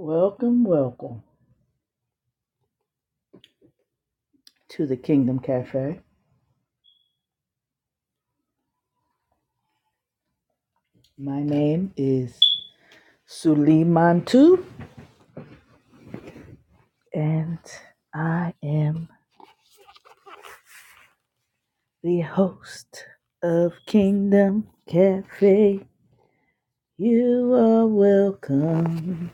Welcome, welcome to the Kingdom Cafe. My name is Sulimantu, and I am the host of Kingdom Cafe. You are welcome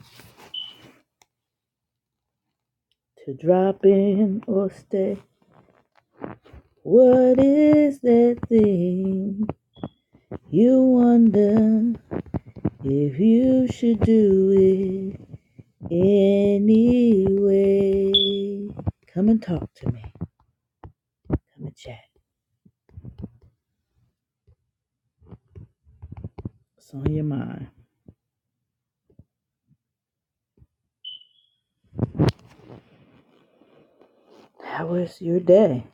to drop in or stay. What is that thing you wonder if you should do it? Anyway, come and talk to me. Come and chat. What's on your mind? How was your day?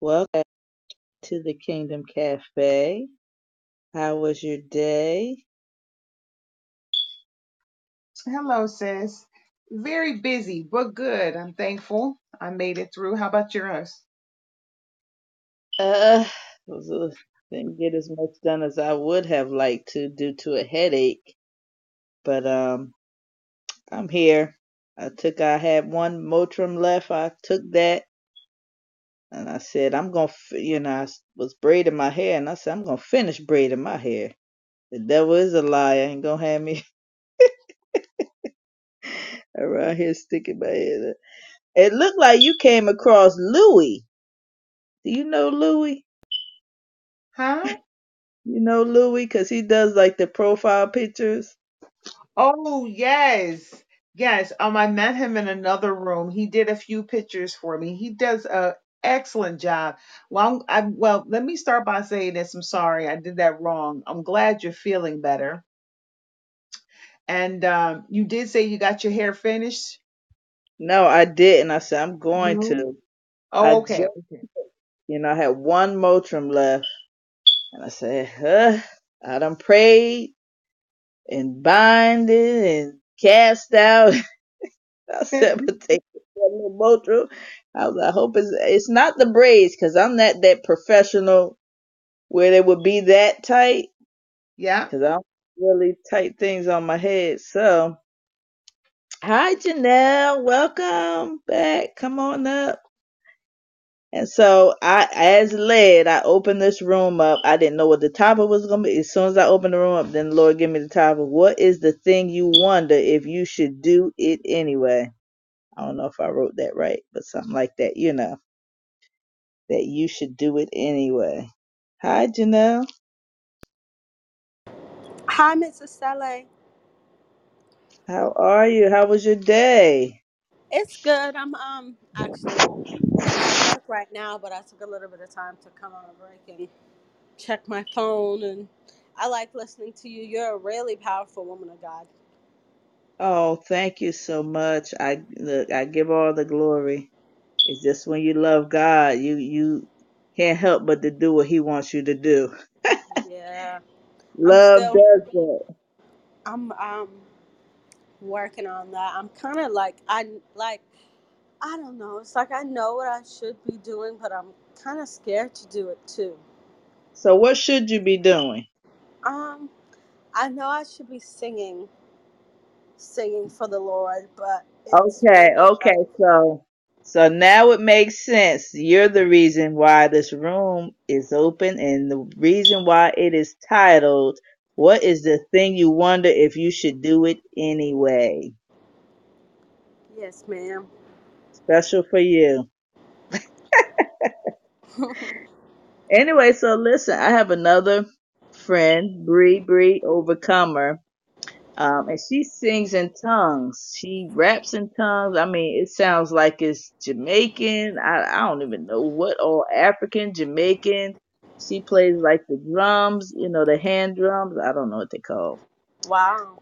Welcome to the Kingdom Cafe. How was your day? Hello, sis. Very busy, but good. I'm thankful I made it through. How about yours? Uh, was a- didn't get as much done as I would have liked to due to a headache, but um, I'm here. I took. I had one Motrin left. I took that, and I said I'm gonna. You know, I was braiding my hair, and I said I'm gonna finish braiding my hair. The devil is a liar. Ain't gonna have me around here sticking my head. up. It looked like you came across Louis. Do you know Louis? Huh? You know Louis because he does like the profile pictures. Oh, yes. Yes. Um, I met him in another room. He did a few pictures for me. He does a excellent job. Well, I'm, I, well, let me start by saying this. I'm sorry. I did that wrong. I'm glad you're feeling better. And um, you did say you got your hair finished? No, I didn't. I said I'm going No. to. I Oh, just, okay. Okay. you know, I had one Motrin left, and I said, huh, I done prayed and binded and cast out. I said, but take one little Motrin. I was, I hope it's it's not the braids because I'm not that professional where they would be that tight yeah. because I don't really tight things on my head. So, hi Janelle, welcome back. Come on up. And so I, as led, I opened this room up. I didn't know what the topic was going to be. As soon as I opened the room up, then the Lord gave me the topic. What is the thing you wonder if you should do it anyway? I don't know if I wrote that right, but something like that, you know, that you should do it anyway. Hi, Janelle. Hi, Mrs. Stella. How are you? How was your day? It's good. I'm um actually at work right now, but I took a little bit of time to come on a break and check my phone. And I like listening to you. You're a really powerful woman of God. Oh, thank you so much. I look, I give all the glory. It's just when you love God, you you can't help but to do what He wants you to do. Yeah, I'm Love still. does that. I'm um working on that. I'm kind of like I like I don't know. It's like I know what I should be doing, but I'm kind of scared to do it too. So what should you be doing? Um, I know I should be singing, singing for the Lord, but it's Okay, really okay, so so now it makes sense. You're the reason why this room is open and the reason why it is titled What is the thing you wonder if you should do it anyway? Yes, ma'am. Special for you. Anyway, so listen, I have another friend, Bree Bree Overcomer Um, and she sings in tongues. She raps in tongues. I mean, it sounds like it's Jamaican. I, I don't even know what all African, Jamaican. She plays like the drums, you know, the hand drums. I don't know what they call. wow.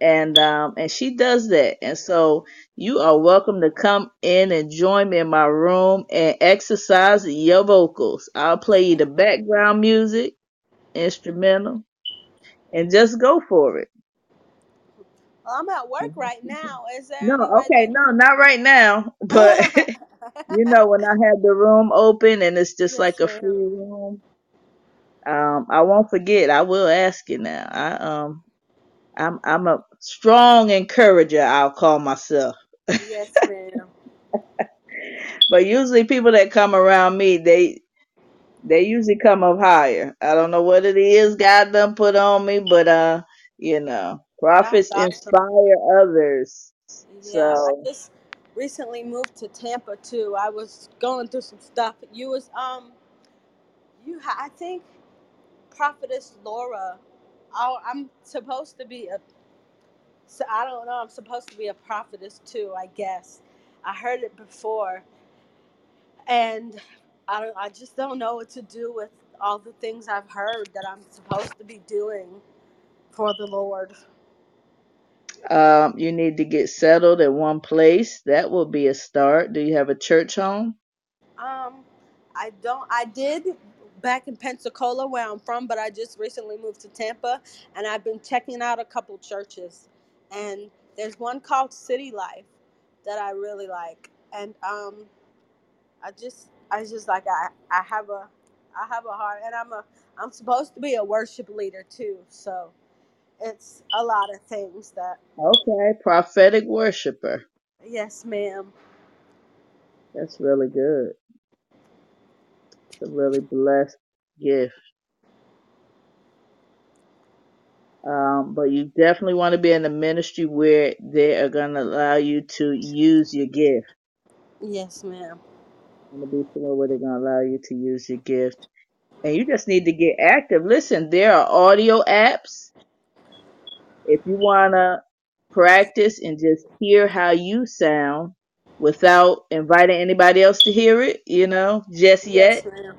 And um and she does that and so you are welcome to come in and join me in my room and exercise your vocals i'll play you the background music instrumental and just go for it Well, I'm at work right now. Is there no any way okay no not right now but that? you know when i have the room open and it's just yes, like a ma'am. free room um i won't forget i will ask you now i um i'm i'm a strong encourager i'll call myself Yes, ma'am. But usually people that come around me, they they usually come up higher. I don't know what it is God done put on me, but uh, you know, That's prophets awesome. inspire others. Yeah, I So just recently moved to Tampa too. I was going through some stuff. You was um, you ha- I think prophetess Laura. Oh, I'm supposed to be a. So I don't know. I'm supposed to be a prophetess too. I guess I heard it before, and I don't. I just don't know what to do with all the things I've heard that I'm supposed to be doing for the Lord. um, you need to get settled at one place. That will be a start. Do you have a church home? Um, I don't. I did back in Pensacola, where I'm from, but I just recently moved to Tampa, and I've been checking out a couple churches, and there's one called City Life that I really like, and um, I just, I just like I, I have a, I have a heart, and I'm a, I'm supposed to be a worship leader too, so it's a lot of things that. Okay, prophetic worshiper. Yes, ma'am. That's really good. It's a really blessed gift. Um, but you definitely want to be in a ministry where they are going to allow you to use your gift. Yes, ma'am. going to be somewhere where they're going to allow you to use your gift. And you just need to get active. Listen, there are audio apps. If you want to practice and just hear how you sound without inviting anybody else to hear it, you know, just Yes, yet. ma'am.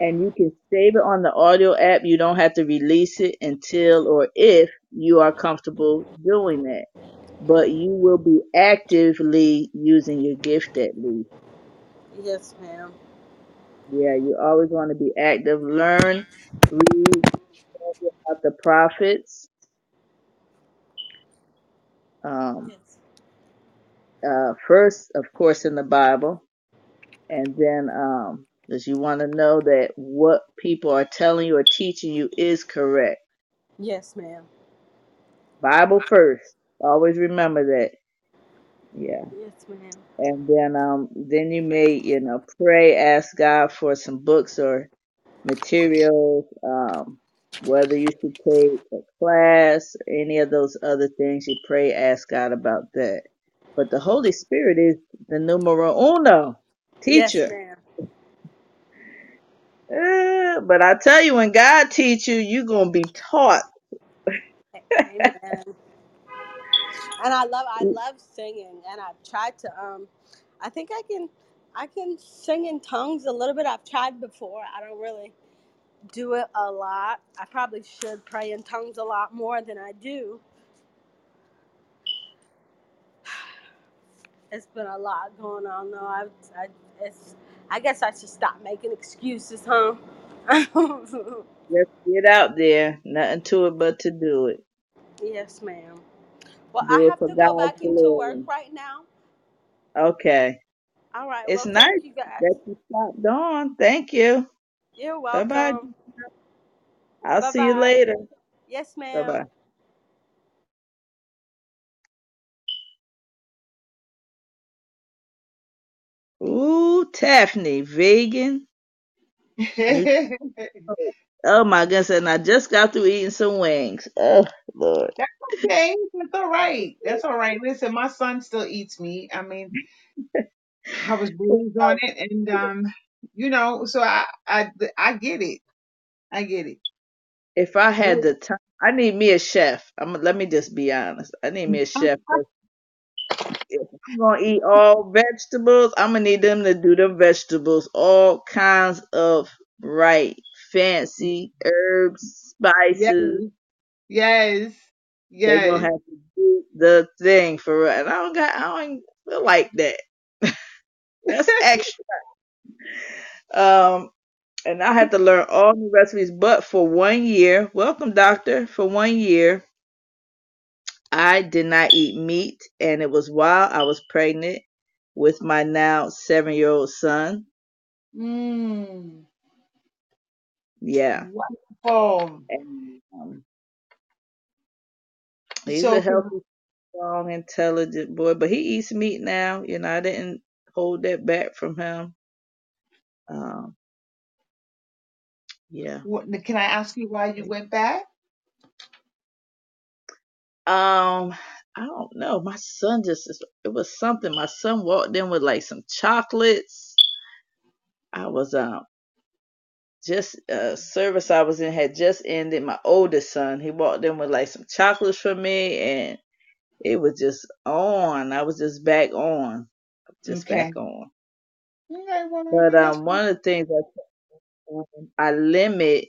And you can save it on the audio app. You don't have to release it until or if you are comfortable doing that. But you will be actively using your gift at least. Yes, ma'am. Yeah, you always want to be active. Learn, read about the prophets. Um, Yes. Uh, first, of course, in the Bible, and then um, because you want to know that what people are telling you or teaching you is correct. Yes, ma'am. Bible first. Always remember that. Yeah, Yes, ma'am. and then um, then you may you know pray, ask God for some books or materials, um, whether you should take a class, any of those other things, you pray, ask God about that. But the Holy Spirit is the numero uno Yes, teacher. ma'am. Uh, but I tell you, when God teach you, you're gonna be taught. Amen. And I love I love singing and I've tried to um I think I can I can sing in tongues a little bit. I've tried before. I don't really do it a lot. I probably should pray in tongues a lot more than I do. It's been a lot going on though. I I it's I guess I should stop making excuses, huh? Just get out there, nothing to it but to do it. yes, ma'am. Well, I Do it have for to go God's back into work glory. right now. Okay. All right. It's Well, nice thank you guys. that you stopped on. Thank you. You're Bye bye. welcome. I'll Bye see you bye. later. Yes, ma'am. Bye ma'am. bye. Ooh, Taffany, vegan. Oh my goodness, and I just got through eating some wings. Oh Lord. That's okay. That's all right. That's all right. Listen, my son still eats meat. I mean, I was raised on it, and um, you know, so I I I get it. I get it. If I had the time, I need me a chef. I'm let me just be honest. I need me a chef. If I'm gonna eat all vegetables, I'm gonna need them to do them vegetables, all kinds of right, fancy herbs, spices. Yes, spices. yes. They gonna Yes. have to do the thing for real. And I don't got I don't feel like that. That's extra. Um and I had to learn all new recipes, but for one year, welcome doctor, for one year, I did not eat meat and it was while I was pregnant with my now seven year old son. Mm. Yeah. Wonderful. And um, he's a So, for, healthy, strong, intelligent boy, but he eats meat now. You know, I didn't hold that back from him. Um, yeah. what, can I ask you why you went back? Um, I don't know. My son just it was something. My son walked in with like some chocolates. I was um just uh service I was in had just ended. My oldest son, he walked in with like some chocolates for me and it was just on. I was just back on. Just Okay. back on. Okay, But that's um one of the things that I limit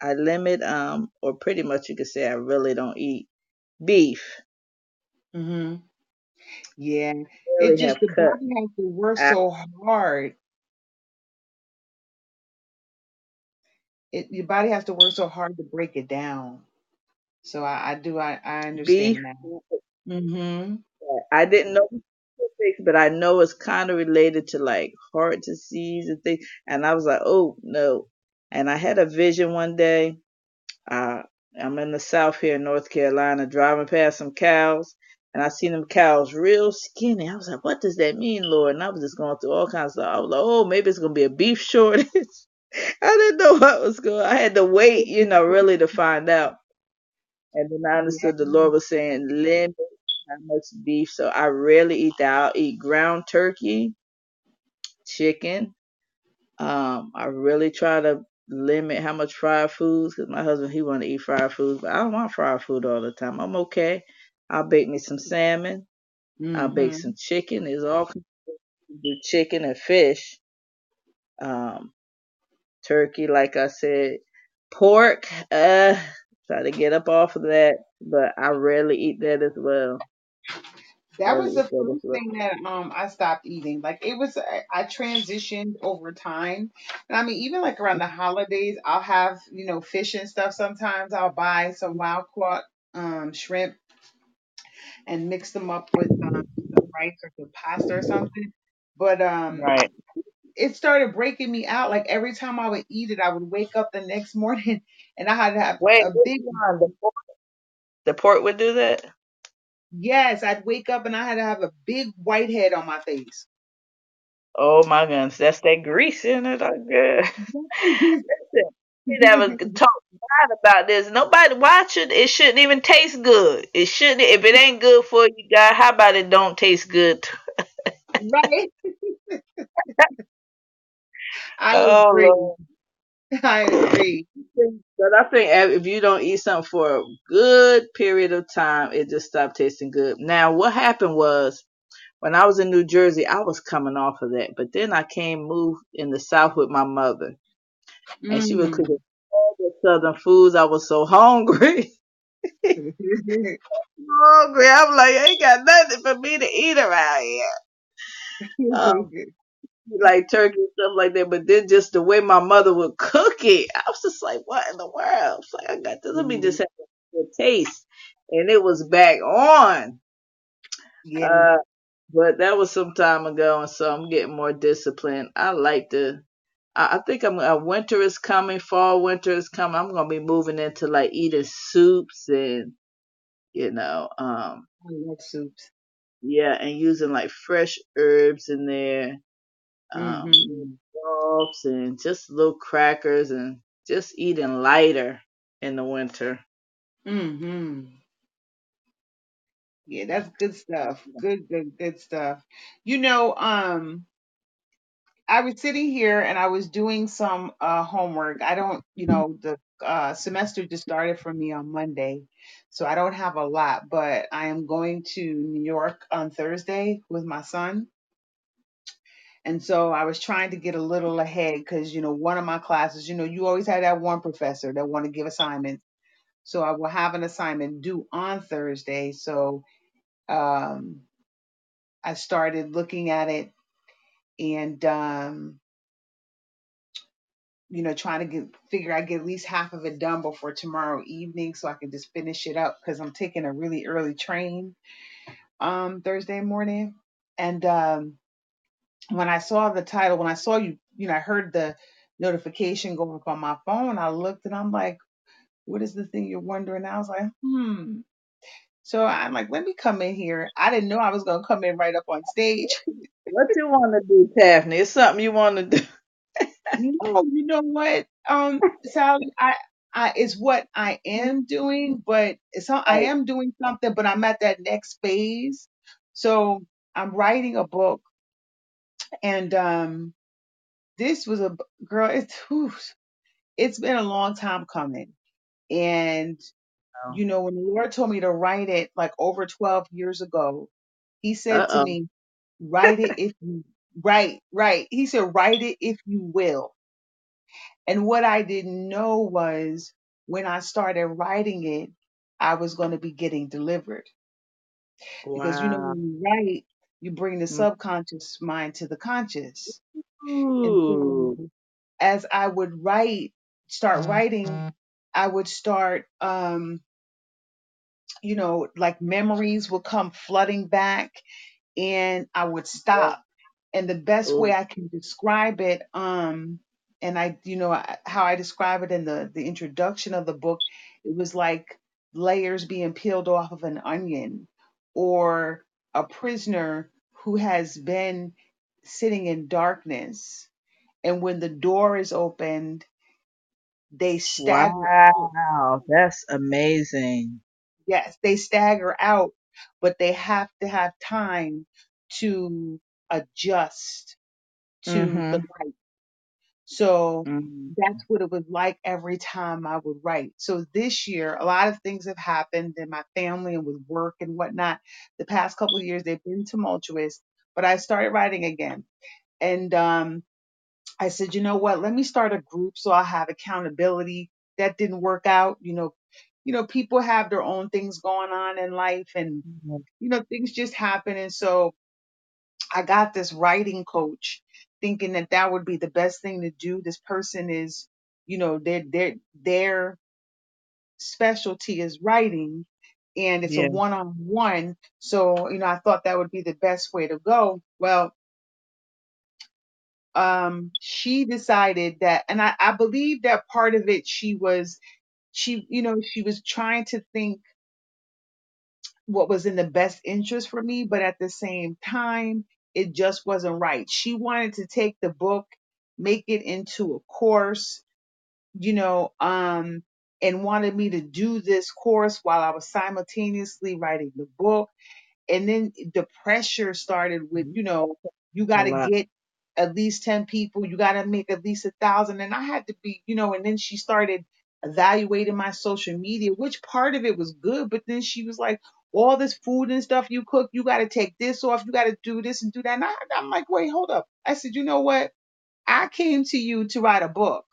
I limit um or pretty much you could say I really don't eat beef. hmm Yeah. It really just, have the cut body has to work out so hard. It, your body has to work so hard to break it down. So I, I do, I, I beef understand that. Mm-hmm. I didn't know the specifics, but I know it's kind of related to like heart disease and things. And I was like, oh no. And I had a vision one day. I'm in the South here in North Carolina, driving past some cows, and I seen them cows real skinny. I was like, what does that mean, Lord? And I was just going through all kinds of stuff. I was like, oh, maybe it's gonna be a beef shortage. I didn't know what was going. I had to wait, you know, really to find out. And then I understood the Lord was saying, limit how much beef. So I rarely eat that. I'll eat ground turkey, chicken. Um, I really try to limit how much fried foods because my husband he want to eat fried foods, but I don't want fried food all the time. I'm okay. I'll bake me some salmon. I'll bake Mm-hmm. some chicken. There's all kinds of do chicken and fish. Um, turkey, like I said, pork. Uh, try to get up off of that, but I rarely eat that as well. That was the eat that as first thing that um I stopped eating. Like it was, I, I transitioned over time. And I mean, even like around the holidays, I'll have you know fish and stuff. Sometimes I'll buy some wild caught um shrimp and mix them up with um some rice or some pasta or something. But um, Right. it started breaking me out. Like every time I would eat it, I would wake up the next morning and I had to have Wait, a which big one? The port, the would do that? Yes. I'd wake up and I had to have a big white head on my face. Oh my goodness, that's that grease in it. Oh, good. Listen, we never talk bad about this. Nobody watch it. It shouldn't even taste good. It shouldn't. If it ain't good for you, guys, how about it don't taste good? right? I Oh agree. Lord. I agree. But I think if you don't eat something for a good period of time, it just stopped tasting good. Now, what happened was when I was in New Jersey, I was coming off of that, but then I came moved in the South with my mother, and she was Mm. cooking all the Southern foods. I was so hungry. hungry. I'm like, I ain't got nothing for me to eat around here. Um, like turkey and stuff like that. But then just the way my mother would cook it, I was just like, what in the world? I was like, I got this. Let me just have a good taste. And it was back on. yeah. Uh, but that was some time ago, and so I'm getting more disciplined. I like to. I I think I'm. Uh, winter is coming. Fall, winter is coming. I'm gonna be moving into like eating soups and you know, um, I love soups. yeah, and using like fresh herbs in there um, hmm and just little crackers and just eating lighter in the winter. hmm Yeah, that's good stuff. Good, good, good stuff. You know, um, I was sitting here and I was doing some uh homework. I don't, you know, the uh semester just started for me on Monday, so I don't have a lot, but I am going to New York on Thursday with my son. And so I was trying to get a little ahead because, you know, one of my classes, you know, you always have that one professor that want to give assignments. So I will have an assignment due on Thursday. So um, I started looking at it and um, you know trying to get figure I get at least half of it done before tomorrow evening so I can just finish it up because I'm taking a really early train um Thursday morning. And um when I saw the title, when I saw you, you know, I heard the notification go up on my phone, I looked and I'm like, what is the thing you're wondering? I was like, hmm. So I'm like, let me come in here. I didn't know I was gonna come in right up on stage. What you want to do, Daphne? It's something you want to do. No, you know what? Um, Sally, I, I, it's what I am doing, but it's not, I am doing something, but I'm at that next phase. So I'm writing a book and, um, this was a b- girl, it's, whew, it's been a long time coming. And, you know, when the Lord told me to write it like over 12 years ago, he Uh said to oh. me, write it if you, right, right. He said, write it if you will And what I didn't know was when I started writing it, I was going to be getting delivered. Because, you know, Wow. when you write, you bring the Mm. subconscious mind to the conscious. And Ooh. as I would write, start writing, I would start, um, you know, like memories would come flooding back and I would stop and the best way Ooh. I can describe it, um, and I, you know, I- how I describe it in the the introduction of the book, it was like layers being peeled off of an onion, or a prisoner who has been sitting in darkness, and when the door is opened, they stagger out. Wow. That's amazing. Yes, they stagger out, but they have to have time to adjust to the Mm-hmm. light So mm that's what it was like every time I would write. So this year, a lot of things have happened in my family and with work and whatnot. The past couple of years, they've been tumultuous, but I started writing again. And um, I said, you know what? Let me start a group so I'll have accountability. That didn't work out. You know, you know, people have their own things going on in life and, you know, things just happen. And so I got this writing coach thinking that that would be the best thing to do. This person is, you know, their their their specialty is writing and it's a Yeah. one-on-one. So, you know, I thought that would be the best way to go. Well, um she decided that and I, I believe that part of it she was she you know she was trying to think what was in the best interest for me, but at the same time, it just wasn't right. She wanted to take the book, make it into a course, you know, um, and wanted me to do this course while I was simultaneously writing the book. And then the pressure started with you know you got to get at least 10 people you got to make at least a thousand. And i had to be you know and then she started evaluating my social media which part of it was good but then she was like all this food and stuff you cook you got to take this off you got to do this and do that and I, i'm like wait hold up i said you know what i came to you to write a book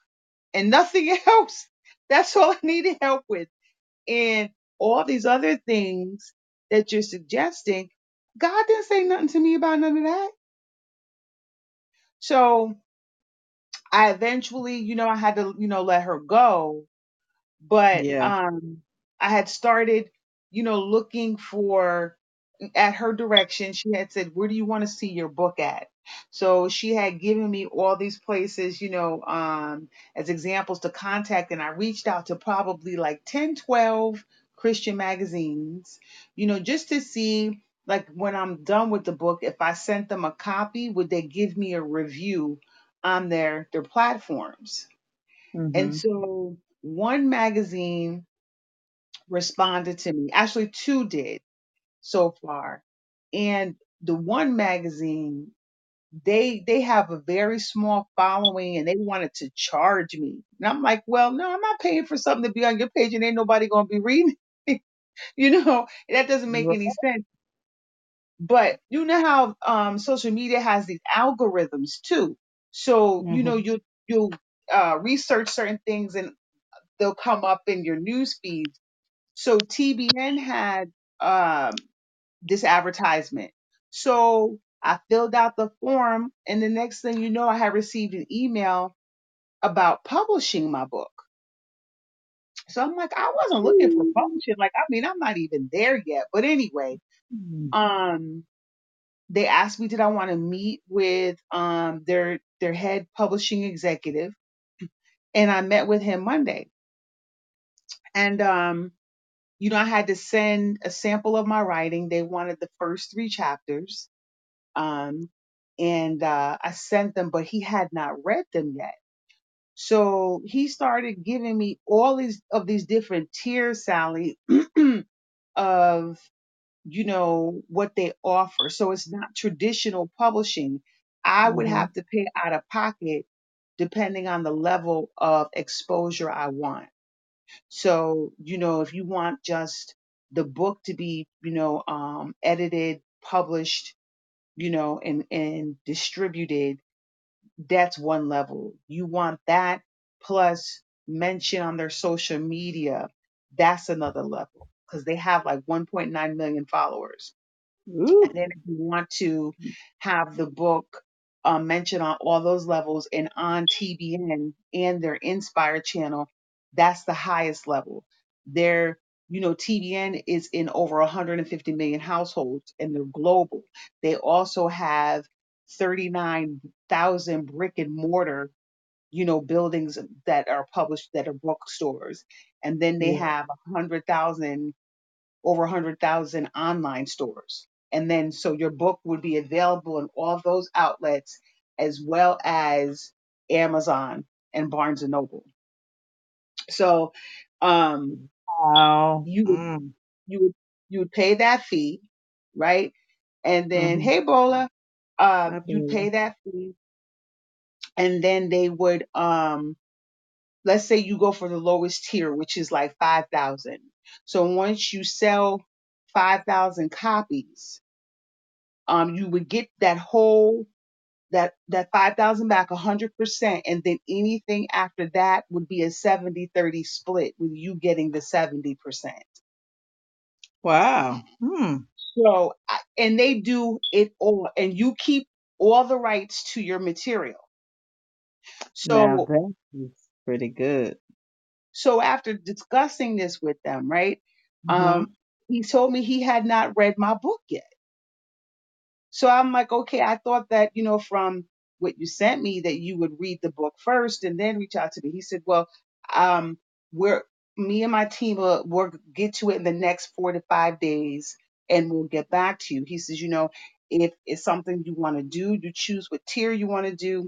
and nothing else that's all i needed help with and all these other things that you're suggesting, God didn't say nothing to me about none of that. So I eventually, you know, I had to, you know, let her go. But Yeah. um I had started, you know, looking for at her direction. She had said, Where do you want to see your book at? So she had given me all these places, you know, um, as examples to contact. And I reached out to probably like 10, 12 Christian magazines, you know, just to see, like, when I'm done with the book, if I sent them a copy, would they give me a review on their, their platforms? And Mm-hmm. so one magazine responded to me. Actually, two did so far. And the one magazine, they they have a very small following and they wanted to charge me. And I'm like, well, no, I'm not paying for something to be on your page and ain't nobody gonna be reading. it. you know, that doesn't make any sense. But you know how um social media has these algorithms too. So, you know, Mm-hmm. you you uh research certain things and they'll come up in your news feeds. So TBN had um, this advertisement. So I filled out the form, and the next thing you know, I had received an email about publishing my book. So I'm like, I wasn't looking for publishing. Like, I mean, I'm not even there yet. But anyway, um, they asked me did I want to meet with um their their head publishing executive, and I met with him Monday. And um, you know, I had to send a sample of my writing. They wanted the first three chapters. Um, and uh, I sent them, but he had not read them yet. So he started giving me all these of these different tiers, Sally, of you know what they offer. So it's not traditional publishing. I would hmm have to pay out of pocket depending on the level of exposure I want. So, you know, if you want just the book to be, you know, um, edited, published, you know, and, and distributed, that's one level. You want that plus mention on their social media, that's another level because they have like 1.9 million followers. And then if you want to have the book um, mentioned on all those levels and on TBN and their Inspire channel, that's the highest level. Their, you know, TBN is in over 150 million households and they're global. They also have 39,000 brick and mortar, you know, buildings that are published that are bookstores. And then they Yeah. have 100,000 over 100,000 online stores. And then so your book would be available in all those outlets as well as Amazon and Barnes and Noble. So um Wow. you would Mm. you would you would pay that fee, right? And then hmm hey Bola, Hi, you'd pay that fee and then they would um let's say you go for the lowest tier which is like 5,000. So once you sell 5,000 copies, um, you would get that whole that that 5000 back 100% and then anything after that would be a 70 30 split with you getting the 70% Wow. Hmm. so I- and they do it all and you keep all the rights to your material Now so that is pretty good. so after discussing this with them right hmm um he told me he had not read my book yet So I'm like, okay, I thought that, you know, from what you sent me that you would read the book first and then reach out to me. He said, well, um, we're, me and my team will, will get to it in the next four to five days and we'll get back to you. He says, you know, if it's something you want to do, you choose what tier you want to do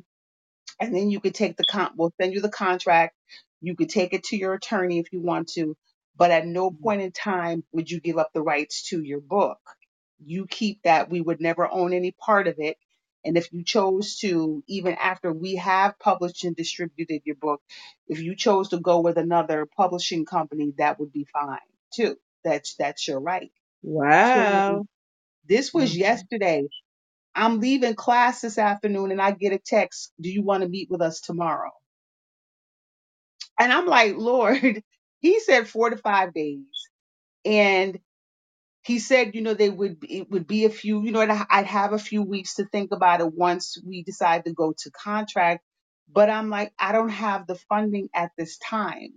and then you could take the con we'll send you the contract you could take it to your attorney if you want to but at no point in time would you give up the rights to your book you keep that we would never own any part of it. And if you chose to even after we have published and distributed your book if you chose to go with another publishing company that would be fine too. That's that's your right. So Wow. this was yesterday. I'm leaving class this afternoon and i get a text do you want to meet with us tomorrow? And I'm like, Lord, he said four to five days. He said, you know, they would, it would be a few, you know, I'd I'd have a few weeks to think about it once we decide to go to contract. But I'm like, I don't have the funding at this time.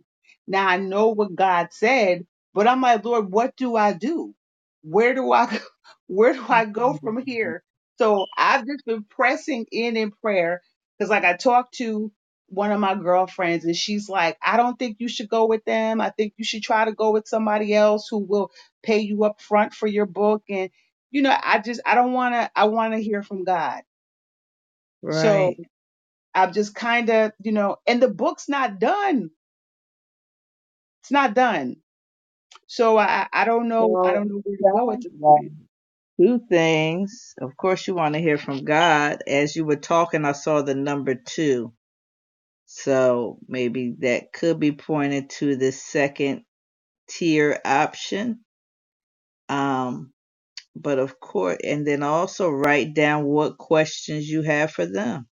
Now I know what God said, but I'm like, Lord, what do I do? Where do I, where do I go mm-hmm. from mm-hmm. here? So I've just been pressing in in prayer because like I talked to one of my girlfriends and she's like, I don't think you should go with them. I think you should try to go with somebody else who will pay you up front for your book and you know i just i don't want to i want to hear from god so Right. i'm just kind of you know and the book's not done it's not done so i i don't know i don't know where to go at sounds this like point two things. Of course, you want to hear from God. As you were talking, I saw the number two. So maybe that could be pointed to the second tier option. Um, but of course, and then also write down what questions you have for them.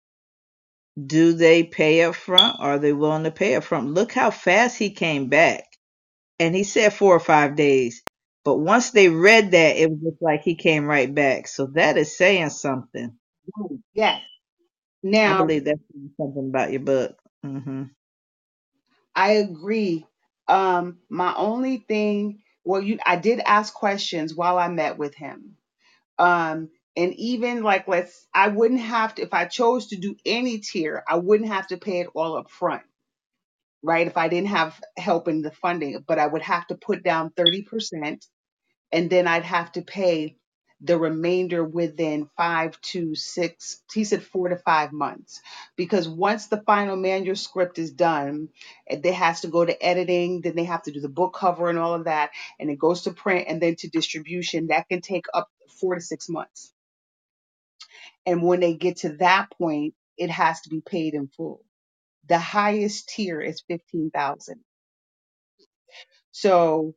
Do they pay up front? Are they willing to pay up front? Look how fast he came back. And he said four or five days. But once they read that, it was just like he came right back. So that is saying something. Yes. I Now, believe that's something about your book. Hmm I agree. Um, my only thing, well, you, I did ask questions while I met with him. Um, and even like, let's, I wouldn't have to, if I chose to do any tier, I wouldn't have to pay it all up front, right? If I didn't have help in the funding, but I would have to put down 30% and then I'd have to pay the remainder within five to six, he said four to five months. Because once the final manuscript is done, it has to go to editing, then they have to do the book cover and all of that, and it goes to print and then to distribution. That can take up four to six months. And when they get to that point, it has to be paid in full. The highest tier is fifteen thousand. So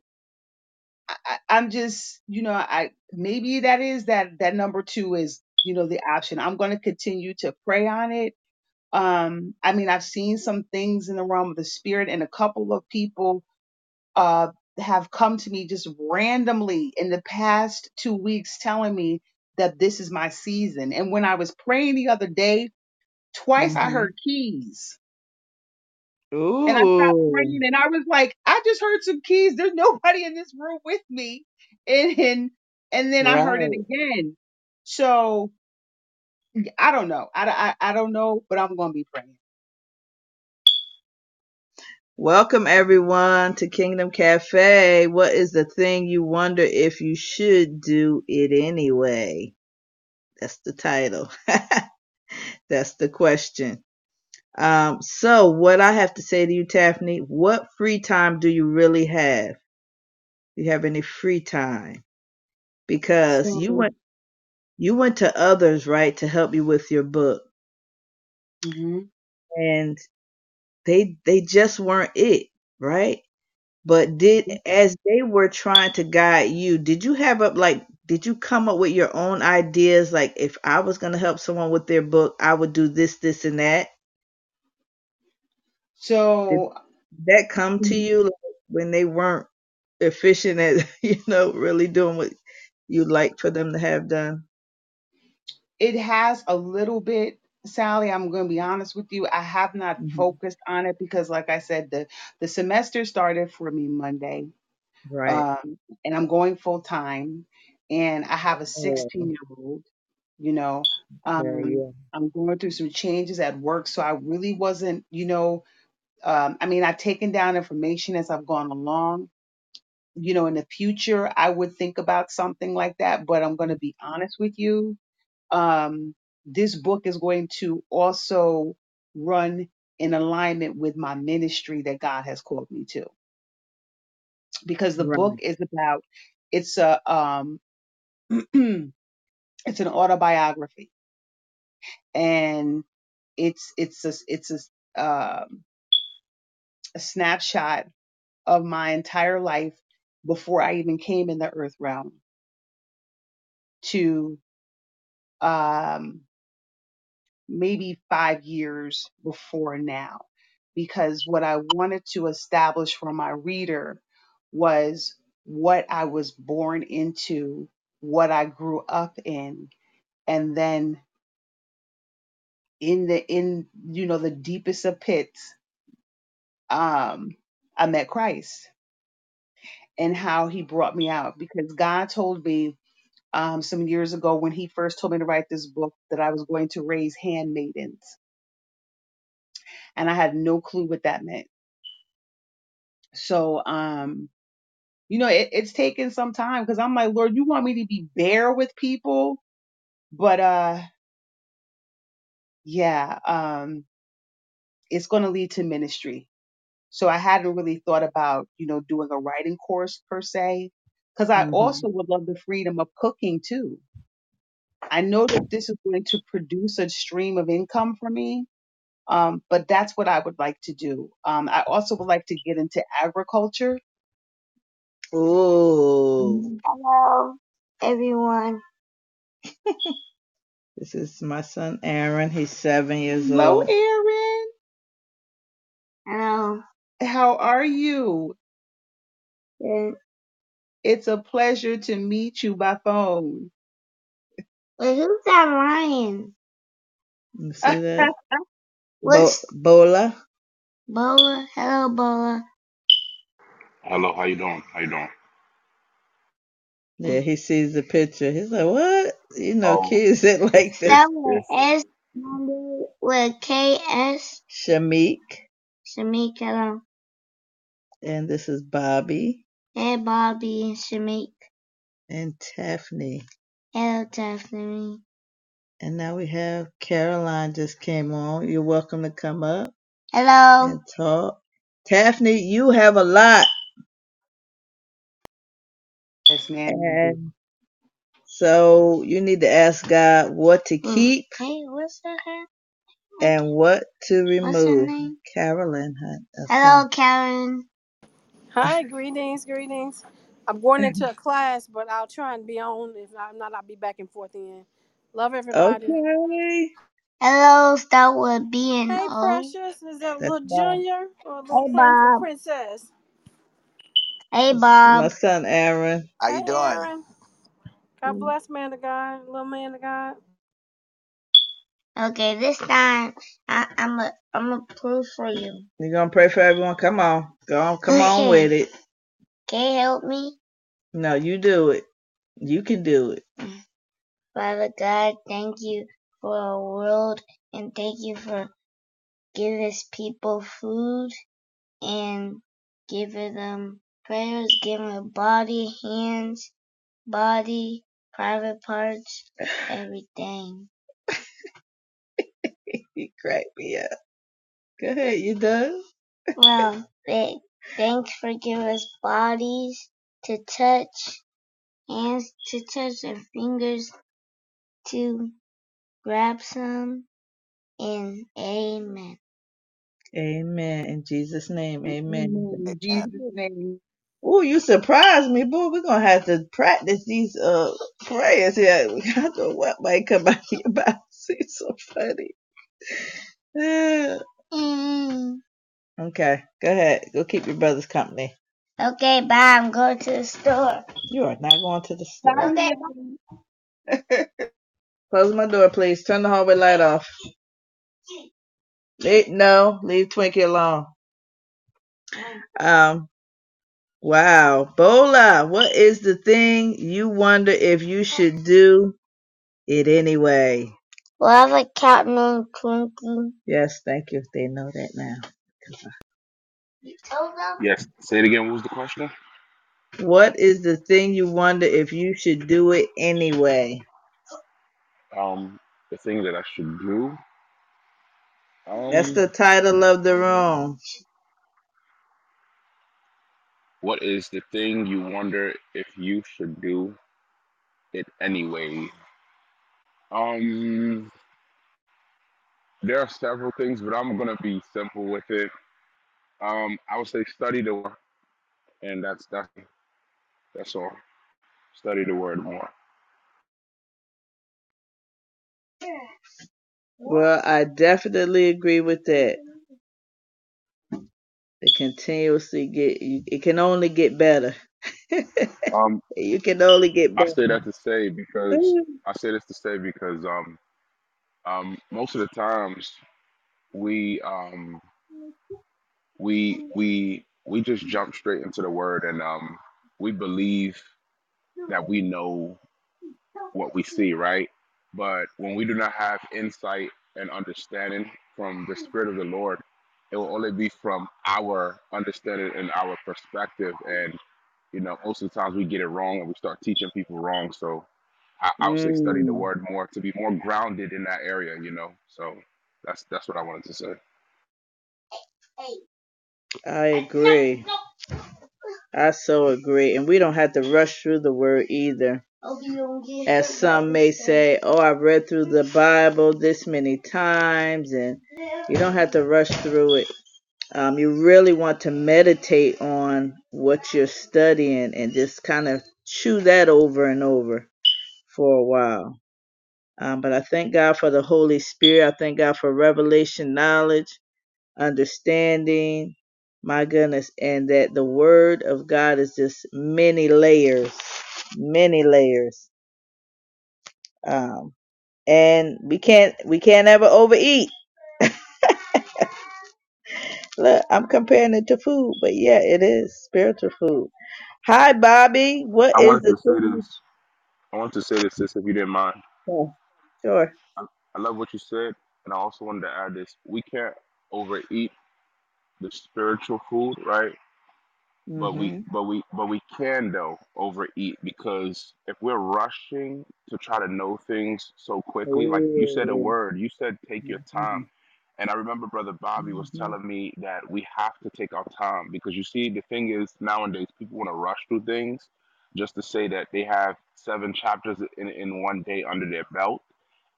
I, I'm just, you know, I maybe that is that that number two is, you know, the option. I'm going to continue to pray on it. Um, I mean, I've seen some things in the realm of the spirit, and a couple of people uh have come to me just randomly in the past two weeks telling me that this is my season. And when I was praying the other day, twice I hmm heard keys. And I stopped praying and I was like, I just heard some keys. There's nobody in this room with me. And and, and then I heard it right. again. So I don't know. I, I, I don't know, but I'm going to be praying. Welcome everyone to Kingdom Cafe. What is the thing you wonder if you should do it anyway? That's the title. That's the question. Um, so what I have to say to you, Taffany, what free time do you really have? Do you have any free time? Because you So, went you went to others, right, to help you with your book. hmm And they they just weren't it, right? But did as they were trying to guide you, did you have up like did you come up with your own ideas like if I was going to help someone with their book, I would do this this and that? Did so that come to mhm, you like, when they weren't efficient at you know really doing what you'd like for them to have done? it has a little bit, Sally. I'm going to be honest with you. I have not hmm focused on it because, like I said, the, the semester started for me Monday. Right. Um, and I'm going full time and I have a Oh, 16 year old. you know yeah, um yeah. i'm going through some changes at work so i really wasn't you know um i mean i've taken down information as i've gone along. You know in the future i would think about something like that but i'm going to be honest with you um this book is going to also run in alignment with my ministry that god has called me to. Because the book is about it's a um it's an autobiography. And it's it's a it's a um, a snapshot of my entire life before I even came in the earth realm to um, maybe five years before now. Because what I wanted to establish for my reader was what I was born into, what I grew up in, and then in the in you know the deepest of pits, um, I met Christ and how he brought me out because God told me um, some years ago when he first told me to write this book that I was going to raise handmaidens. And I had no clue what that meant. So, um, you know, it, it's taken some time because I'm like, Lord, you want me to be bare with people? But uh, yeah, um, it's going to lead to ministry. So I hadn't really thought about, you know, doing a writing course per se, because I hmm also would love the freedom of cooking too I know that this is going to produce a stream of income for me, um, but that's what I would like to do. Um, I also would like to get into agriculture. Oh, Hello, everyone. This is my son Aaron. He's seven years old. Hello, old. Aaron. Hello. How are you? Good. It's a pleasure to meet you by phone. Wait, who's that Ryan? You see that? Bo- What's Bola. Bola? Hello, Bola. Hello, how you doing? How you doing? Yeah, he sees the picture. He's like, "What? You know, Oh, kids that like this." That with it's S with K S. Shamik, Shamik, hello. and this is Bobby Hey, Bobby and Shamik. and Taffany. Hello, Tiffany. And now we have Caroline just came on. You're welcome to come up Hello. and talk. Taffany, you have a lot. Yes, ma'am. And so you need to ask God what to Mm. keep Hey, what's her hair? And what to What's her remove. name? Carolyn, huh? That's Hello, Karen. Hi, greetings, greetings. I'm going into a mm-hmm. class, but I'll try and be on. If I'm not, I'll be back and forth in. Love everybody. Okay. Hello, start with B and Hey, O. Precious. Is that That's little Bob. Junior or little Hey, prin- Bob. Princess? Hey, That's my Bob. son Aaron. How you Hey, doing? Aaron. God bless, man of God. Little man of God. Okay, this time I, I'm a I'm a proof for you. You gonna pray for everyone? Come on. Go on, come on with it. Can you help me? No, you do it. You can do it. Father God, thank you for a world and thank you for giving us people food and giving them prayers, giving them body, hands, body, private parts, everything. You crack me up. Go ahead, you done? Well, th- thanks for giving us bodies to touch, hands to touch, and fingers to grab some, and amen. Amen. In Jesus' name, amen. In Jesus' name. Oh, you surprised me, boy. We're gonna have to practice these uh prayers here. We got to what might come out of your mouth. It's so funny. Ah. Mm. okay, go ahead. Go keep your brother's company. Okay, bye. I'm going to the store. You are not going to the store. Okay. Close my door, please. Turn the hallway light off. Leave, no, leave Twinkie alone. Um, wow. Bola, what is the thing you wonder if you should do it anyway? Well, I have a cat named Twinkie. Yes, thank you. If They know that now. You told them? yes. Say it again. What was the question? What is the thing you wonder if you should do it anyway? Um, the thing that I should do. That's Um, the title of the room. what is the thing you wonder if you should do it anyway? Um, there are several things, but I'm gonna be simple with it. Um, I would say study the word, and that's that's that's all. Study the word more. Well, I definitely agree with that. It continuously get, it can only get better. Um, you can only get I say that to say because I say this to say because um um most of the times we um we we we just jump straight into the word and um we believe that we know what we see right? But when we do not have insight and understanding from the spirit of the lord it will only be from our understanding and our perspective. And you know most of the times we get it wrong and we start teaching people wrong so i, I would say study the Mm, word more to be more grounded in that area you know so that's that's what i wanted to say I agree. I so agree. And we don't have to rush through the word either. As some may say, oh, I've read through the Bible this many times, and you don't have to rush through it. Um, you really want to meditate on what you're studying and just kind of chew that over and over for a while. Um, but I thank God for the Holy Spirit. I thank God for revelation, knowledge, understanding. My goodness, and that the Word of God is just many layers, many layers. Um, and we can't we can't ever overeat. Look, I'm comparing it to food, but yeah, it is spiritual food. Hi, Bobby. What I is wanted the to say this. I wanted to say this, sis, if you didn't mind. Yeah, sure. I, I love what you said, and I also wanted to add this. We can't overeat the spiritual food, right? but we Mm-hmm. but we but we can though overeat because if we're rushing to try to know things so quickly like you said a word you said take your Mm-hmm. time and i remember brother bobby was Mm-hmm. telling me that we have to take our time because you see the thing is nowadays people want to rush through things just to say that they have seven chapters in, in one day under their belt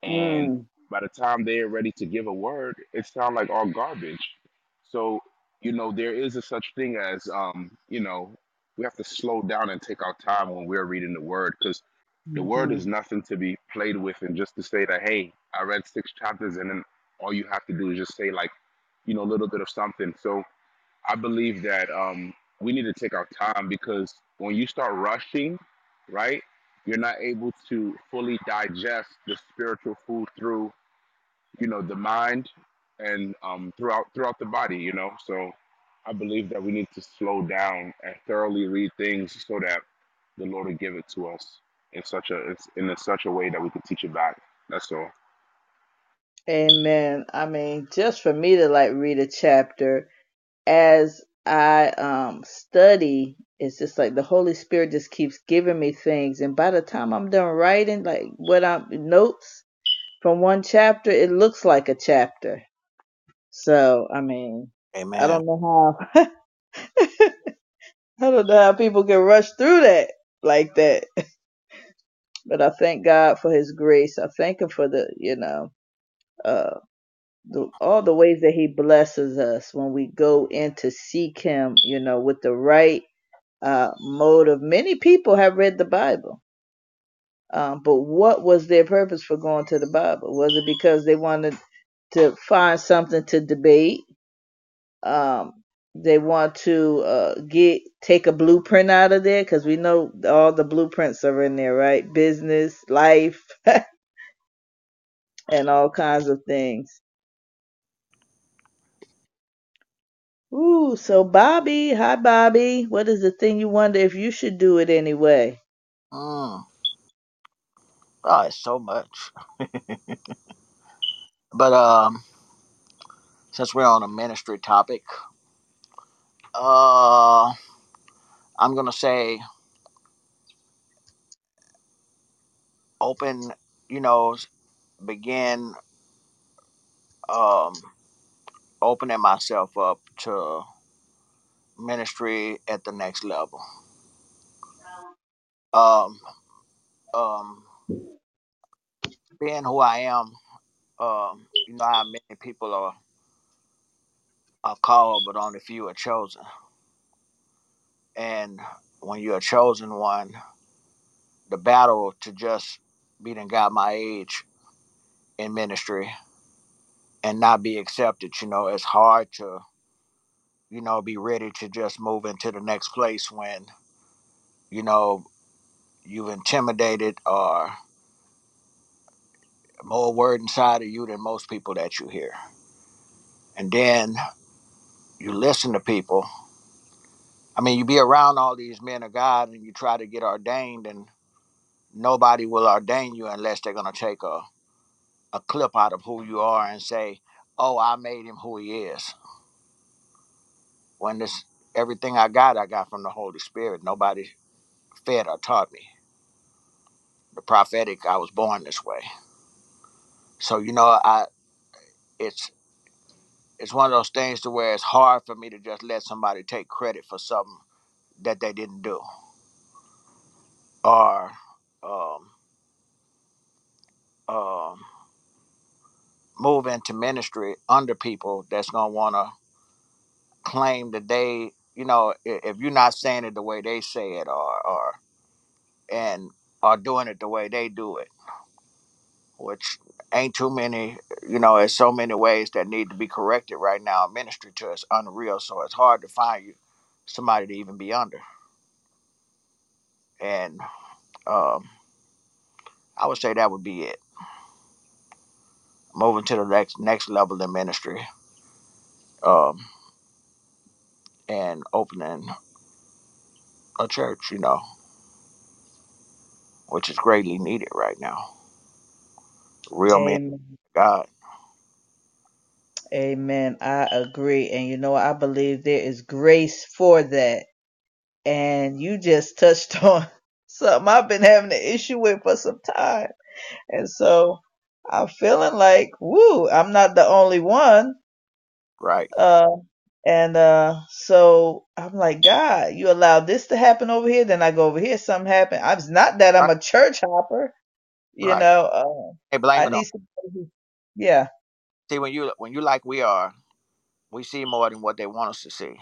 and Mm. by the time they're ready to give a word it sounds like all garbage so you know there is a such thing as um you know we have to slow down and take our time when we're reading the word because the word Mm-hmm. is nothing to be played with and just to say that hey i read six chapters and then all you have to do is just say like you know a little bit of something. So i believe that um we need to take our time because when you start rushing right you're not able to fully digest the spiritual food through you know the mind and um throughout throughout the body you know? So i believe that we need to slow down and thoroughly read things so that the lord will give it to us in such a it's in such a way that we can teach it back. That's all Amen. I mean, just for me to like read a chapter as I um study, it's just like the Holy Spirit just keeps giving me things, and by the time I'm done writing, like what I'm notes from one chapter, it looks like a chapter. So I mean, I Amen. don't know how I don't know how people can rush through that like that. But I thank God for His grace. I thank Him for the you know. Uh. the, all the ways that he blesses us when we go in to seek him, you know, with the right uh, motive. Many people have read the Bible, um, but what was their purpose for going to the Bible? Was it because they wanted to find something to debate? Um, they want to uh, get take a blueprint out of there because we know all the blueprints are in there, right? Business, life, and all kinds of things. Ooh, so Bobby, hi Bobby. What is the thing you wonder if you should do it anyway? Mm. Oh, it's so much. But um, since we're on a ministry topic, uh, I'm gonna say open. You know, begin um opening myself up to ministry at the next level. Um, um, being who I am, um, you know how many people are are called, but only few are chosen. And when you're a chosen one, the battle to just be done got my age in ministry and not be accepted. You know, it's hard to, you know, be ready to just move into the next place when, you know, you've intimidated or more word inside of you than most people that you hear. And then you listen to people. I mean, you be around all these men of God and you try to get ordained, and nobody will ordain you unless they're going to take a, a clip out of who you are and say, oh, I made him who he is. When this everything I got, I got from the Holy Spirit. Nobody fed or taught me. The prophetic, I was born this way. So you know, I it's it's one of those things to where it's hard for me to just let somebody take credit for something that they didn't do, or um, um, move into ministry under people that's gonna want to claim that they, you know, if you're not saying it the way they say it, or or and are doing it the way they do it. which ain't too many. You know, there's so many ways that need to be corrected right now. Ministry to us unreal, so it's hard to find you somebody to even be under. And um, I would say that would be it. Moving to the next next level in ministry, um, and opening a church. You know, which is greatly needed right now. Real men, Amen. God, Amen. I agree. And you know, I believe there is grace for that. And you just touched on something I've been having an issue with for some time. And so I'm feeling like, woo, I'm not the only one. right, Uh, and uh, so I'm like, God, you allow this to happen over here, then I go over here, something happen. I'm it's not that I'm a church hopper, you right. know. Uh, Hey, blame I it on. need somebody who, yeah, See, when you when you like we are, we see more than what they want us to see.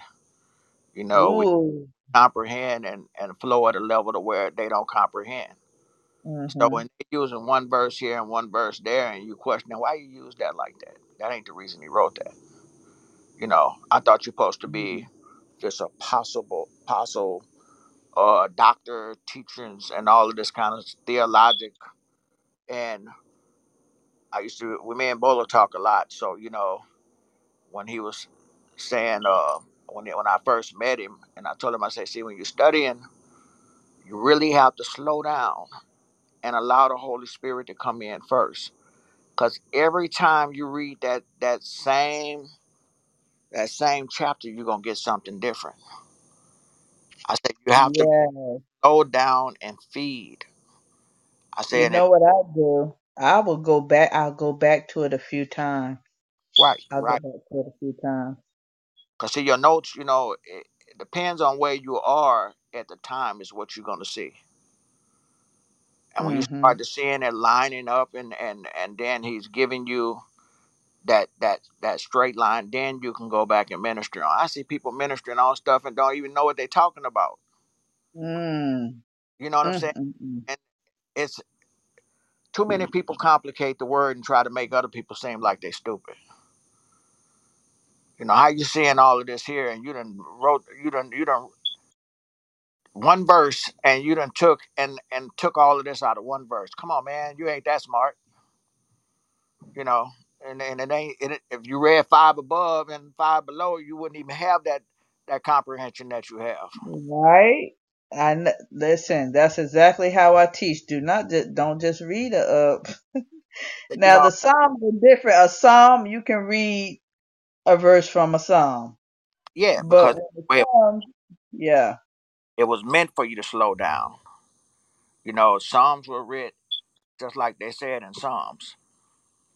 You know, we ooh, comprehend and and flow at a level to where they don't comprehend. So mm-hmm, when they using one verse here and one verse there, and you question why you use that like that, that ain't the reason he wrote that. You know, I thought you're supposed to be just a possible apostle, uh, doctor, teachings, and all of this kind of theologic. And I used to, we me and Bola talk a lot. So you know, when he was saying, uh, when when I first met him, and I told him, I said, see, when you're studying, you really have to slow down and allow the Holy Spirit to come in first because every time you read that that same that same chapter you're gonna get something different i said you have to slow down and feed i You said and know what I do? I will go back. I'll go back to it a few times. right I'll go right back to it a few times. because see your notes you know it, it depends on where you are at the time is what you're gonna see and when you Mm-hmm. start to seeing it lining up and and and then he's giving you that that that straight line then you can go back and minister on i see people ministering on stuff and don't even know what they're talking about Mm. you know what i'm saying Mm-mm-mm. and it's Too many people complicate the word and try to make other people seem like they're stupid. You know how you seeing all of this here, and you done wrote, you done, you done one verse, and you done took and and took all of this out of one verse. Come on, man, you ain't that smart. You know, and and it ain't. It, if you read five above and five below, you wouldn't even have that that comprehension that you have. Right? I kn- listen. That's exactly how I teach. Do not just don't just read up. Now the Psalms are different. A Psalm you can read a verse from a Psalm, Yeah, but because when it well, comes, yeah, it was meant for you to slow down. You know, Psalms were written just like they said in Psalms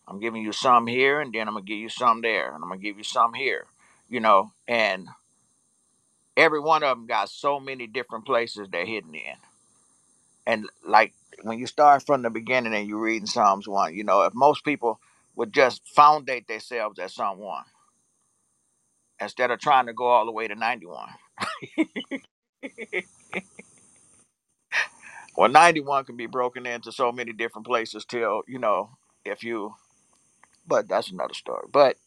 I'm giving you some here, and then I'm gonna give you some there, and I'm gonna give you some here. You know, and every one of them got so many different places they're hidden in. And like when you start from the beginning and you read in Psalms one, you know, if most people would just foundate themselves at Psalm one instead of trying to go all the way to 91. Well, 91 can be broken into so many different places till you know if you. But that's another story. But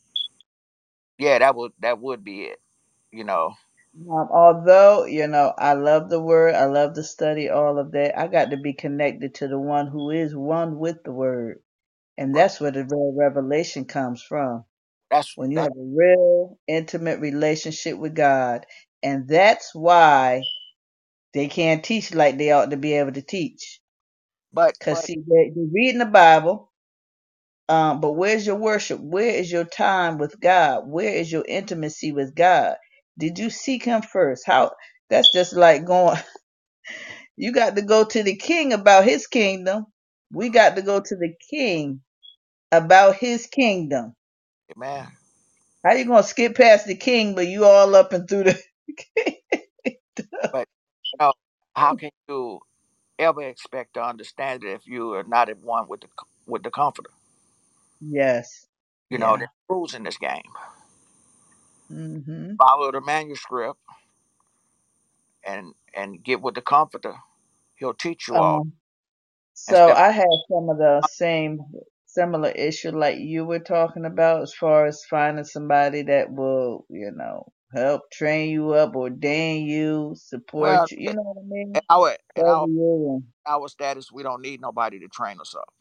yeah, that would that would be it. You know, Um, although, you know, I love the word, I love to study all of that. I got to be connected to the one who is one with the word. And right? that's where the real revelation comes from. That's When you that. have a real intimate relationship with God. And that's why they can't teach like they ought to be able to teach. But Cause but see, they, they're reading the Bible, um, but where's your worship? Where is your time with God? Where is your intimacy with God? Did you seek Him first? How? That's just like going. You got to go to the King about His kingdom. We got to go to the King about His kingdom. man. How you gonna skip past the King, but you all up and through the? But you know, how can you ever expect to understand it if you are not at one with the with the comforter? yes. You know, Yeah. there's rules in this game. Mhm. Follow the manuscript and and get with the comforter. He'll teach you all Um. So instead I have some of the same. similar issue like you were talking about as far as finding somebody that will, you know, help train you up, ordain you, Well, support you. You know what I mean? in our in our our status, we don't need nobody to train us up.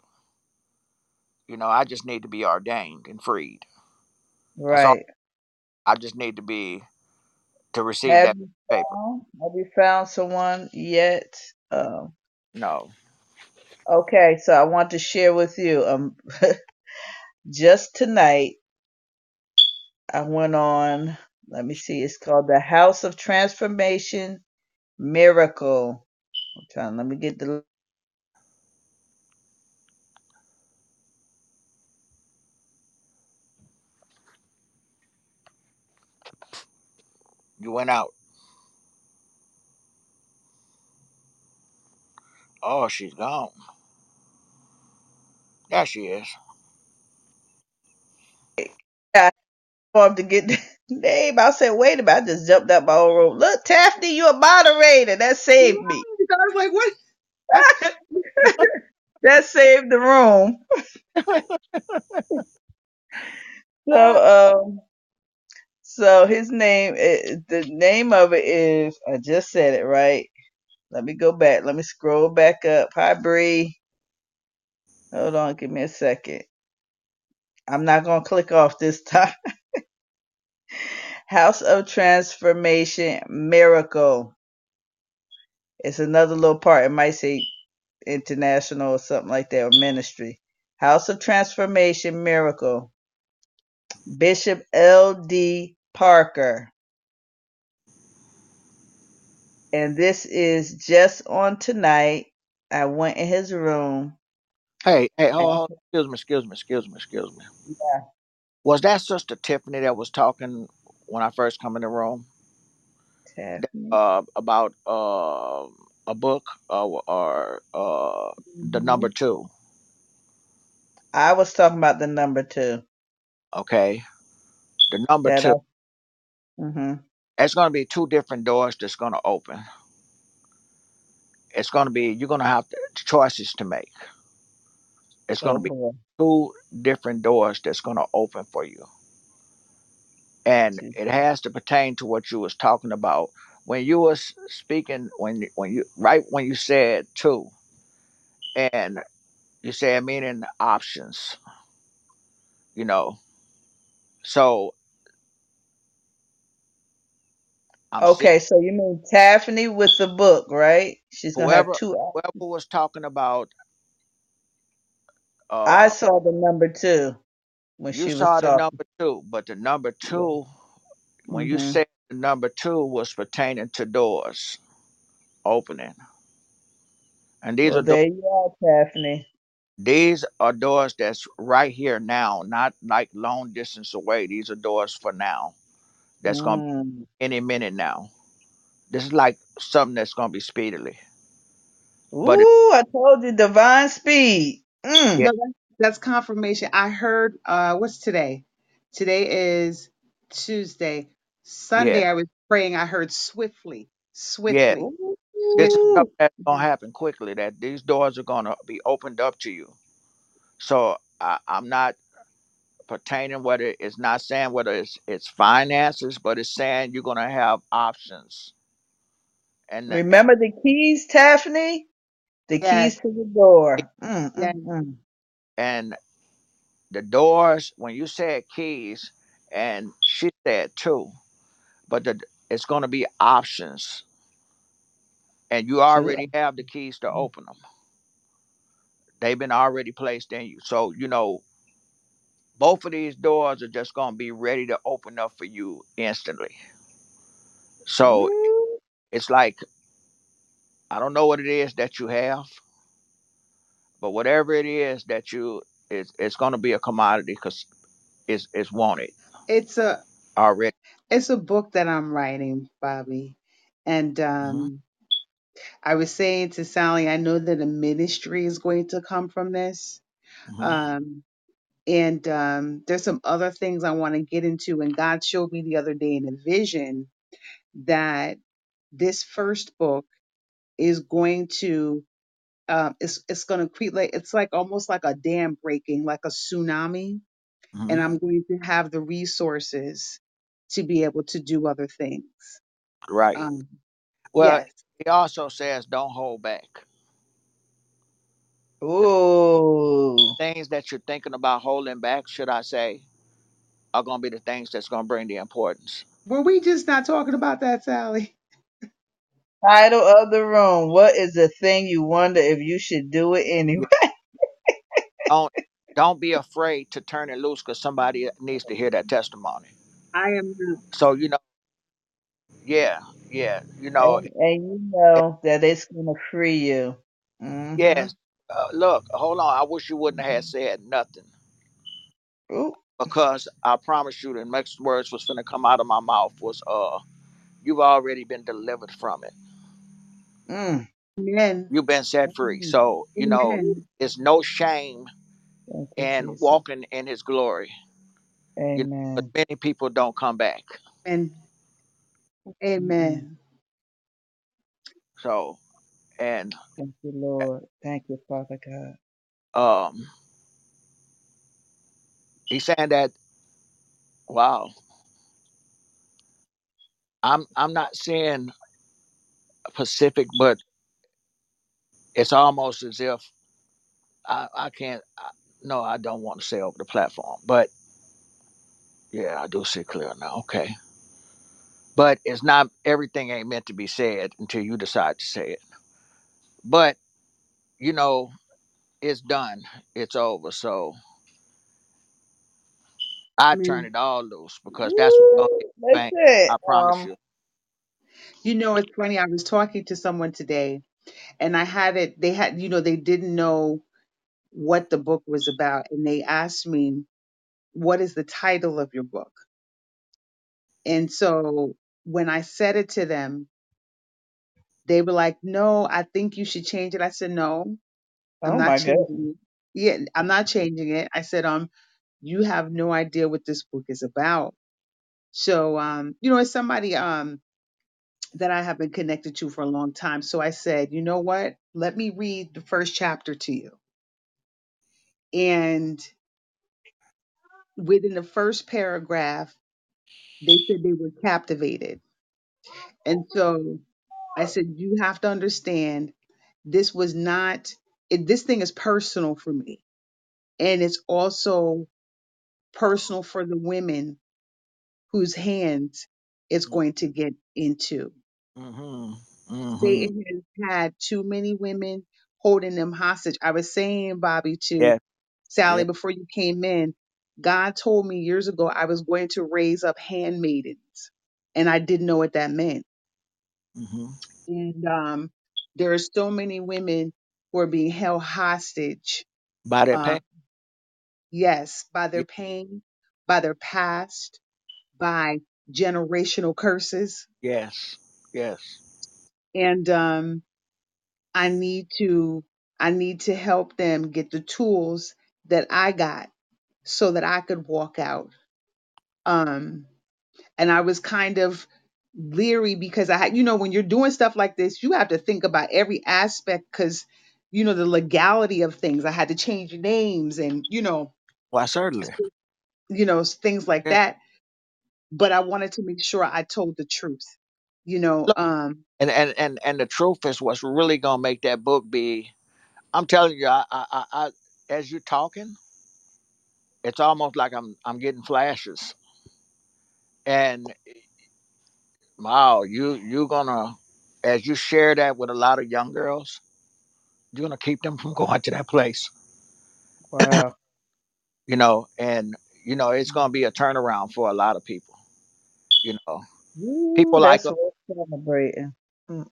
You know, I just need to be ordained and freed. That's all. Right. I just need to be to receive Have that you paper. found have you found someone yet? Um No. okay, so I want to share with you. Um just tonight I went on let me see, it's called the House of Transformation Miracle. I'm trying let me get the You went out. Oh, she's gone. There she is. Form to get the name. I said, wait a minute, I just jumped up my own room. Look, Taffy, you a moderator. That saved me. I was like, what? that saved the room. So, um, so his name, eh, the name of it is, I just said it right. Let me go back. Let me scroll back up. Hi, Bree. Hold on, give me a second. I'm not gonna click off this time. House of Transformation Miracle. It's another little part. It might say international or something like that, or ministry. House of Transformation Miracle. Bishop L.D. Parker. And this is just on tonight. I went in his room. hey, hey, hold, hold. Oh, oh, excuse me, excuse me, excuse me, excuse me. Was that Sister Tiffany that was talking when I first come in the room? Uh, about uh, a book uh, or uh, the number two. I was talking about the number two. Okay, the number That two. hmm It's going to be two different doors that's going to open. It's going to be you're going to have choices to make. It's going Oh to be boy. Two different doors that's going to open for you, and it has to pertain to what you was talking about when you was speaking when when you right when you said two, and you said meaning options. You know, so I'm seeing Okay, so you mean Taffany with the book, right? She's gonna have whoever two. whoever was talking about. I Uh, saw the number two when you she was saw the talking. number two, but the number two when you hmm said the number two was pertaining to doors opening, and these Well, are do- there you are, Taffany. these are doors that's right here now, not like long distance away. These are doors for now. That's gonna be Mm. any minute now. This is like something that's gonna be speedily. But it, Ooh, I told you, divine speed. Yeah, Mm. No, that's, that's confirmation. I heard, uh, what's today? Today is Tuesday. yeah, Sunday, I was praying. I heard swiftly, yeah. swiftly, This is. Ooh. that's gonna happen quickly. That these doors are gonna be opened up to you. So I, I'm not pertaining whether it's not saying whether it's it's finances, but it's saying you're gonna have options and Remember the keys, Taffany? The Yes, keys to the door. Mm, yes. mm, mm. and the doors when you said keys and she said two but the, it's going to be options. And you already have the keys to open them they've been already placed in you. So you know both of these doors are just going to be ready to open up for you instantly. So it's like i don't know what it is that you have but whatever it is that you it's, it's going to be a commodity because it's, it's wanted It's a, already it's a book that I'm writing, Bobby. And, hmm um, I was saying to Sally, I know that a ministry is going to come from this. hmm Um, and um, there's some other things I want to get into. And God showed me the other day in a vision that this first book is going to um, it's it's going to create like it's like almost like a dam breaking, like a tsunami, and I'm going to have the resources to be able to do other things. Right. Um, Well, yes, he also says don't hold back. Ooh. Things that you're thinking about holding back, should I say, are going to be the things that's going to bring the importance. were we just not talking about that, Sally? Title of the room. What is the thing you wonder if you should do it anyway? Yeah. Don't don't be afraid to turn it loose because somebody needs to hear that testimony. I am not. So you know, yeah, yeah, you know, And, and you know that it's gonna free you. Mm-hmm. yes. Uh, look, hold on. I wish you wouldn't have said nothing Ooh. because I promise you the next words was finna come out of my mouth was uh you've already been delivered from it. Mm. Amen. You've been set free. So, you know, Amen. it's no shame Thank you, in Jesus. walking in his glory. You know, but Amen. many people don't come back. And Mm-mm. amen. So and Thank you, Lord. Thank you, Father God. um he's saying that wow, I'm I'm not saying Pacific, but it's almost as if I, I can't I, no, I don't want to say over the platform, but yeah, I do see clear now. Okay. But it's not everything ain't meant to be said until you decide to say it. But you know, it's done. It's over. So I turn it all loose because that's what's gonna Woo! get you famous. Listen, I promise um, you. You know, it's funny. I was talking to someone today, and I had it. They had, you know, they didn't know what the book was about, and they asked me, "What is the title of your book?" And so when I said it to them, they were like, "No, I think you should change it." I said, "No, I'm oh not my goodness. changing it. Yeah, I'm not changing it." I said, "Um, you have no idea what this book is about." So, um, you know, as somebody um that I have been connected to for a long time, so I said, "You know what? Let me read the first chapter to you." And within the first paragraph, they said they were captivated. And so I said, "You have to understand." this was not it, this thing is personal for me and it's also personal for the women whose hands it's going to get into Mm-hmm. Mm-hmm. satan has had too many women holding them hostage i was saying bobby to Yeah. sally Yeah. before you came in god told me years ago i was going to raise up handmaidens and i didn't know what that meant Mm-hmm. and um there are so many women who are being held hostage By that um, pain. Yes, by Yeah. their pain, by their past, by generational curses. Yes. Yes. And um, I need to I need to help them get the tools that I got so that I could walk out. Um, and I was kind of leery because I had, you know, when you're doing stuff like this, you have to think about every aspect because, you know, the legality of things. I had to change names and, you know, Why certainly. you know, things like Yeah. that but I wanted to make sure I told the truth. You know, um, and, and and and the truth is what's really gonna make that book be I'm telling you, I I, I, I as you're talking, it's almost like I'm I'm getting flashes. And wow, you you're gonna as you share that with a lot of young girls, you're gonna keep them from going to that place. Wow. You know, and you know, it's gonna be a turnaround for a lot of people. You know. Woo, People like us celebrating.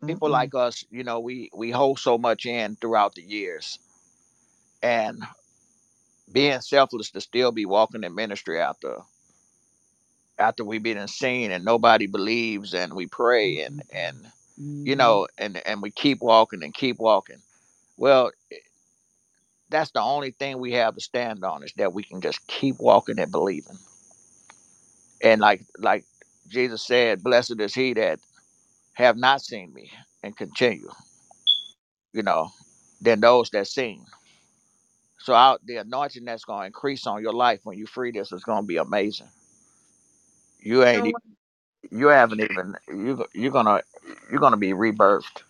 people like us, you know, we we hold so much in throughout the years. And being selfless to still be walking in ministry after after we've been seen and nobody believes and we pray and and you Mm-hmm. know and and we keep walking and keep walking well that's the only thing we have to stand on is that we can just keep walking and believing and like like jesus said blessed is he that have not seen me and continue you know than those that sing. So out the anointing that's going to increase on your life when you free this is going to be amazing. You ain't e- you haven't even you you're gonna you're gonna be rebirthed.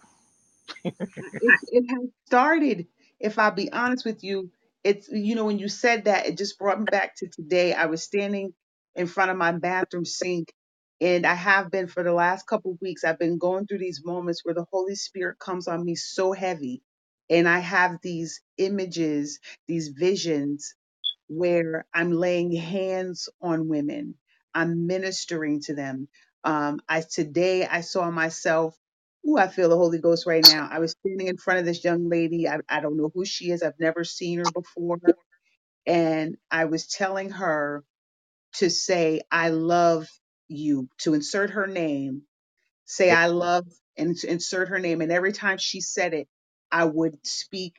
It it has started. If I be honest with you, it's you know when you said that, it just brought me back to today. I was standing in front of my bathroom sink, and I have been for the last couple of weeks. I've been going through these moments where the Holy Spirit comes on me so heavy, and I have these images, these visions where I'm laying hands on women. I'm ministering to them. Um, I today I saw myself. Ooh, I feel the Holy Ghost right now. I was standing in front of this young lady. I, I don't know who she is. I've never seen her before. And I was telling her to say, I love you, to insert her name, say, I love, and to insert her name. And every time she said it, I would speak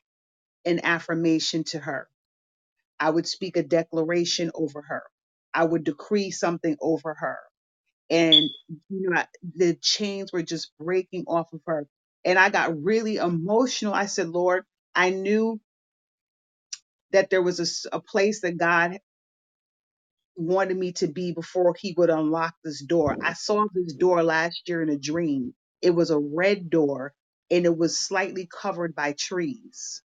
an affirmation to her I would speak a declaration over her. I would decree something over her. And you know, I- the chains were just breaking off of her. And I got really emotional. I said, Lord, I knew that there was a, s- a place that God wanted me to be before he would unlock this door. I saw this door last year in a dream. It was a red door and it was slightly covered by trees.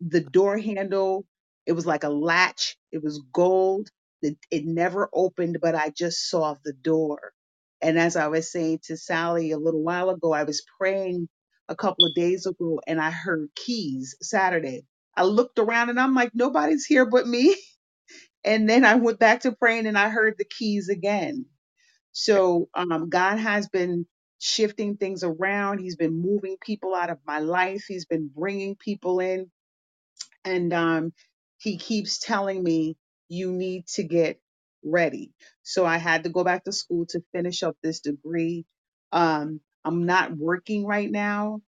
The door handle it was like a latch. It was gold. It, it never opened but i just saw the door. And as i was saying to sally a little while ago i was praying a couple of days ago and i heard keys saturday. I looked around and i'm like nobody's here but me and then i went back to praying and i heard the keys again. So um, god has been shifting things around. He's been moving people out of my life. He's been bringing people in. And um, he keeps telling me you need to get ready. So i had to go back to school to finish up this degree. Um, i'm not working right now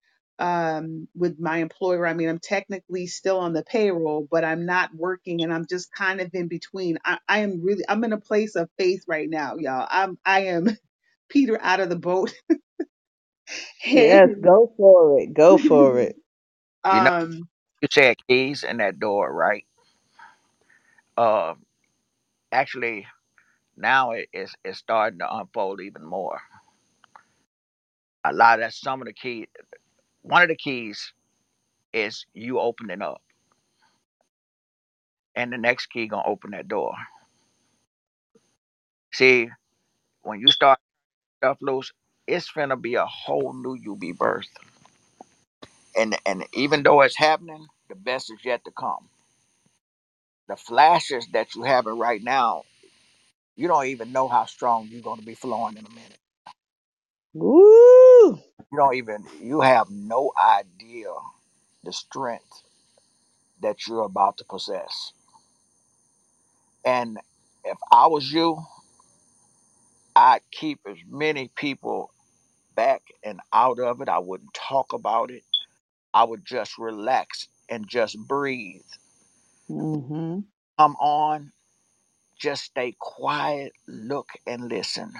um, with my employer i mean i'm technically still on the payroll but i'm not working and i'm just kind of in between i, I am really i'm in a place of faith right now y'all i'm i am peter out of the boat Yes, and go for it. Go for it. You know, um you said keys in that door, right? Uh, actually, now it is it's starting to unfold even more. A lot of that, some of the key, one of the keys is you opening up, and the next key gonna open that door. See, when you start stuff loose, it's finna be a whole new you be birthed. And and even though it's happening, the best is yet to come. The flashes that you having right now, you don't even know how strong you're gonna be flowing in a minute. Woo! You don't even you have no idea the strength that you're about to possess. And if I was you, I'd keep as many people back and out of it. I wouldn't talk about it. I would just relax and just breathe. Mm-hmm. Come on, just stay quiet, look and listen.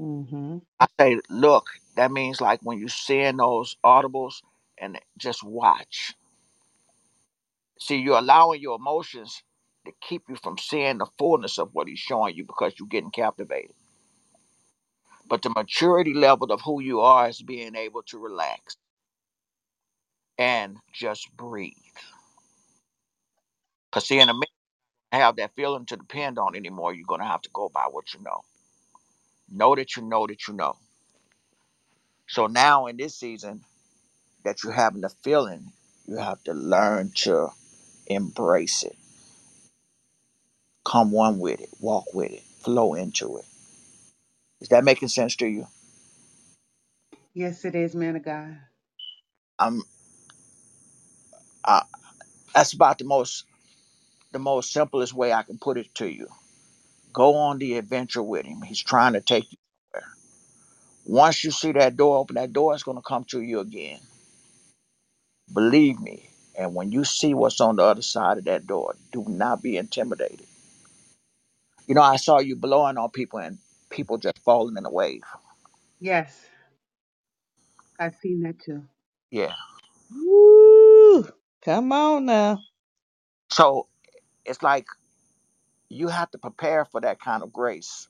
Mm-hmm. I say look, that means like when you seeing those audibles and just watch. See, you're allowing your emotions to keep you from seeing the fullness of what he's showing you because you're getting captivated. But the maturity level of who you are is being able to relax and just breathe. Because see, in a minute, have that feeling to depend on anymore. You're gonna have to go by what you know. Know that you know that you know. So now in this season that you're having the feeling, you have to learn to embrace it. Come one with it, walk with it, flow into it. Is that making sense to you? yes it is man of god I'm. I, that's about the most the most simplest way I can put it to you. Go on the adventure with him. He's trying to take you somewhere. Once you see that door open, that door is going to come to you again. Believe me. And when you see what's on the other side of that door, do not be intimidated. You know, I saw you blowing on people and people just falling in a wave. yes i've seen that too Yeah. Woo! Come on now. So it's like you have to prepare for that kind of grace.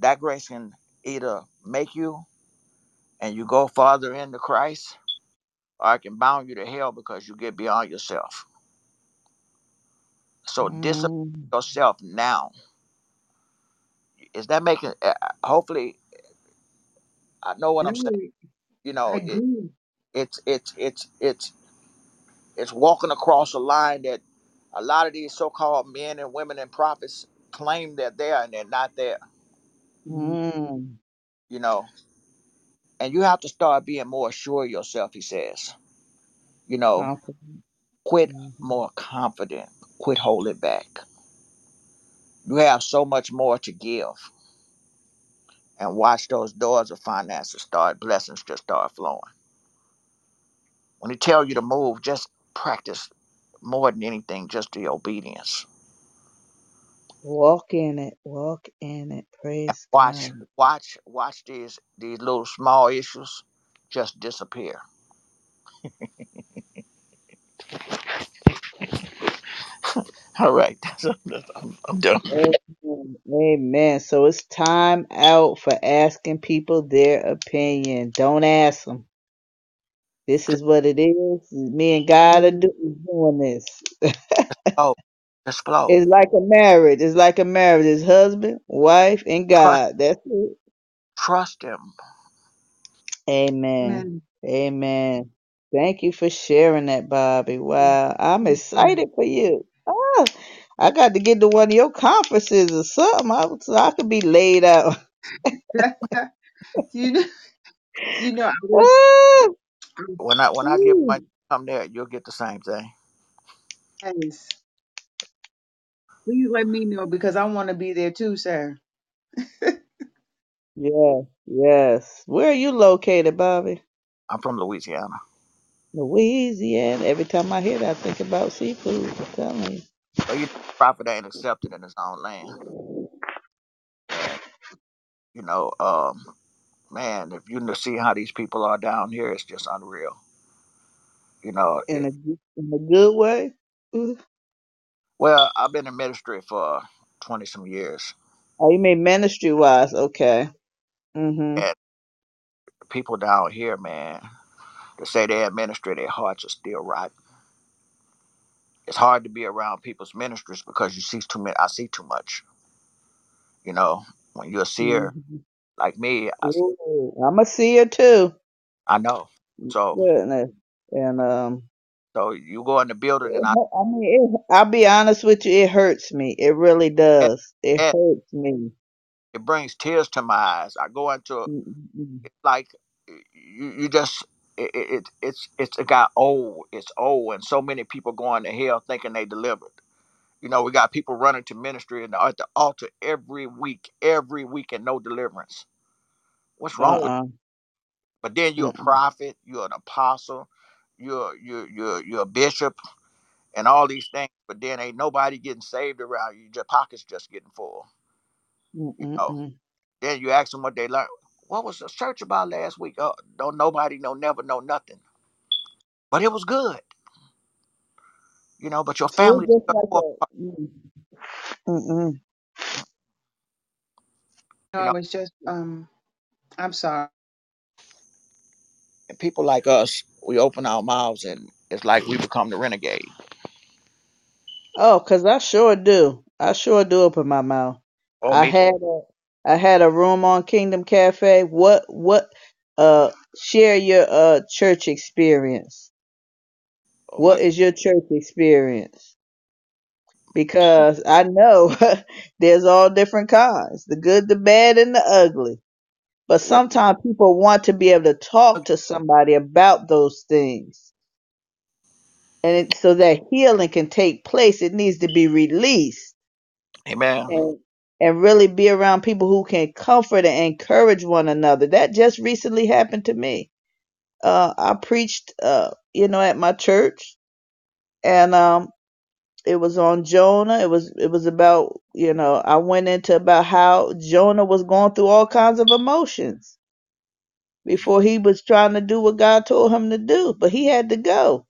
That grace can either make you and you go farther into Christ, or it can bound you to hell because you get beyond yourself. So discipline Mm, yourself now. Is that making? uh, uh, Hopefully, I know what I'm saying. You I know, it, it's it's it's it's it's walking across a line that a lot of these so-called men and women and prophets claim they're there and they're not there. Mm, You know, and you have to start being more sure of yourself. He says, you know, confident. quit hmm more confident, quit holding back. You have so much more to give, and watch those doors of finances start, blessings just start flowing. When he tell you to move, just practice more than anything, just the obedience. Walk in it. Walk in it. And Praise watch, God. watch, watch these these little small issues just disappear. All right, that's, that's, I'm, I'm done. Amen. Amen. So it's time out for asking people their opinion. Don't ask them. This is what it is. Me and God are do- doing this. Oh, just flow. It's like a marriage. It's like a marriage. It's husband, wife, and Trust, God. That's it. trust him. Amen. Amen. Amen. Thank you for sharing that, Bobby. Wow. I'm excited for you. Oh, I got to get to one of your conferences or something I, so I could be laid out. you know, you know, I was, Ah, I was When I when I get ooh. money, come there, you'll get the same thing. yes. Please let me know because I want to be there too, sir. Yes, yes. Where are you located, Bobby? I'm from Louisiana. Louisiana. Every time I hear that, I think about seafood. I'm telling you. Well, you know, prophet ain't accepted in his own land, and you know, um, man, if you kn- see how these people are down here, it's just unreal. You know, In a, in a good way? Ooh. Well, I've been in ministry for 20 some years, Oh, you mean ministry wise? Okay. Mm-hmm. and people down here, man, to say they're in ministry, their hearts are still rotten. It's hard to be around people's ministries because you see too many. I see too much. You know, when you're a seer mm-hmm. Like me, I, I'm a seer too. I know. So, Goodness. And um, so you go in the building, it, and I, hu- I mean, it, I'll be honest with you, it hurts me. It really and, does. It and hurts me. it brings tears to my eyes. I go into Mm-mm. like you, you just. It, it, it it's it's it got old. It's old, and so many people going to hell thinking they delivered You know, we got people running to ministry and at the altar every week, every week, and no deliverance. What's wrong with? Uh-uh. But then you're a Mm-mm. prophet, you're an apostle, you're you're you're you're a bishop, and all these things. But then ain't nobody getting saved around you. Your pockets just getting full. You know. Then you ask them what they learned. What was the church about last week? Oh, don't nobody know, never know nothing. But it was good. You know. But your it's family, just like a. Mm. Mm-mm. No, you I know, was just, um, I'm sorry. and people like us, we open our mouths and it's like we become the renegade. Oh, 'cause I sure do. I sure do open my mouth. Oh, I me had a I had a room on Kingdom Cafe. What what uh share your uh church experience. What is your church experience? Because I know there's all different kinds, the good, the bad, and the ugly. But sometimes people want to be able to talk to somebody about those things. And it, so that healing can take place, it needs to be released amen. and and really be around people who can comfort and encourage one another. That just recently happened to me. Uh, I preached, uh, you know, at my church, and um, it was on Jonah. It was it was about you know I went into about how Jonah was going through all kinds of emotions, before he was trying to do what God told him to do. But he had to go.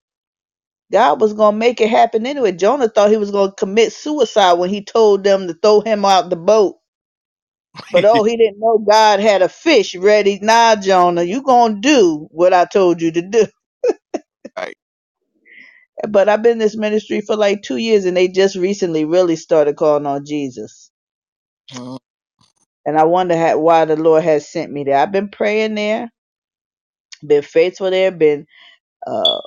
God was to make it happen anyway. Jonah thought he was to commit suicide when he told them to throw him out the boat. But oh, he didn't know God had a fish ready. Nah, Jonah, you to do what I told you to do. Right. But I've been in this ministry for like two years and they just recently really started calling on Jesus. Mhm. And I wonder how, why the Lord has sent me there. I've been praying there, been faithful there, been uh,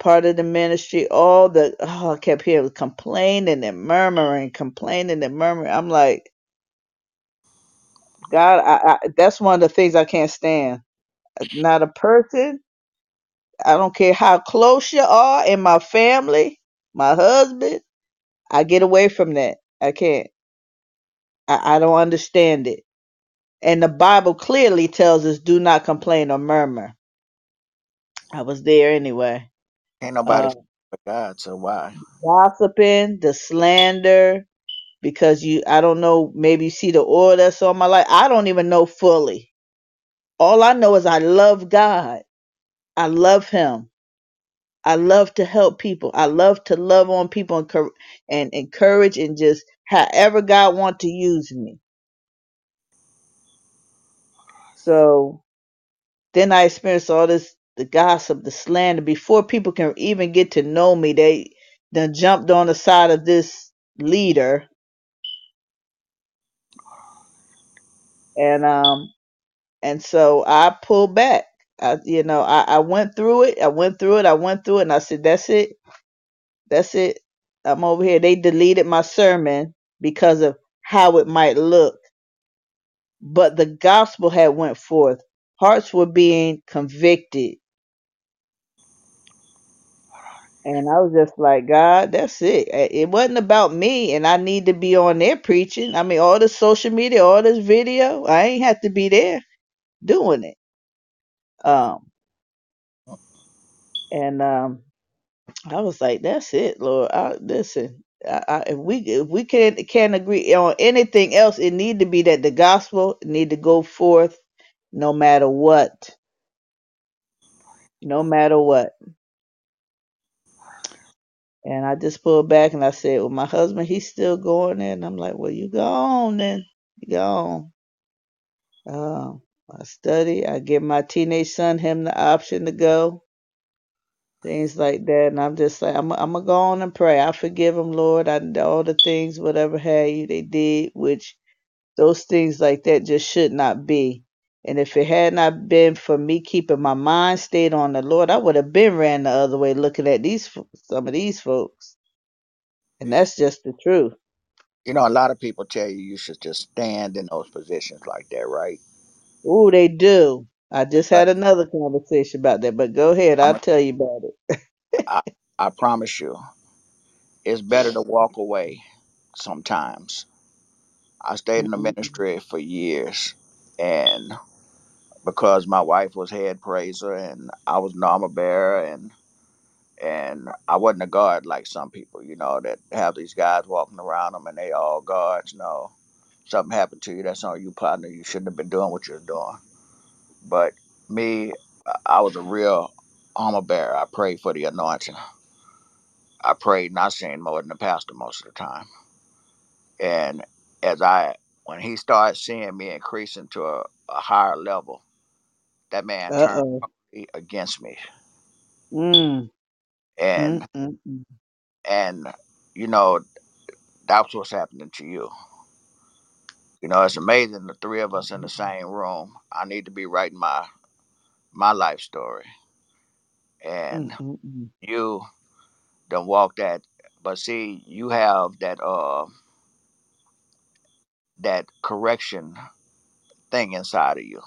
part of the ministry. All the, oh, I kept hearing complaining and murmuring, complaining and murmuring. I'm like, God, I, I, that's one of the things I can't stand. Not a person. I don't care how close you are in my family, my husband. I get away from that. I can't. I, I don't understand it. And the Bible clearly tells us do not complain or murmur. I was there anyway. Ain't nobody Uh, but God, so why? gossiping, the slander, because you, I don't know, maybe you see the oil that's on my life. I don't even know fully. All I know is I love God. I love Him. I love to help people. I love to love on people and, and encourage and just however God want to use me. So Then I experienced all this the gossip, the slander. Before people can even get to know me, they then jumped on the side of this leader and um and so I pulled back. I you know, I, I went through it, I went through it, I went through it and I said, That's it, that's it. I'm over here. They deleted my sermon because of how it might look. But the gospel had went forth. Hearts were being convicted And I was just like, God, that's it. It wasn't about me, and I need to be on there preaching. I mean, all this social media, all this video, I ain't have to be there doing it. Um, and um, I was like, that's it, Lord. I, listen, I, I, if we if we can can't agree on anything else, it need to be that the gospel need to go forth, no matter what, no matter what. And I just pulled back and I said, well, my husband, he's still going there, and I'm like, well, you go on then, you go on. Um, I study. I give my teenage son him the option to go. Things like that, and I'm just like, I'm, I'm gonna go on and pray. I forgive him, Lord. I all the things, whatever have you, they did, which those things like that just should not be. And if it had not been for me keeping my mind stayed on the Lord, I would have been ran the other way, looking at these some of these folks. And that's just the truth. You know, a lot of people tell you you should just stand in those positions like that, right? Ooh, they do. I just had another conversation about that, but go ahead. I'm I'll tell you about it. I, I promise you, it's better to walk away sometimes. I stayed in the mm-hmm. ministry for years, and because my wife was head praiser and I was an armor bearer, and and I wasn't a guard like some people, you know, that have these guys walking around them and they all guards. No, something happened to you, that's on you, partner. You shouldn't have been doing what you're doing. But me, I I was a real armor bearer. I prayed for the anointing. I prayed not saying more than the pastor most of the time. And as I, when he started seeing me increasing to a, a higher level, that man turned Uh-oh. totally against me. Mm, mm, And mm, mm. and you know that's what's happening to you. You know, it's amazing the three of us in the same room. I need to be writing my my life story, and Mm, mm, mm. you don't walk that. But see, you have that uh that correction thing inside of you.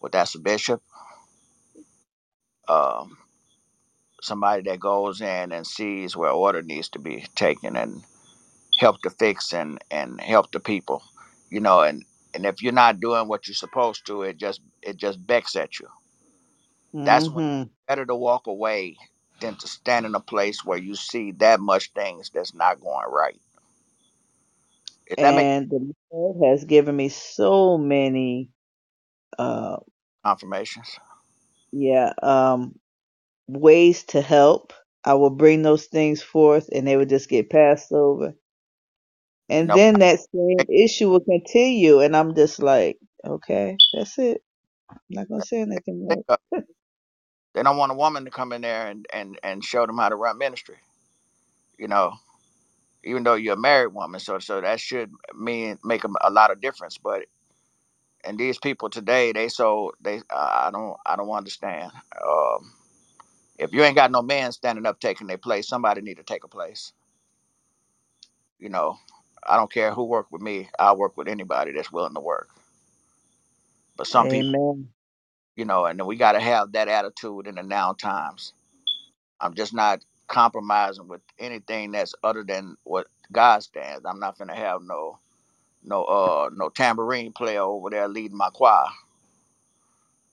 Well, that's a bishop, um, somebody that goes in and sees where order needs to be taken and help to fix and and help the people. You know, and and if you're not doing what you're supposed to, it just it just becks at you. That's when Mm-hmm. better to walk away than to stand in a place where you see that much things that's not going right. If that makes And the Lord has given me so many. Uh, confirmations. Yeah. Um, ways to help. I will bring those things forth and they would just get passed over. And No, then that same issue will continue. And I'm just like, okay, that's it. I'm not going to say anything more. they don't want a woman to come in there and, and, and show them how to run ministry. You know, even though you're a married woman, so so that should mean make a, a lot of difference. But and these people today, they so they uh, I don't I don't understand. Um, if you ain't got no man standing up taking their place, somebody need to take a place. You know, I don't care who work with me. I'll work with anybody that's willing to work. But some people, Amen. you know, and we got to have that attitude in the now times. I'm just not compromising with anything that's other than what God stands. I'm not gonna have no no uh no tambourine player over there leading my choir.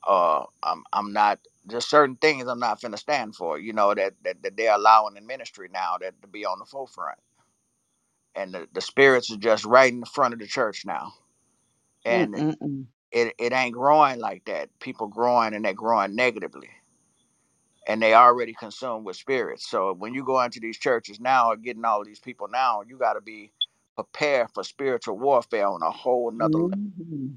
Uh, I'm I'm not just certain things I'm not finna stand for. You know that that, that they're allowing in ministry now that to be on the forefront, and the, the spirits are just right in the front of the church now, and Mm-mm-mm. it it ain't growing like that. People growing and they're growing negatively, and they already consumed with spirits. So when you go into these churches now, or getting all these people now, you got to be prepared for spiritual warfare on a whole nother level Mm-hmm.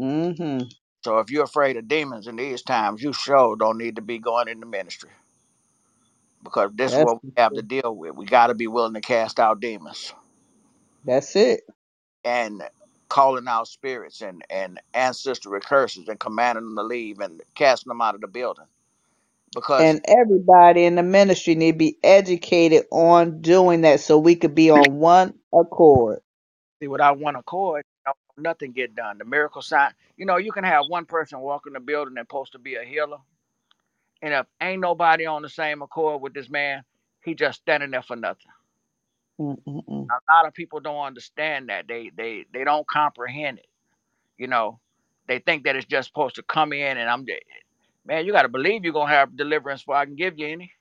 Mm-hmm. So if you're afraid of demons in these times, you sure don't need to be going into ministry because this is That's, what we have to deal with. We got to be willing to cast out demons that's it. and calling out spirits and, and ancestral curses and commanding them to leave and casting them out of the building. Because And everybody in the ministry need to be educated on doing that so we could be on one accord. see, without one accord, you know, nothing get done. The miracle sign, you know, you can have one person walk in the building and supposed to be a healer, and if ain't nobody on the same accord with this man, he just standing there for nothing. Mm-mm-mm. a lot of people don't understand that. They they they don't comprehend it. You know they think that it's just supposed to come in and i'm man you got to believe you're gonna have deliverance before i can give you any.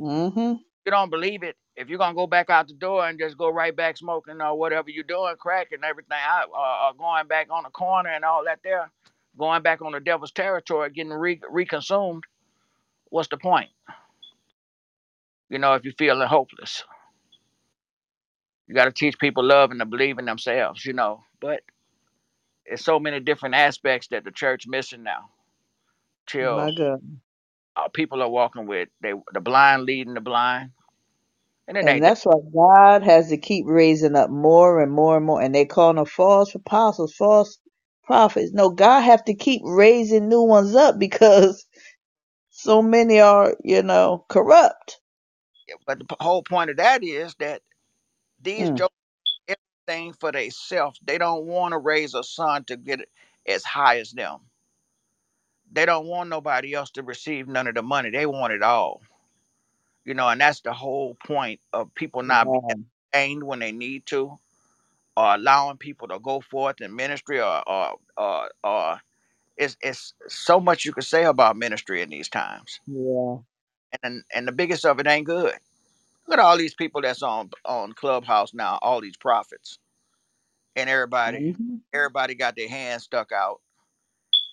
Mm-hmm. you don't believe it if you're gonna go back out the door and just go right back smoking or whatever you're doing crack and everything out uh, uh, going back on the corner and all that there going back on the devil's territory getting re- reconsumed what's the point? You know if you're feeling hopeless you got to teach people love and to believe in themselves you know but it's so many different aspects that the church missing now till My God. uh, people are walking with they the blind leading the blind and it And ain't that that's why God has to keep raising up more and more and more. And they call them false apostles, false prophets. No, God have to keep raising new ones up because so many are, you know, corrupt. but the p- whole point of that is that these Mm, jokers everything for themselves they don't want to raise a son to get it as high as them they don't want nobody else to receive none of the money they want it all you know and that's the whole point of people not being wow. ordained when they need to or allowing people to go forth in ministry or or or, or it's, it's so much you could say about ministry in these times Yeah. and and the biggest of it ain't good. Look at all these people that's on on Clubhouse now, all these prophets, and everybody, hmm everybody got their hands stuck out.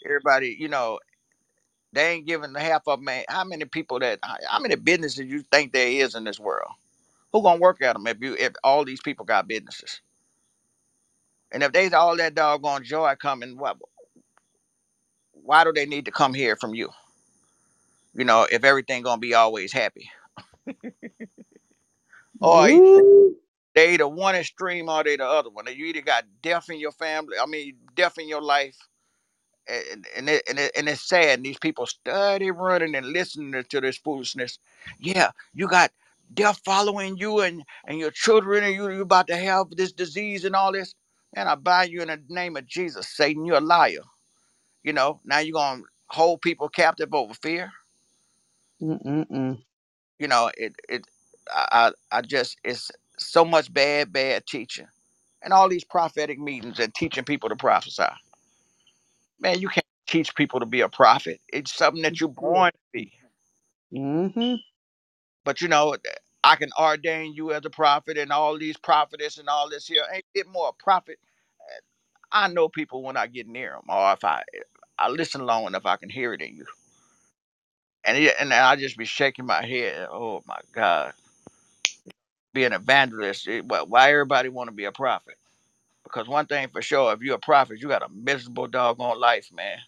Everybody, you know, they ain't giving the half of man. How many people that? How many businesses you think there is in this world? Who gonna work at them if you if all these people got businesses? And if there's all that doggone joy coming, what? Why do they need to come here from you? You know, if everything gonna be always happy, or Ooh. they the one extreme or they the other one. You either got death in your family, I mean death in your life, and and it, and, it, and it's sad. And these people study running and listening to this foolishness. Yeah, you got death following you and and your children, and you you about to have this disease and all this. And I bind you in the name of Jesus, Satan. You're a liar. You know now you're gonna hold people captive over fear. Mm-mm-mm. You know it it. I I I just it's so much bad bad teaching and all these prophetic meetings and teaching people to prophesy. Man, you can't teach people to be a prophet. It's something that you're born to be. Mm-hmm. But you know, I can ordain you as a prophet and all these prophetess and all this here. Ain't it more a prophet? I know people when I get near them, or if I I listen long enough, I can hear it in you. And it, and I just be shaking my head. Oh my God, be an evangelist. It, why why everybody want to be a prophet? Because one thing for sure, if you're a prophet, you got a miserable doggone life, man.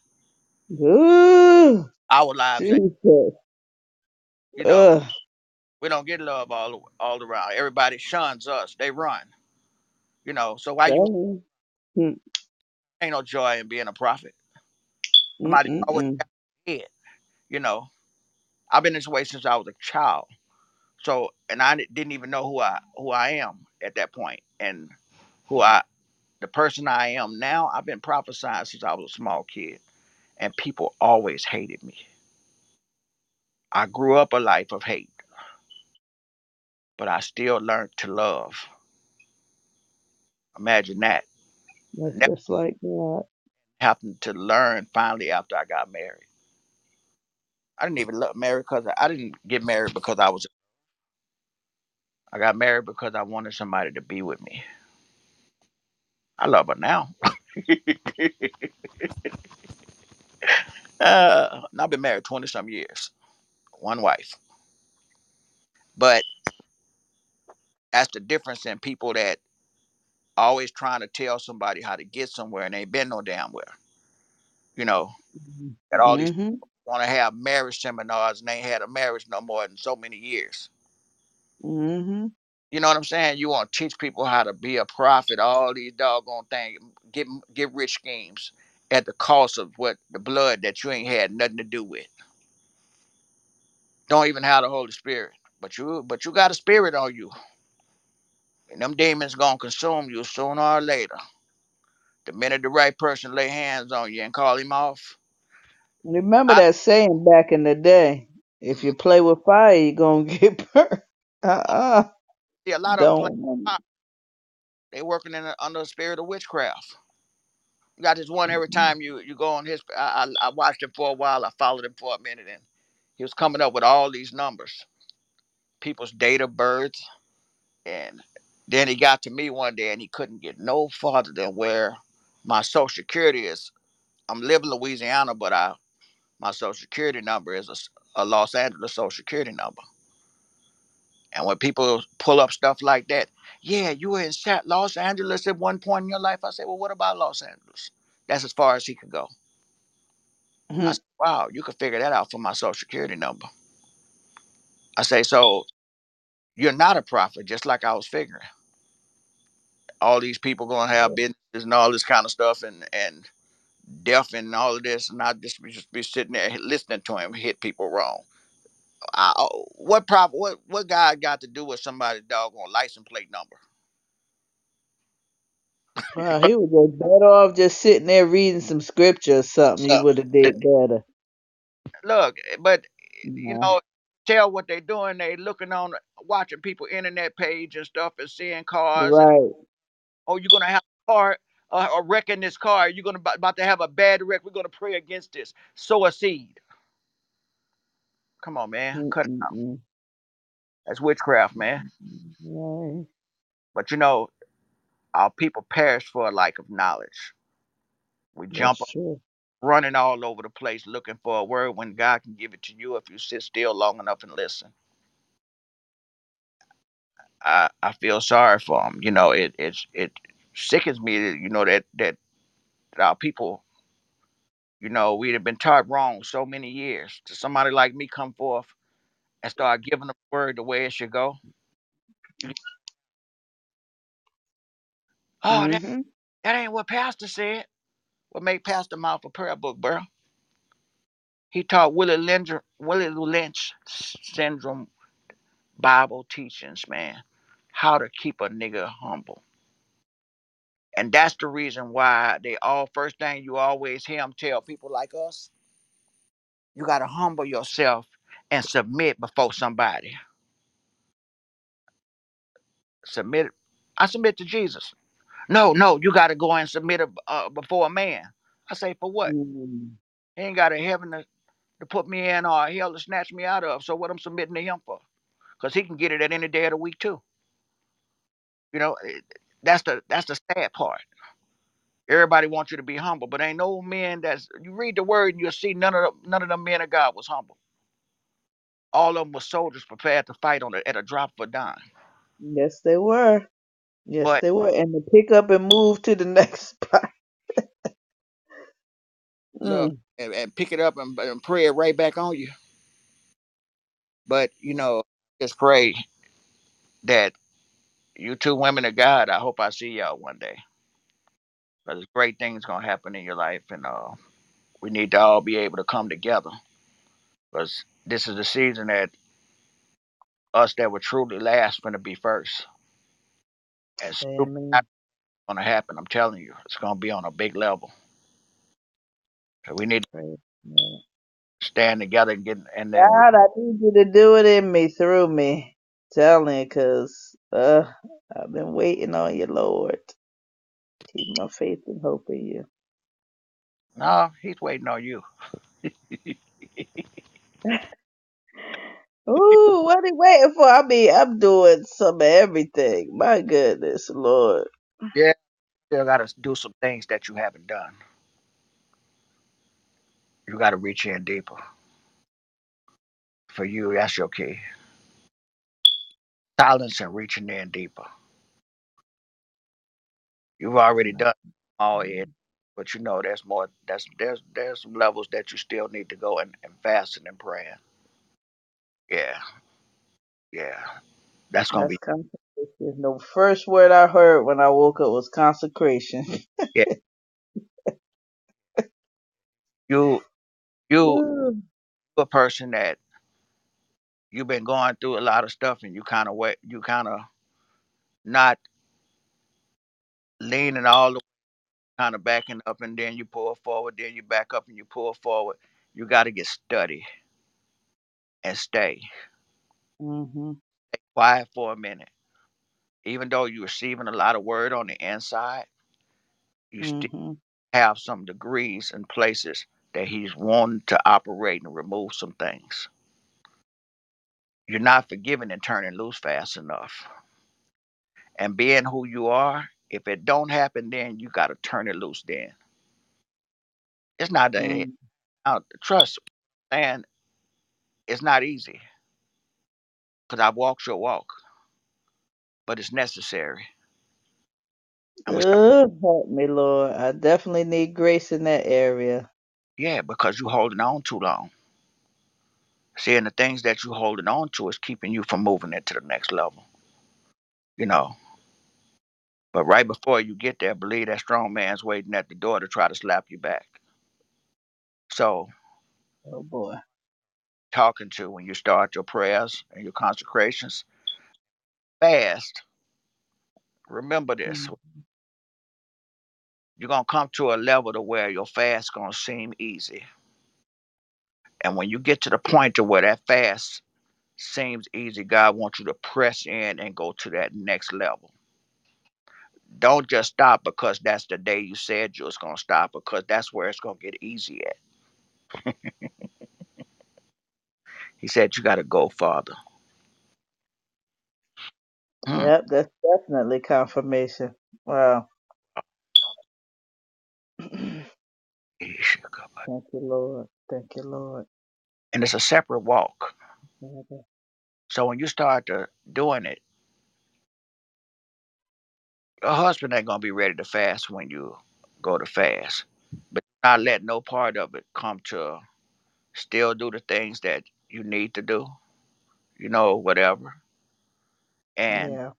Ooh, Our lives ain't. Jesus. You know, Ugh. we don't get love all all around. Everybody shuns us. They run. You know, so why you Dang. Mm, ain't no joy in being a prophet? mm, Somebody mm, always mm. got head. You know, I've been this way since I was a child. So, and I didn't even know who I who I am at that point, and who I the person I am now. I've been prophesying since I was a small kid, and people always hated me. I grew up a life of hate, but I still learned to love. Imagine that. That's Never just like God. having to learn finally after I got married. I didn't even look married because I didn't get married because I was. I got married because I wanted somebody to be with me. I love her now. uh, and I've been married twenty some years, one wife. But that's the difference in people that always trying to tell somebody how to get somewhere and ain't been no damn where. You know, that all these Mm-hmm. want to have marriage seminars and ain't had a marriage no more than so many years. Mm-hmm. You know what I'm saying? You want to teach people how to be a prophet, all these doggone things, get get rich schemes at the cost of what the blood that you ain't had nothing to do with. Don't even have the Holy Spirit, but you but you got a spirit on you, and them demons gonna consume you sooner or later. The minute the right person lay hands on you and call him off, Remember I that saying back in the day. If you play with fire, you're gonna get burnt. Uh-uh. see a lot of them. Don't. They working in a, under the spirit of witchcraft. You got this one every mm-hmm. time you you go on his. I, I I watched him for a while. I followed him for a minute, and he was coming up with all these numbers, people's date of birth, and then he got to me one day, and he couldn't get no farther than where my social security is. I'm living in Louisiana, but I my social security number is a, s- a Los Angeles social security number. And when people pull up stuff like that, yeah, you were in Los Angeles at one point in your life. I say, well, what about Los Angeles? That's as far as he could go. I Mhm. said, wow, you could figure that out from my social security number. I say, so you're not a prophet, just like I was figuring. All these people gonna have businesses and all this kind of stuff, and and deaf and all of this, and I just be, just be sitting there listening to him hit people wrong. I, oh, what prop? What what God got to do with somebody's doggone license plate number? Wow, he was just better off just sitting there reading some scripture or something. He So, would have did better. look, but you Yeah. know, tell what they're doing. They looking on, watching people internet page and stuff, and seeing cars, and Right. oh, you're gonna have a car, uh, a wreck in this car. You're gonna about to have a bad wreck. We're gonna pray against this. Sow a seed. Come on, man, mm, cut it mm, out. Mm. That's witchcraft, man. Right. But you know, our people perish for a lack of knowledge. We jump That's true. running all over the place looking for a word when God can give it to you if you sit still long enough and listen. I, I feel sorry for them. You know, it it's it sickens me that you know that that our people, you know, we'd have been taught wrong so many years. To somebody like me come forth and start giving the word the way it should go. Oh, that Mm-hmm. that ain't what Pastor said. What made Pastor mouth a prayer book, bro? He taught Willie Lynch Willie Lynch syndrome Bible teachings, man. How to keep a nigga humble. And that's the reason why they all first thing you always hear him tell people like us, you gotta humble yourself and submit before somebody. Submit. I submit to Jesus. No, no, you gotta go and submit a, uh, before a man. I say for what? Mm-hmm. He ain't got a heaven to, to put me in or a hell to snatch me out of. So what I'm submitting to him for? Because he can get it at any day of the week too. You know, that's the that's the sad part. Everybody wants you to be humble, but ain't no man that's you read the word and you'll see none of the, none of the men of God was humble. All of them were soldiers prepared to fight on it at a drop of a dime. Yes, they were. Yes, But they were. And to pick up and move to the next spot. look Mm. and, and pick it up and, and pray it right back on you. But you know, just pray that you two women of God. I hope I see y'all one day because great things gonna happen in your life, and uh, we need to all be able to come together because this is the season that us that would truly last gonna be first. And super Amen. gonna happen. I'm telling you, it's gonna be on a big level. So we need to God. stand together and get and then God, I need you to do it in me, through me. Telling, cause uh, I've been waiting on you, Lord. Keep my faith and hope in you. no, he's waiting on you. Ooh, what are you waiting for? I mean, I'm doing some of everything. My goodness, Lord. Yeah, still gotta do some things that you haven't done. You gotta reach in deeper. For you, that's your key. Silence and reaching in deeper. You've already done all it, but you know there's more. That's there's there's some levels that you still need to go and, and fasting and praying. Yeah, yeah, that's gonna That's be consecration. The first word I heard when I woke up was consecration. yeah. You you Ooh. a person that you've been going through a lot of stuff and you kind of wait you kind of not leaning all the kind of backing up and then you pull forward then you back up and you pull forward. You got to get steady and stay. Hmm quiet for a minute. Even though you're receiving a lot of word on the inside you still hmm have some degrees and places that he's wanting to operate and remove some things you're not forgiving and turning loose fast enough and being who you are if it don't happen then you got to turn it loose then it's not that mm Now, trust, and it's not easy because I've walked your walk, but it's necessary. And we start, Ooh, help me, Lord. I definitely need grace in that area. yeah, because you're holding on too long. See, and the things that you're holding on to is keeping you from moving into the next level, you know. But right before you get there, believe that strong man's waiting at the door to try to slap you back. So, Oh boy. talking to when you start your prayers and your consecrations, fast, remember this. Mm. You're going to come to a level to where your fast going to seem easy. And when you get to the point to where that fast seems easy, God wants you to press in and go to that next level. Don't just stop because that's the day you said you was gonna stop, because that's where it's gonna get easy at. He said you gotta go farther. Mm. Yep, that's definitely confirmation. Wow. Thank you, Lord. Thank you, Lord. And it's a separate walk. Father. So when you start to doing it, your husband ain't gonna be ready to fast when you go to fast. But not let no part of it come to still do the things that you need to do, you know, whatever. And Yeah.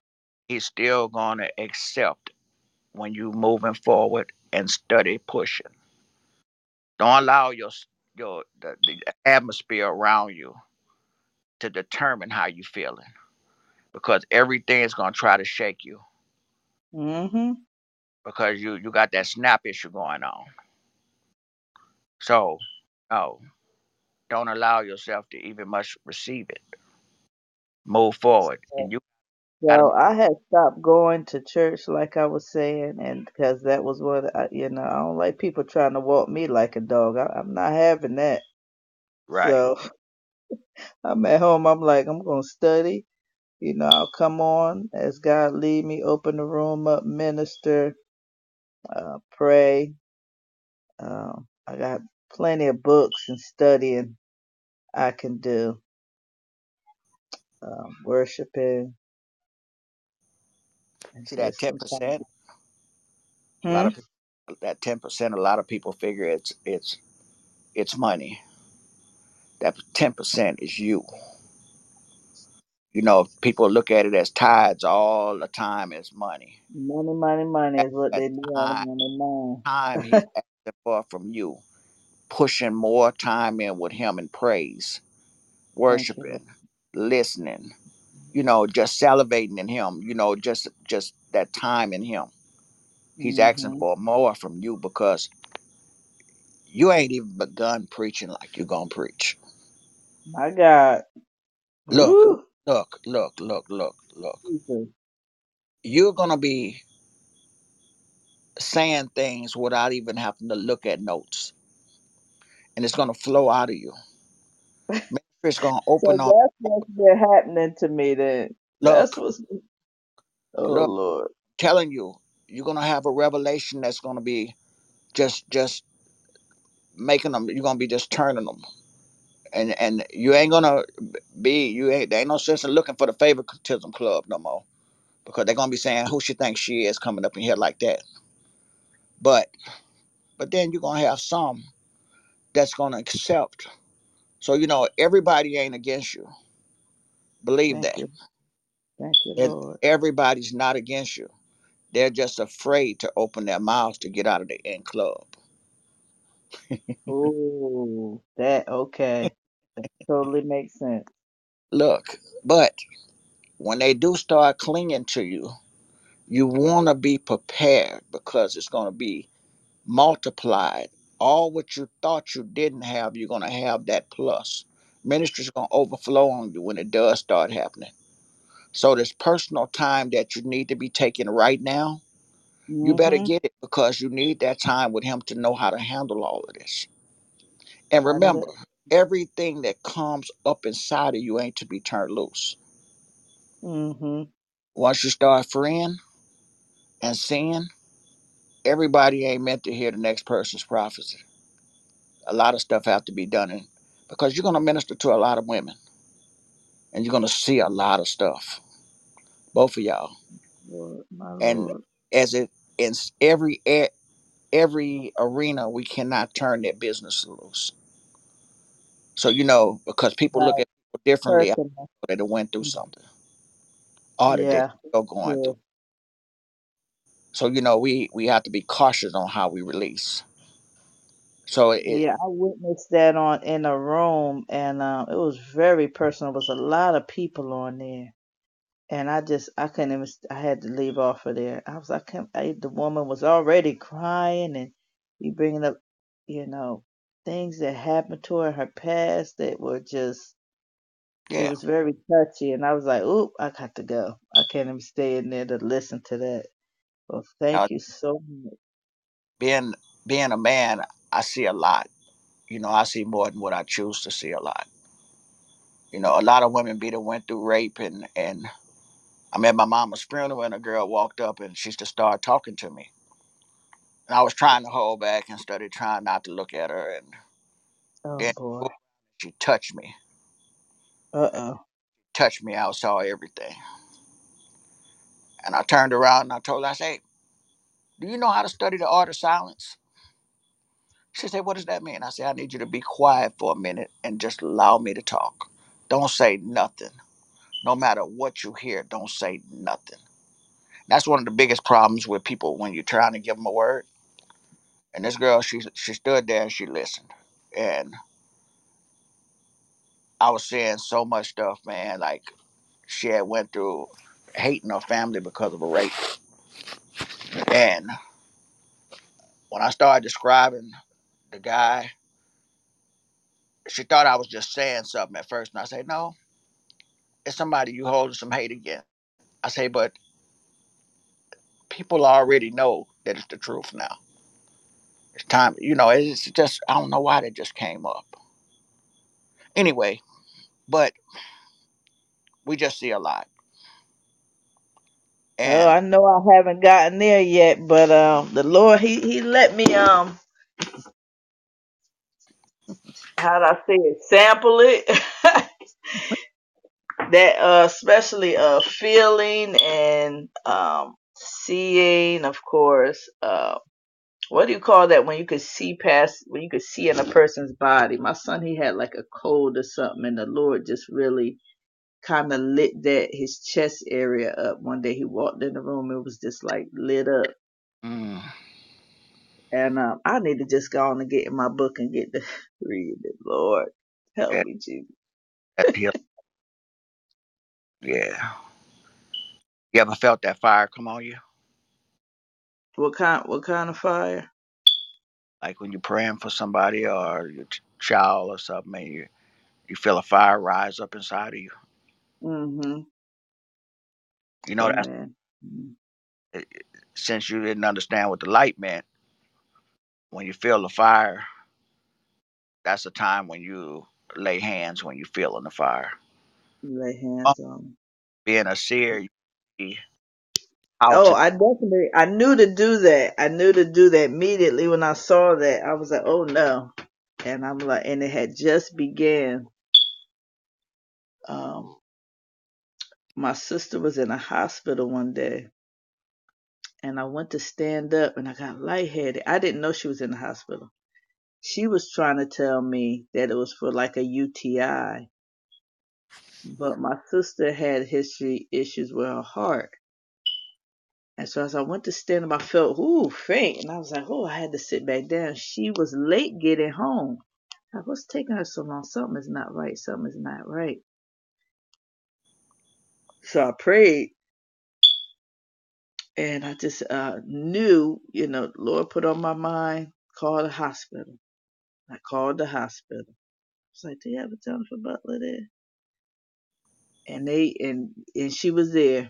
he's still gonna accept when you moving forward and study pushing. Don't allow your your the, the atmosphere around you to determine how you feeling because everything is gonna try to shake you hmm because you you got that snap issue going on. So no, don't allow yourself to even much receive it. Move forward, and you gotta So I had stopped going to church, like I was saying, and because that was what I, you know, I don't like people trying to walk me like a dog. I, I'm not having that. right, So I'm at home. I'm like, I'm gonna study. You know, I'll come on as God lead me. Open the room up, minister, uh, pray. Um, I got plenty of books and studying I can do. Um, worshiping See that ten percent? A lot Hmm? of people that ten percent. A lot of people figure it's it's it's money. That ten percent is you. You know, people look at it as tithes all the time as money. Money, money, money is what that they be time, money, on time he's asking for from you, pushing more time in with him in praise. Thank you, worshiping, listening. You know, just salivating in him. You know, just just that time in him. He's asking hmm for more from you because you ain't even begun preaching like you're gonna preach. My God. Look, Woo! look, look, look, look, look. Jesus. You're gonna be saying things without even having to look at notes, and it's gonna flow out of you. Ministry's gonna So open on. that's what's been happening to me then. That's what's, oh look. Lord. Telling you, you're gonna have a revelation that's gonna be just, just making them. You're gonna be just turning them, and and you ain't gonna be. You ain't. There ain't no sense in looking for the favoritism club no more because they're gonna be saying who she thinks she is coming up in here like that. But but then you're gonna have some that's gonna accept. So you know everybody ain't against you. Believe Thank that. you. Thank you, Lord. everybody's not against you. They're just afraid to open their mouths to get out of the in club. Ooh, that okay. That totally makes sense. Look, but when they do start clinging to you, you want to be prepared because it's going to be multiplied. All what you thought you didn't have, you're going to have that plus. Ministry's going to overflow on you when it does start happening. So, this personal time that you need to be taking right now, you better Mm-hmm. get it because you need that time with Him to know how to handle all of this. And I remember, everything that comes up inside of you ain't to be turned loose. Mm-hmm. Once you start freeing and seeing, everybody ain't meant to hear the next person's prophecy. A lot of stuff have to be done in because you're gonna minister to a lot of women and you're gonna see a lot of stuff, both of y'all. Lord, my And Lord. as it in s- every a- every arena, we cannot turn their business loose. So you know, because people look Right. at people differently after Personal. went through mm. something, or that they Yeah. still going Yeah. through. So you know, we we have to be cautious on how we release. So it Yeah, I witnessed that on in a room and um it was very personal. It was a lot of people on there. And I just I couldn't even I had to leave off of there. I was I can't I, the woman was already crying and you bringing up, you know, things that happened to her in her past that were just it yeah, was very touchy and I was like, Oop, I got to go. I can't even stay in there to listen to that. Well uh, thank you so much. being being a man, I see a lot. You know, I see more than what I choose to see a lot. You know, a lot of women be that went through rape and and I'm at my mama's funeral and a girl walked up and she just started talking to me. And I was trying to hold back and started trying not to look at her and Oh then boy. she touched me. Uh oh. Touched me, I saw everything. And I turned around and I told her, I said, Do you know how to study the art of silence? She said, What does that mean? I said, I need you to be quiet for a minute and just allow me to talk. Don't say nothing. No matter what you hear, don't say nothing. That's one of the biggest problems with people when you're trying to give them a word. And this girl, she she stood there and she listened. And I was saying so much stuff, man. Like she had went through hating her family because of a rape. And when I started describing the guy, she thought I was just saying something at first. And I said, No, it's somebody you holding some hate against. I say, but people already know that it's the truth now. It's time, you know, it's just, I don't know why that just came up. Anyway, but we just see a lot. Oh, And I know I haven't gotten there yet, but um, the Lord, he he let me um, how do I say it, sample it. that uh, especially uh, feeling and um, seeing, of course. Uh, what do you call that when you could see past, when you could see in a person's body? My son, he had like a cold or something, and the Lord just really kind of lit that his chest area up. One day he walked in the room, it was just like lit up mm, And um, I need to just go on and get in my book and get to read it. Lord, help that, me, Jesus. that yeah. You ever felt that fire come on you? What kind? What kind of fire? Like when you're praying for somebody or your ch- child or something, and you you feel a fire rise up inside of you. Mm-hmm. You know that's Amen. Mm. since you didn't understand what the light meant. When you feel the fire, that's the time when you lay hands when you feel in the fire. Lay Oh, hands on. being a seer, you see how Oh, to. I definitely. I knew to do that. I knew to do that immediately when I saw that. I was like, oh no. And I'm like, and it had just began. Um, my sister was in a hospital one day, and I went to stand up, and I got lightheaded. I didn't know she was in the hospital. she was trying to tell me that it was for like a UTI, but my sister had history issues with her heart. And so as I went to stand up, I felt, ooh, faint. And I was like, oh, I had to sit back down. She was late getting home. Like, what's taking her so long? Something is not right. Something is not right. So I prayed and I just uh, knew, you know, Lord put on my mind, call the hospital. I called the hospital. I was like, do you have a Jennifer Butler there? And they, and, and she was there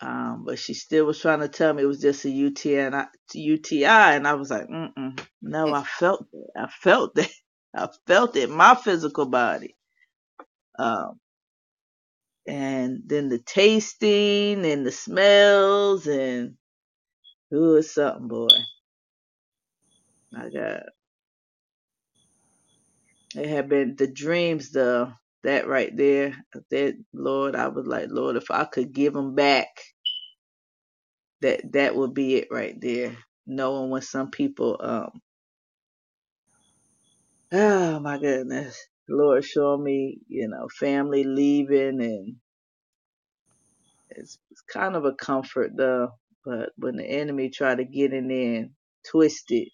Um, but she still was trying to tell me it was just a UTI, and I, UTI, and I was like, Mm-mm, no, I felt it. I felt that. I felt it in my physical body. And then the tasting and the smells and ooh, something, boy. My God, it had been the dreams, the That right there, that Lord, I was like, Lord, if I could give them back, that that would be it right there. Knowing when some people, um. Oh my goodness. The Lord showed me, you know, family leaving and it's, it's kind of a comfort though. But when the enemy try to get in there and twist it,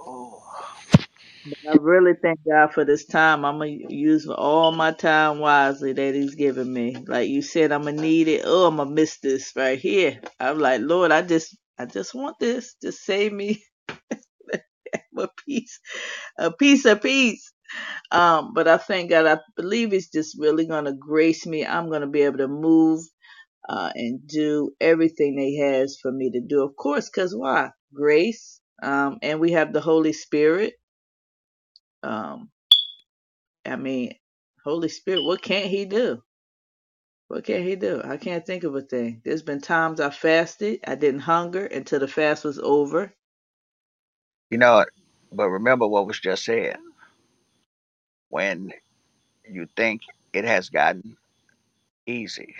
Oh, I really thank God for this time. I'm gonna use all my time wisely that He's given me. Like you said, I'm gonna need it. Oh, I'm gonna miss this right here. I'm like, Lord, I just, I just want this. to save me a piece, a piece of peace. Um, but I thank God, I believe He's just really going to grace me. I'm going to be able to move uh, and do everything He has for me to do. Of course, because why? Grace. Um, and we have the Holy Spirit. Um, I mean, Holy Spirit, what can't He do? What can He do? I can't think of a thing. There's been times I fasted, I didn't hunger until the fast was over. you know. But remember what was just said. When you think it has gotten easy,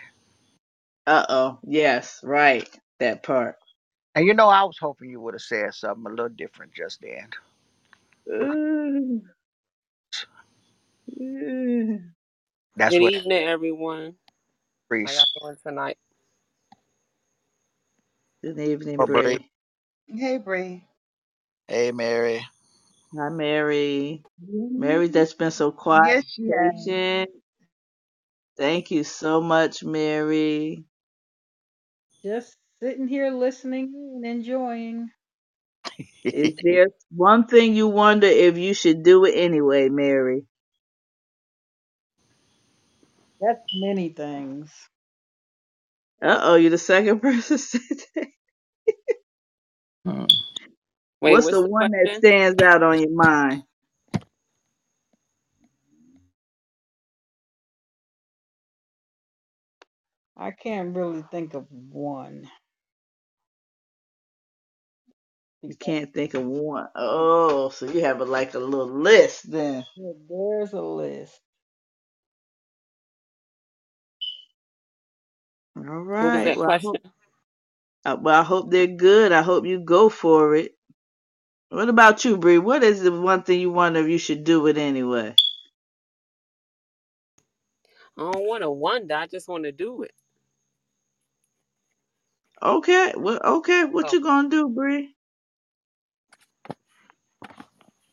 Uh oh. Yes, right. That part. and you know, I was hoping you would have said something a little different just then. Ooh, ooh. That's Good what evening, everyone. How y'all priest doing tonight? Good evening, or Bree. Bree. Hey, Bree. Hey, Mary. Hi, Mary. Mm-hmm. Mary, that's been so quiet Yes, and she has. patient. Thank you so much, Mary. Just sitting here listening and enjoying. Is there one thing you wonder if you should do it anyway, Mary? That's many things. Uh oh, you're the second person said that. Hmm. What's, what's, the, the one question? that stands out on your mind? I can't really think of one. You can't think of one. Oh, so you have a, like a little list then. There's a list. All What was right. that Well, I question? hope. Uh, well, I hope they're good. I hope you go for it. What about you, Bree? What is the one thing you wonder if you should do it anyway? I don't want to wonder. I just want to do it. Okay. Well, okay. What Oh, you gonna do, Bree?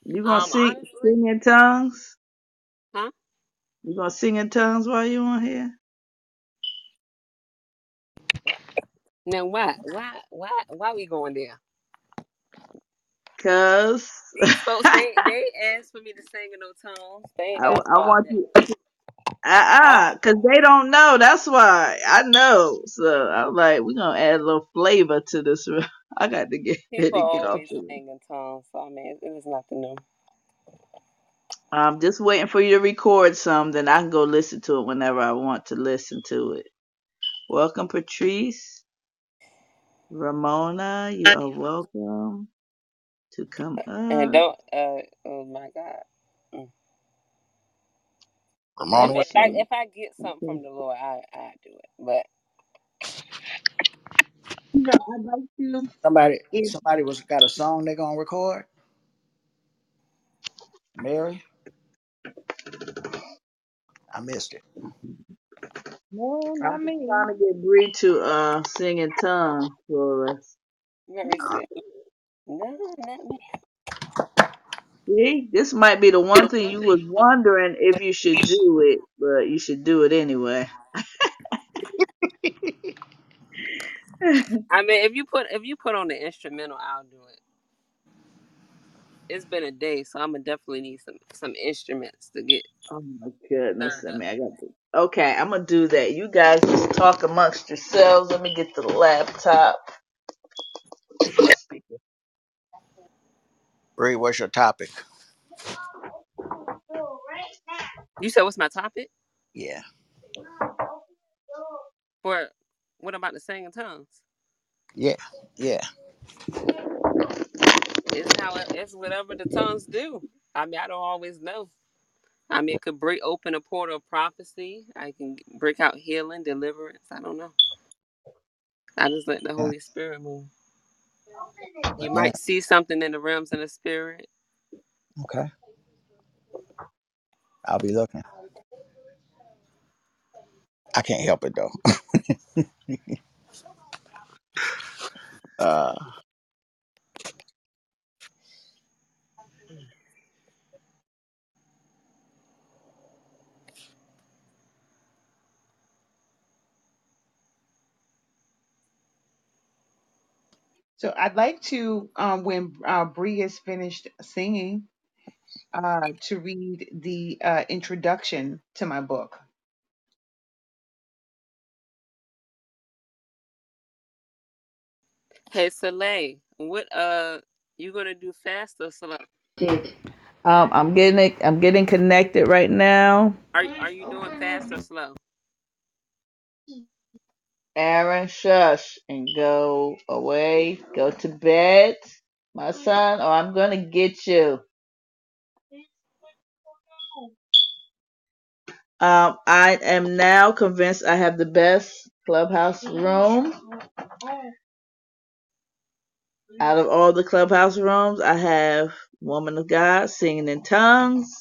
You gonna um, sing honestly, sing in tongues? huh? You gonna sing in tongues while you on here? Now why, why, why, why we going there? Cause These folks, they they asked for me to sing in no tones. They I, asked I want that. you. Uh-uh, cause they don't know. That's why I know. So I'm like, we're gonna add a little flavor to this. I got to get people ready to get off always here. sing in. So I mean, it is nothing new. I'm just waiting for you to record some, then I can go listen to it whenever I want to listen to it. Welcome, Patrice. Ramona, you are welcome to come And up. don't, uh, oh my God. Mm. If Ramona, what? if I if I get something from the Lord, I I do it. But You know, I'd like to. Somebody, If somebody was got a song they gonna record. Mary, I missed it. No, I'm not just me. trying to get Bree to uh sing in tongues for us. Mary said, no, not me. See, this might be the one thing you was wondering if you should do it, but you should do it anyway. I mean, if you put if you put on the instrumental, I'll do it. It's been a day, so I'm gonna definitely need some some instruments to get Oh my goodness. turned I up. mean, I got to. Okay, I'm gonna do that. You guys just talk amongst yourselves. Let me get the laptop. My speaker. Bree, what's your topic? You said what's my topic Yeah, for what about the sing in tongues? yeah, yeah. It's how it, it's whatever the tongues do. I mean, I don't always know. I mean, it could break open a portal of prophecy. I can break out healing, deliverance. I don't know. I just let the Holy Spirit move. You might see something in the realms of the spirit. okay. I'll be looking. I can't help it though. Uh, so, I'd like to, um, when uh, Bree has finished singing, uh, to read the uh, introduction to my book. Hey, Soleil, what uh, you gonna do fast or slow? Did. Um, I'm getting it. I'm getting connected right now. Are are you doing fast or slow? Aaron, shush and go away. Go to bed, my son, or I'm gonna get you. Um, I am now convinced I have the best clubhouse room out of all the clubhouse rooms. I have Woman of God singing in tongues.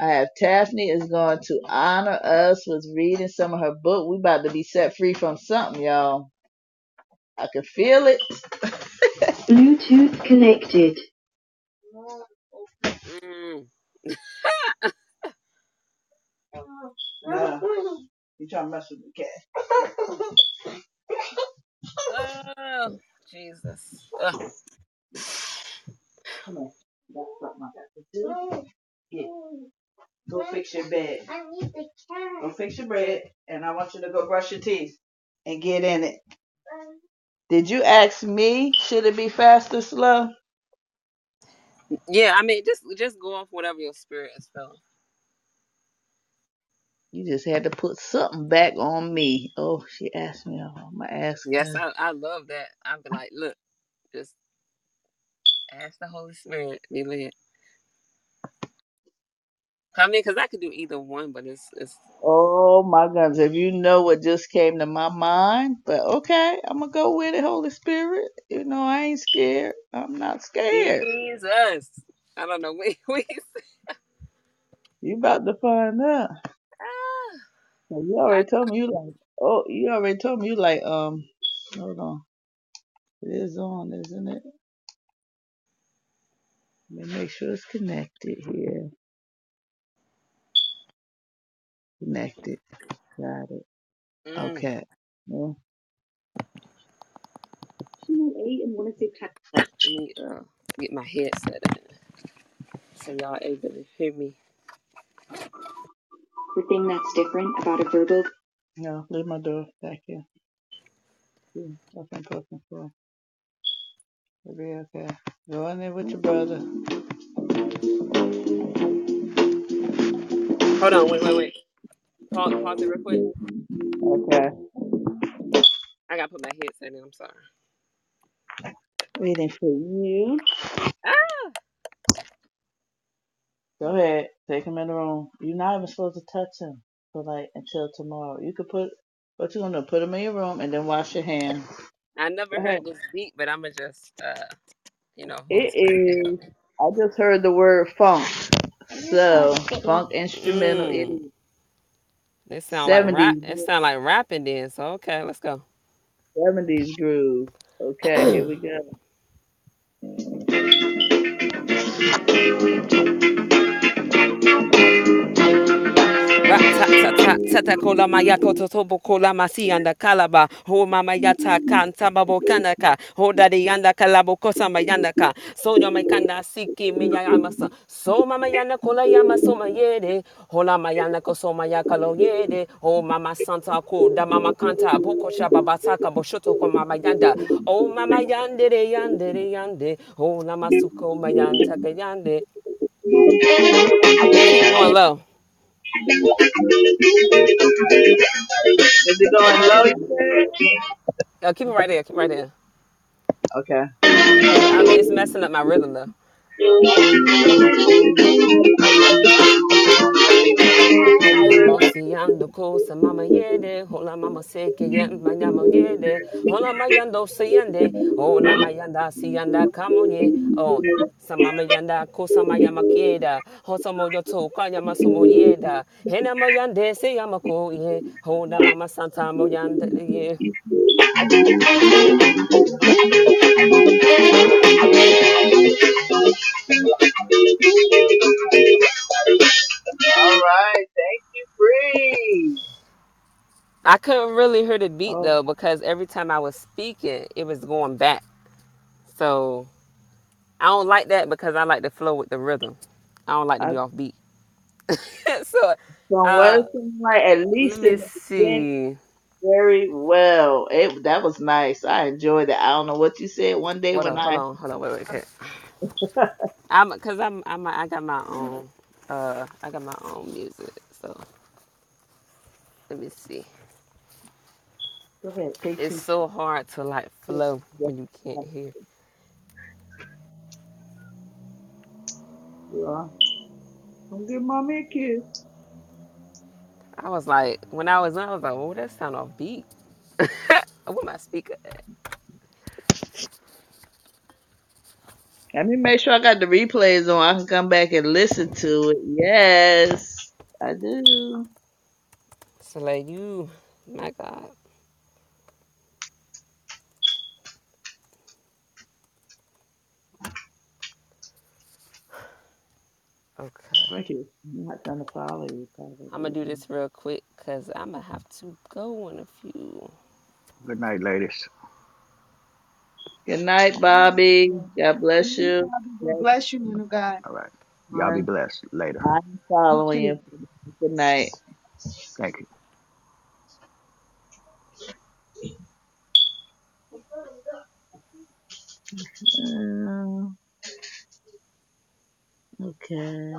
I have Taffany is going to honor us with reading some of her book. We about to be set free from something, y'all. I can feel it. Bluetooth connected. Mm. No, you trying to mess with the cat. Oh, Jesus. Ugh. Come on. That's something I got to do. Yeah. Go fix your bed. Go fix your bed, and I want you to go brush your teeth and get in it. Did you ask me? Should it be fast or slow? Yeah, I mean, just just go off whatever your spirit is feeling. You just had to put something back on me. Oh, she asked me. Oh, I'm gonna ask Yes, her. I, I love that. I'd be like, look, just ask the Holy Spirit, be led. I mean, because I could do either one, but it's it's Oh my goodness! If you know what just came to my mind, but okay, I'm gonna go with it. Holy Spirit, you know I ain't scared. I'm not scared. Jesus. I don't know. We we You about to find out. ah, You I, already told me you like. Oh, you already told me you like. Um, hold on. It is on, isn't it? Let me make sure it's connected here. Connected. Got it. mm, Okay. Well, let me uh get my headset in so y'all able to hear me. The thing that's different about a verbal no, leave my door back here. Yeah, Nothing cooking for. It'll be okay. Go in there with your brother. Hold on, wait, wait, wait. Pause, pause it real quick. Okay. I gotta put my headset in. I'm sorry. Waiting for you. Ah, Go ahead. Take him in the room. You're not even supposed to touch him for like until tomorrow. You could put what you gonna do? Put him in your room and then wash your hands. I never Go ahead. heard this beat, but I'ma just uh, you know, It is. I just heard the word funk. So funk instrumental. It is It sound like rap. seventies. It sound like rapping then. So okay, let's go. Seventies groove. Okay, here we go. Tata kola kola masi anda kalaba. Ho mama yata kanaka. Ho yanda kalabo kosa mayanda ka so kanda siki yamasa. So mama yanda kola yama so mayede koso yede. Ho mama santa ko da mama kanta. Boko shaba bataka boshoto ko mama yanda. Oh mama yande mayanta ka yande. Keep going low Is it going low? You keep it right there keep it right there? Okay. I mean, it's messing up my rhythm though. Mosi ando kosa mama yede, hola mama seke yen manyama yede, hola mayando seyende, oh na mayanda siyanda kamo ye, oh sa mama yanda kosa mayama kieda, hosa oh, moyo to kanya masomo yeda, hena moyande se yamako ye, hola mama santa moyanda ye. All right. Thank you, Bree. I couldn't really hear the beat Oh, though because every time I was speaking, it was going back. So I don't like that because I like to flow with the rhythm. I don't like to I be off beat. so what uh it seemed like, at let least me the beginning, see. very well. It that was nice. I enjoyed it. I don't know what you said one day Hold when on, hold I. on, hold on, wait, wait, wait. I'm cause I'm I'm I got my own uh I got my own music. So let me see. Go ahead. Take It's two. so hard to like flow when you can't hear. Yeah. Don't give mommy a kiss. I was like when I was on, I was like, oh that sound off beat. What my speaker at? Let me make sure I got the replays on. I can come back and listen to it. Yes, I do. So like you my God. Okay. Thank you. I'm not trying to follow you, I'm gonna do this real quick because I'm gonna have to go in a few. Good night, ladies. Good night, Bobby. God bless you. Bobby. God bless you, man of God. All right. Y'all be I'm blessed later. I'm You following too. you. Good night. Thank you. Um, okay.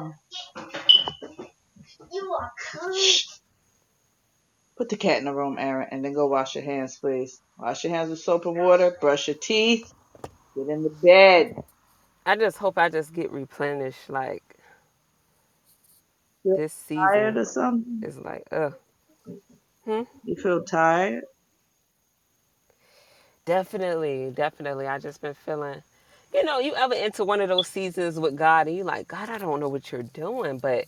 Put the cat in the room, Aaron, and then go wash your hands, please. Wash your hands with soap and water. Brush your teeth. Get in the bed. I just hope I just get replenished. Like Feel this tired season or something? It's like, ugh. Hmm? You feel tired? Definitely, definitely. I just been feeling, you know, you ever into one of those seasons with God and you like, God, I don't know what you're doing, but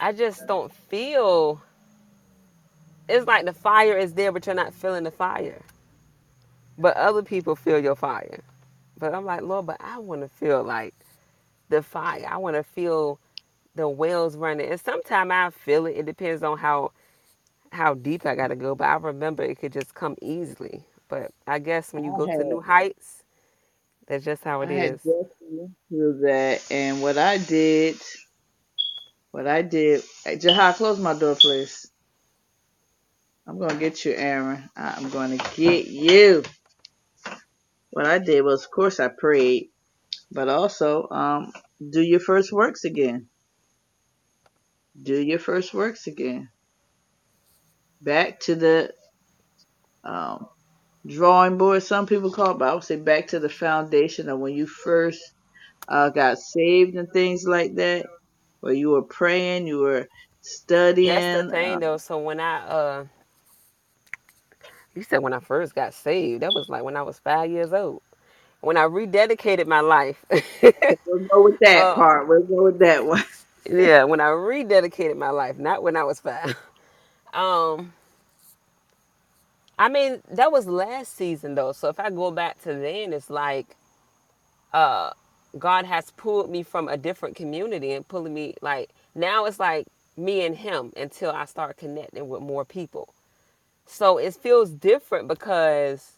I just don't feel. It's like the fire is there, but you're not feeling the fire. But other people feel your fire. But I'm like, Lord, but I want to feel like the fire. I want to feel the wells running. And sometimes I feel it. It depends on how how deep I got to go. But I remember it could just come easily. But I guess when you I go to had new heights, that's just how it I had is. just that, and what I did, what I did, hey, Jahai, close my door, please. I'm gonna get you, Aaron. I'm gonna get you. What I did was, of course, I prayed, but also, um, do your first works again. Do your first works again. Back to the um, drawing board. Some people call it, but I would say back to the foundation of when you first uh, got saved and things like that, where you were praying, you were studying. That's the studying. Uh, thing though. So when I uh you said when I first got saved, that was like when I was five years old. When I rededicated my life. we'll go with that uh part. We'll go with that one. yeah, when I rededicated my life, not when I was five. Um I mean, that was last season though. So if I go back to then, it's like uh God has pulled me from a different community and pulling me like now it's like me and him until I start connecting with more people. So it feels different because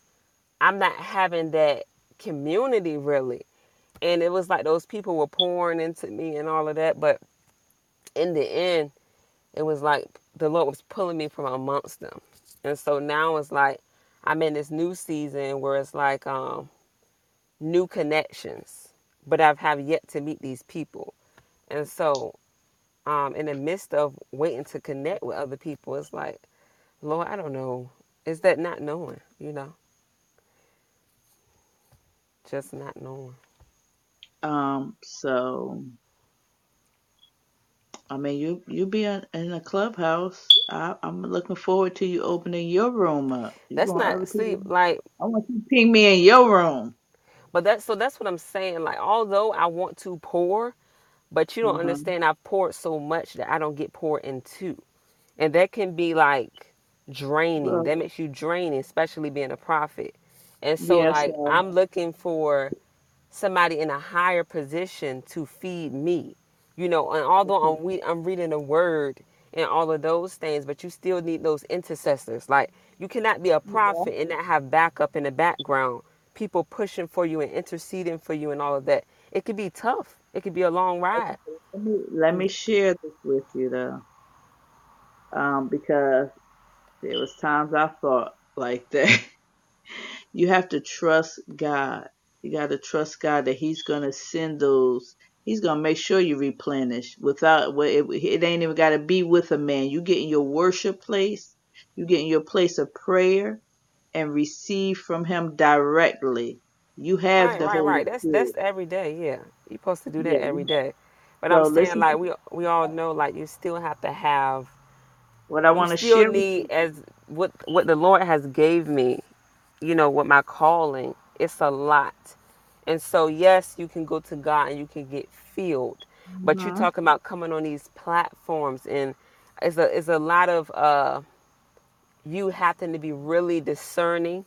I'm not having that community really. And it was like those people were pouring into me and all of that. But in the end, it was like the Lord was pulling me from amongst them. And so now it's like I'm in this new season where it's like um, new connections, but I've have yet to meet these people. And so um, in the midst of waiting to connect with other people, it's like, Lord, I don't know. Is that not knowing, you know? Just not knowing. Um, so I mean, you you be in, in a clubhouse. I, I'm looking forward to you opening your room up. You That's other not see like I want you to ping me in your room. but that's so that's what I'm saying. Like although I want to pour, but you don't huh. understand I've poured so much that I don't get poured into. And that can be like draining. That makes you draining, especially being a prophet. And so yeah. like I'm looking for somebody in a higher position to feed me. You know, and although I'm, re- I'm reading the word and all of those things, but you still need those intercessors. Like, you cannot be a yeah. prophet and not have backup in the background, people pushing for you and interceding for you and all of that. It could be tough. It could be a long ride. Let me let me share this with you though, um, because there was times I thought like that. you have to trust God. You got to trust God that He's gonna send those. He's gonna make sure you replenish. Without well, it, it ain't even got to be with a man. You get in your worship place. You get in your place of prayer and receive from Him directly. You have Right, the right, Holy right. That's that's Spirit. every day. Yeah, you're supposed to do that Yeah. every day. But I'm So saying listen like we we all know like you still have to have what I you want to still share with need as what what the Lord has gave me, you know, with my calling, it's a lot. And so yes, you can go to God and you can get filled. But you hmm talking about coming on these platforms and it's a it's a lot of uh you having to be really discerning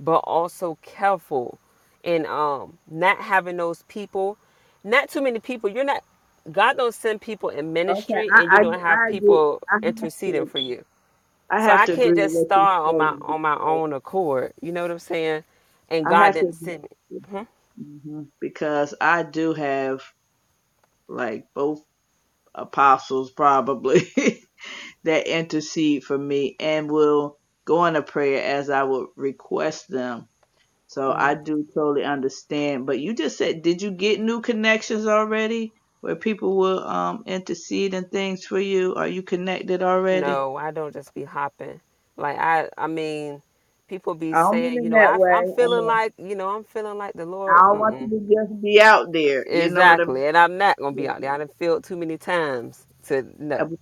but also careful and um not having those people not too many people you're not god don't send people in Okay, ministry I and you I don't have I people I have interceding for you I so have i can't just start on my on my own accord you know what i'm saying and god didn't send me hmm hmm Because I do have like both apostles probably that intercede for me and will go into prayer as I would request them. So hmm I do totally understand. But you just said, did you get new connections already? Where people will um intercede and things for you? Are you connected already? No, I don't just be hopping. Like I, I mean, people be I don't mean saying, you know, that I, way. I'm I feeling mean, like, you know, I'm feeling like the I Lord. don't want you Mm-mm. to just be out there. You know what I Exactly, and I'm not gonna be out there. I done failed too many times to no.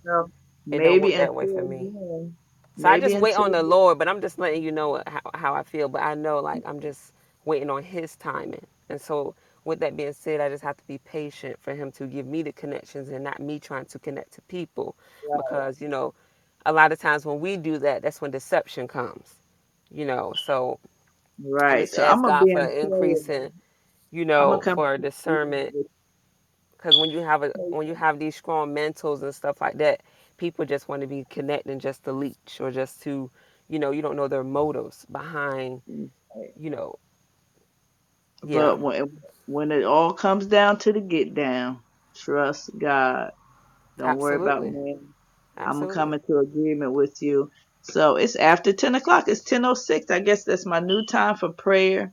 It don't maybe work that way for until me. then. So I Maybe just wait until on the then. Lord, but I'm just letting you know how, how I feel. But I know like I'm just waiting on His timing. And so with that being said, I just have to be patient for Him to give me the connections and not me trying to connect to people, because you know, a lot of times when we do that, that's when deception comes. You know, so I Right. just So I'm ask gonna God be for in prayer. increase in, you I'm gonna know, come for discernment because when you have a when you have these strong mentals and stuff like that, people just want to be connecting just to leech or just to, you know, you don't know their motives behind, mm, you know, yeah, But when when it all comes down to the get down, trust God. Don't worry about absolutely, man. I'm gonna come into agreement with you. So it's after ten o'clock. It's ten oh six. I guess that's my new time for prayer.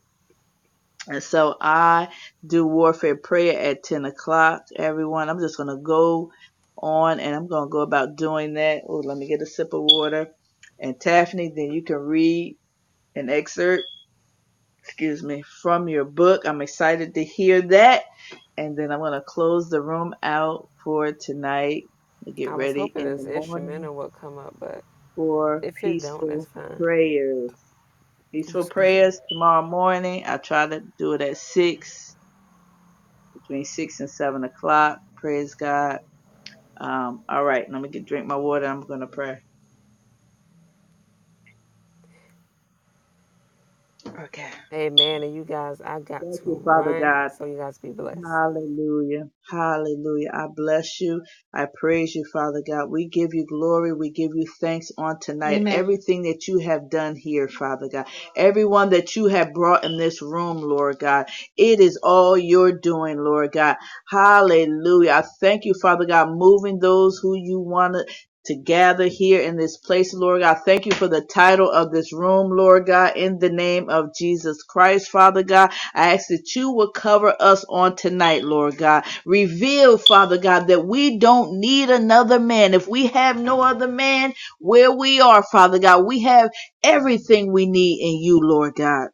And so I do warfare prayer at 10 o'clock, everyone. I'm just going to go on and I'm going to go about doing that. Oh, let me get a sip of water. And Taffany, then you can read an excerpt, excuse me, from your book. I'm excited to hear that. And then I'm going to close the room out for tonight. We get I was ready hoping in the this morning instrumental would come up, but for if it don't, that's peaceful fine. prayers. Peaceful prayers tomorrow morning. I try to do it at 6 between six and seven o'clock. Praise God. Um, all right, let me get drink my water. I'm gonna pray. Okay. Amen. And you guys, I got Thank to you, Father run, God. so you guys be blessed. Hallelujah. Hallelujah. I bless you. I praise you, Father God. We give you glory. We give you thanks on tonight. Amen. Everything that you have done here, Father God. Everyone that you have brought in this room, Lord God. It is all you're doing, Lord God. Hallelujah. I thank you, Father God, moving those who you want to gather here in this place, Lord God. Thank you for the title of this room, Lord God, in the name of Jesus Christ, Father God. I ask that you will cover us on tonight, Lord God. Reveal, Father God, that we don't need another man. If we have no other man where we are, Father God, we have everything we need in you, Lord God.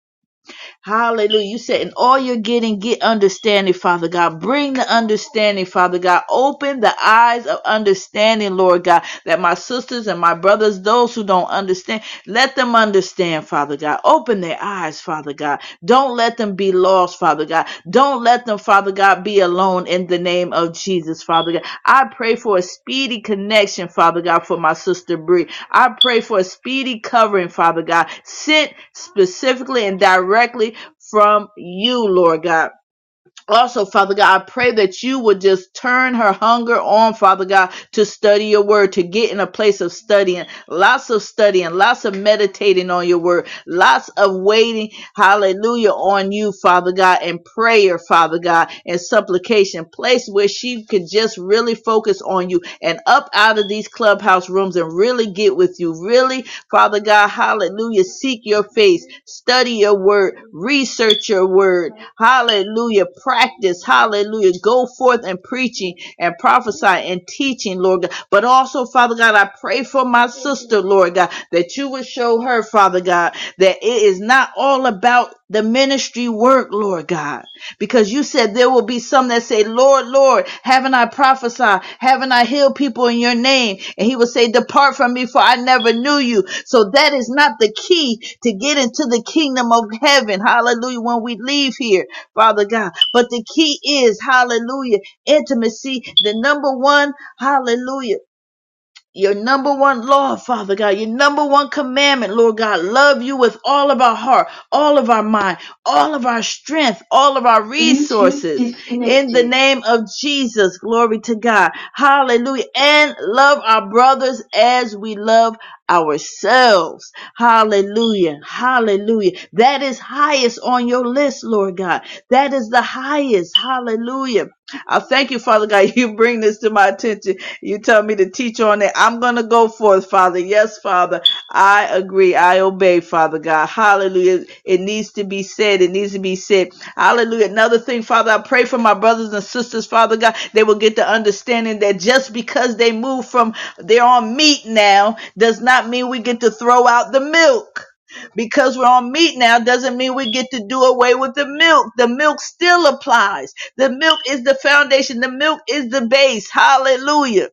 Hallelujah. You said, in all you're getting, get understanding, Father God. Bring the understanding, Father God. Open the eyes of understanding, Lord God, that my sisters and my brothers, those who don't understand, let them understand, Father God. Open their eyes, Father God. Don't let them be lost, Father God. Don't let them, Father God, be alone in the name of Jesus, Father God. I pray for a speedy connection, Father God, for my sister Bree. I pray for a speedy covering, Father God, sent specifically and directly from you, Lord God. Also, Father God, I pray that you would just turn her hunger on, Father God, to study your word, to get in a place of studying, lots of studying, lots of meditating on your word, lots of waiting, hallelujah, on you, Father God, and prayer, Father God, and supplication, place where she could just really focus on you and up out of these clubhouse rooms and really get with you, really, Father God, hallelujah, seek your face, study your word, research your word, Hallelujah. Practice. Hallelujah. Go forth and preaching and prophesying and teaching, Lord God. But also, Father God, I pray for my sister, Lord God, that you would show her, Father God, that it is not all about the ministry work, Lord God. Because you said there will be some that say, Lord, Lord, haven't I prophesied? Haven't I healed people in your name? And he will say, Depart from me, for I never knew you. So that is not the key to get into the kingdom of heaven. Hallelujah. When we leave here, Father God. But the key is, hallelujah, intimacy. The number one, hallelujah your number one law, Father God, your number one commandment, Lord God, love you with all of our heart, all of our mind, all of our strength, all of our resources. In the name of Jesus, glory to God. Hallelujah. And love our brothers as we love ourselves. Hallelujah. Hallelujah. That is highest on your list, Lord God. That is the highest. Hallelujah. I thank you, Father God. You bring this to my attention. You tell me to teach on it. I'm going to go forth, Father. Yes, Father. I agree. I obey, Father God. Hallelujah. It needs to be said. It needs to be said. Hallelujah. Another thing, Father, I pray for my brothers and sisters, Father God. They will get the understanding that just because they move from they're on meat now does not mean we get to throw out the milk. Because we're on meat now doesn't mean we get to do away with the milk. The milk still applies. The milk is the foundation. The milk is the base. Hallelujah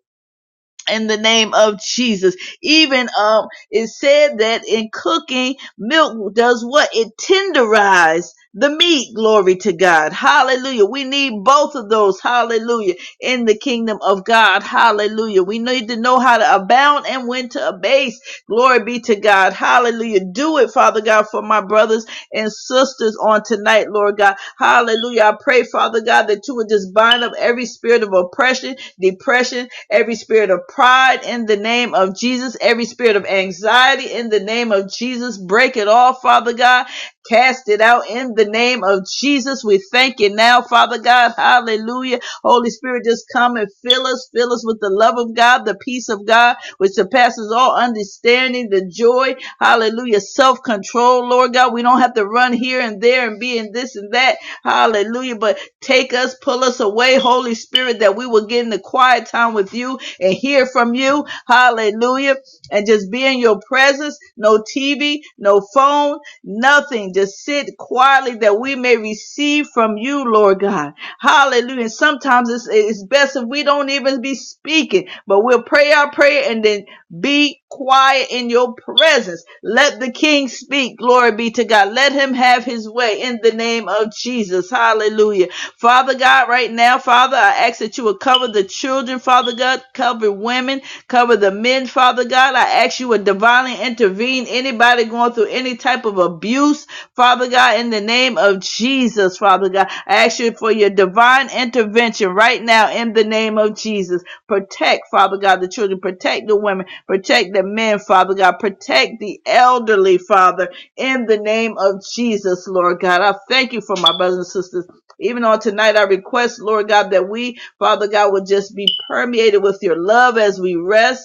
in the name of Jesus. Even um it said that in cooking, milk does what? It tenderizes the meat. Glory to God. Hallelujah. We need both of those. Hallelujah. In the kingdom of God. Hallelujah. We need to know how to abound and when to abase. Glory be to God. Hallelujah. Do it, Father God, for my brothers and sisters on tonight, Lord God. Hallelujah. I pray, Father God, that you would just bind up every spirit of oppression, depression, every spirit of pride in the name of Jesus, every spirit of anxiety in the name of Jesus. Break it all, Father God. Cast it out in the name of Jesus. We thank you now, Father God. Hallelujah. Holy Spirit, just come and fill us, fill us with the love of God, the peace of God, which surpasses all understanding, the joy, hallelujah, self control, Lord God. We don't have to run here and there and be in this and that, hallelujah, but Take us, pull us away, Holy Spirit, that we will get in the quiet time with you and hear from you. Hallelujah. And just be in your presence. No TV, no phone, nothing. Just sit quietly that we may receive from you, Lord God. Hallelujah. Sometimes it's, it's best if we don't even be speaking, but we'll pray our prayer and then be quiet in your presence. Let the King speak. Glory be to God. Let him have his way in the name of Jesus. Hallelujah. Father God, right now, Father, I ask that you would cover the children, Father God, cover women, cover the men, Father God. I ask you would divinely intervene. Anybody going through any type of abuse, Father God, in the name of Jesus, Father God. I ask you for your divine intervention right now in the name of Jesus. Protect, Father God, the children, protect the women, protect the men, Father God, protect the elderly, Father, in the name of Jesus, Lord God. I thank you for my brothers and sisters even on tonight, I request, Lord God, that we, Father God, would just be permeated with your love as we rest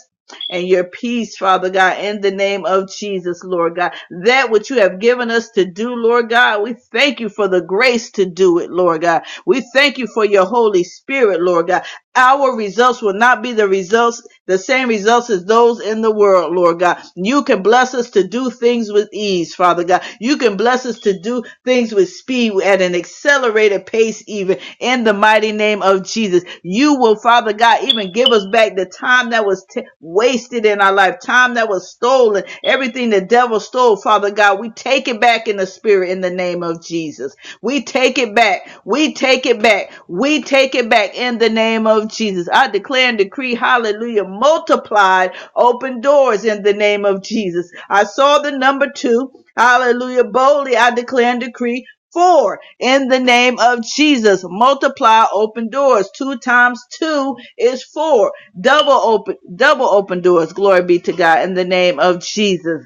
and your peace, Father God, in the name of Jesus, Lord God. That which you have given us to do, Lord God, we thank you for the grace to do it, Lord God. We thank you for your Holy Spirit, Lord God. Our results will not be the results, the same results as those in the world, Lord God. You can bless us to do things with ease, Father God. You can bless us to do things with speed at an accelerated pace, even in the mighty name of Jesus. You will, Father God, even give us back the time that was t- wasted in our life, time that was stolen, everything the devil stole, Father God. We take it back in the spirit in the name of Jesus. We take it back. We take it back. We take it back in the name of Jesus. I declare and decree, hallelujah, multiplied open doors in the name of Jesus. I saw the number two. Hallelujah. Boldly I declare and decree four in the name of Jesus. Multiply open doors. Two times two is four. Double open, double open doors. Glory be to God in the name of Jesus.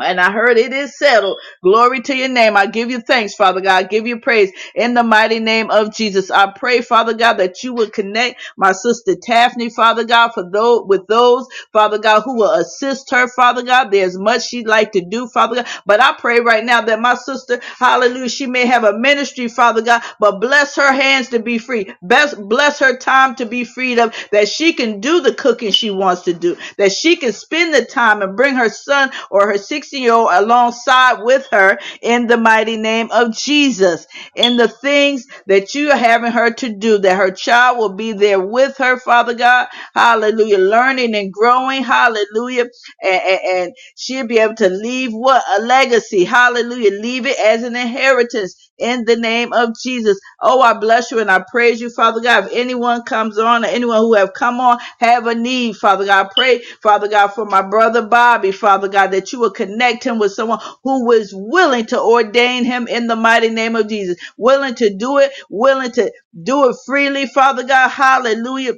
And I heard it is settled. Glory to your name. I give you thanks, Father God. I give you praise in the mighty name of Jesus. I pray, Father God, that you would connect my sister Taffany, Father God, for those with those, Father God, who will assist her, Father God. There's much she'd like to do, Father God. But I pray right now that my sister, hallelujah, she may have a ministry, Father God, but bless her hands to be free. Best bless her time to be freed up, that she can do the cooking she wants to do, that she can spend the time and bring her son or her 16 year old alongside with her in the mighty name of Jesus. In the things that you are having her to do, that her child will be there with her, Father God. Hallelujah. Learning and growing. Hallelujah. And, and, and she'll be able to leave what? A legacy. Hallelujah. Leave it as an inheritance in the name of Jesus. Oh, I bless you and I praise you, Father God. If anyone comes on or anyone who have come on have a need, Father God, I pray, Father God, for my brother Bobby, Father God, that you will connect him with someone who was willing to ordain him in the mighty name of Jesus, willing to do it, willing to do it freely, Father God. Hallelujah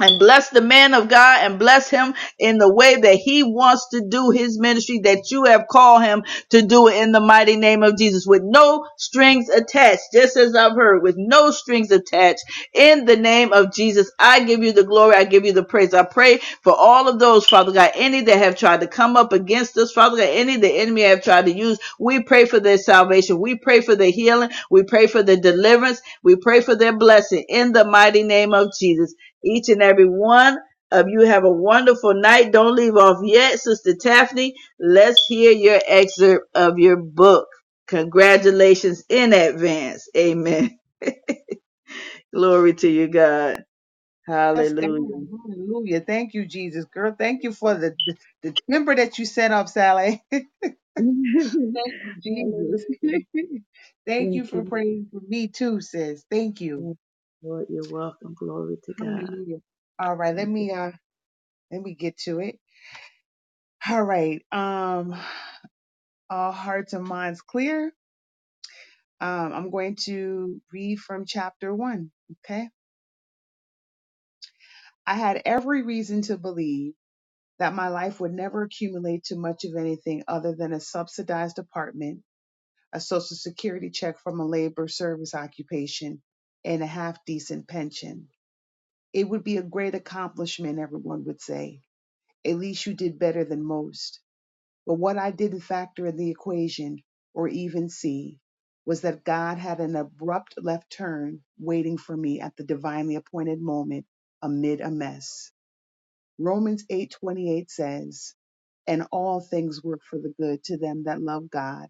and bless the man of God and bless him in the way that he wants to do his ministry that you have called him to do it in the mighty name of Jesus with no strings attached, just as I've heard, with no strings attached. In the name of Jesus, I give you the glory, I give you the praise. I pray for all of those, Father God, any that have tried to come up against us, Father God, any the enemy have tried to use, we pray for their salvation. We pray for their healing. We pray for their deliverance. We pray for their blessing in the mighty name of Jesus. Each and every one of you have a wonderful night. Don't leave off yet, Sister Taffany. Let's hear your excerpt of your book. Congratulations in advance. Amen. Glory to you, God. Yes, God. Hallelujah. Hallelujah. Thank you, Jesus. Girl, thank you for the, the, the temper that you set up, Sally. Thank you, Jesus. Hallelujah. Thank Thank you for you. praying for me too, sis. Thank you. Lord, you're welcome. Glory to God. Hallelujah. All right, let me uh let me get to it. All right. Um all hearts and minds clear. Um I'm going to read from chapter 1, okay? I had every reason to believe that my life would never accumulate to much of anything other than a subsidized apartment, a social security check from a labor service occupation, and a half decent pension. It would be a great accomplishment, everyone would say. At least you did better than most. But what I didn't factor in the equation or even see was that God had an abrupt left turn waiting for me at the divinely appointed moment amid a mess. Romans 8:28 says, "And all things work for the good to them that love God,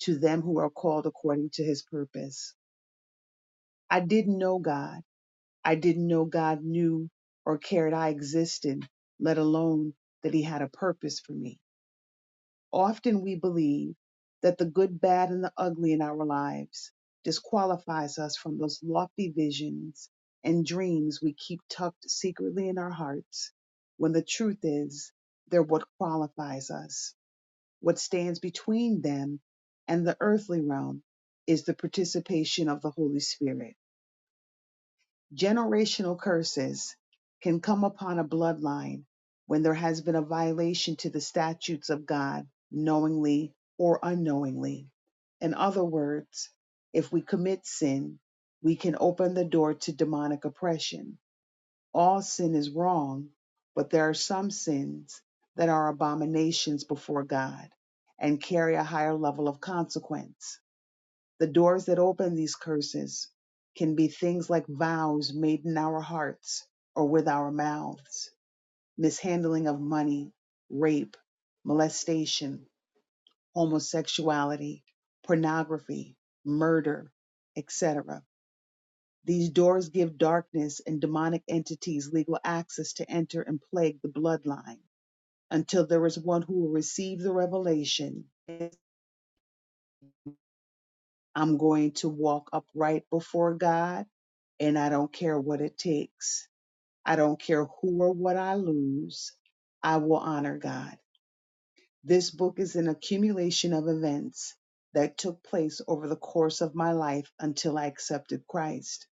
to them who are called according to his purpose." I didn't know God. I didn't know God knew or cared I existed, let alone that he had a purpose for me. Often we believe that the good, bad, and the ugly in our lives disqualifies us from those lofty visions and dreams we keep tucked secretly in our hearts, when the truth is, they're what qualifies us. What stands between them and the earthly realm is the participation of the Holy Spirit. Generational curses can come upon a bloodline when there has been a violation to the statutes of God, knowingly or unknowingly. In other words, if we commit sin, we can open the door to demonic oppression. All sin is wrong, but there are some sins that are abominations before God and carry a higher level of consequence. The doors that open these curses can be things like vows made in our hearts or with our mouths, mishandling of money, rape, molestation, homosexuality, pornography, murder, etc. These doors give darkness and demonic entities legal access to enter and plague the bloodline until there is one who will receive the revelation. I'm going to walk upright before God and I don't care what it takes. I don't care who or what I lose. I will honor God. This book is an accumulation of events that took place over the course of my life until I accepted Christ.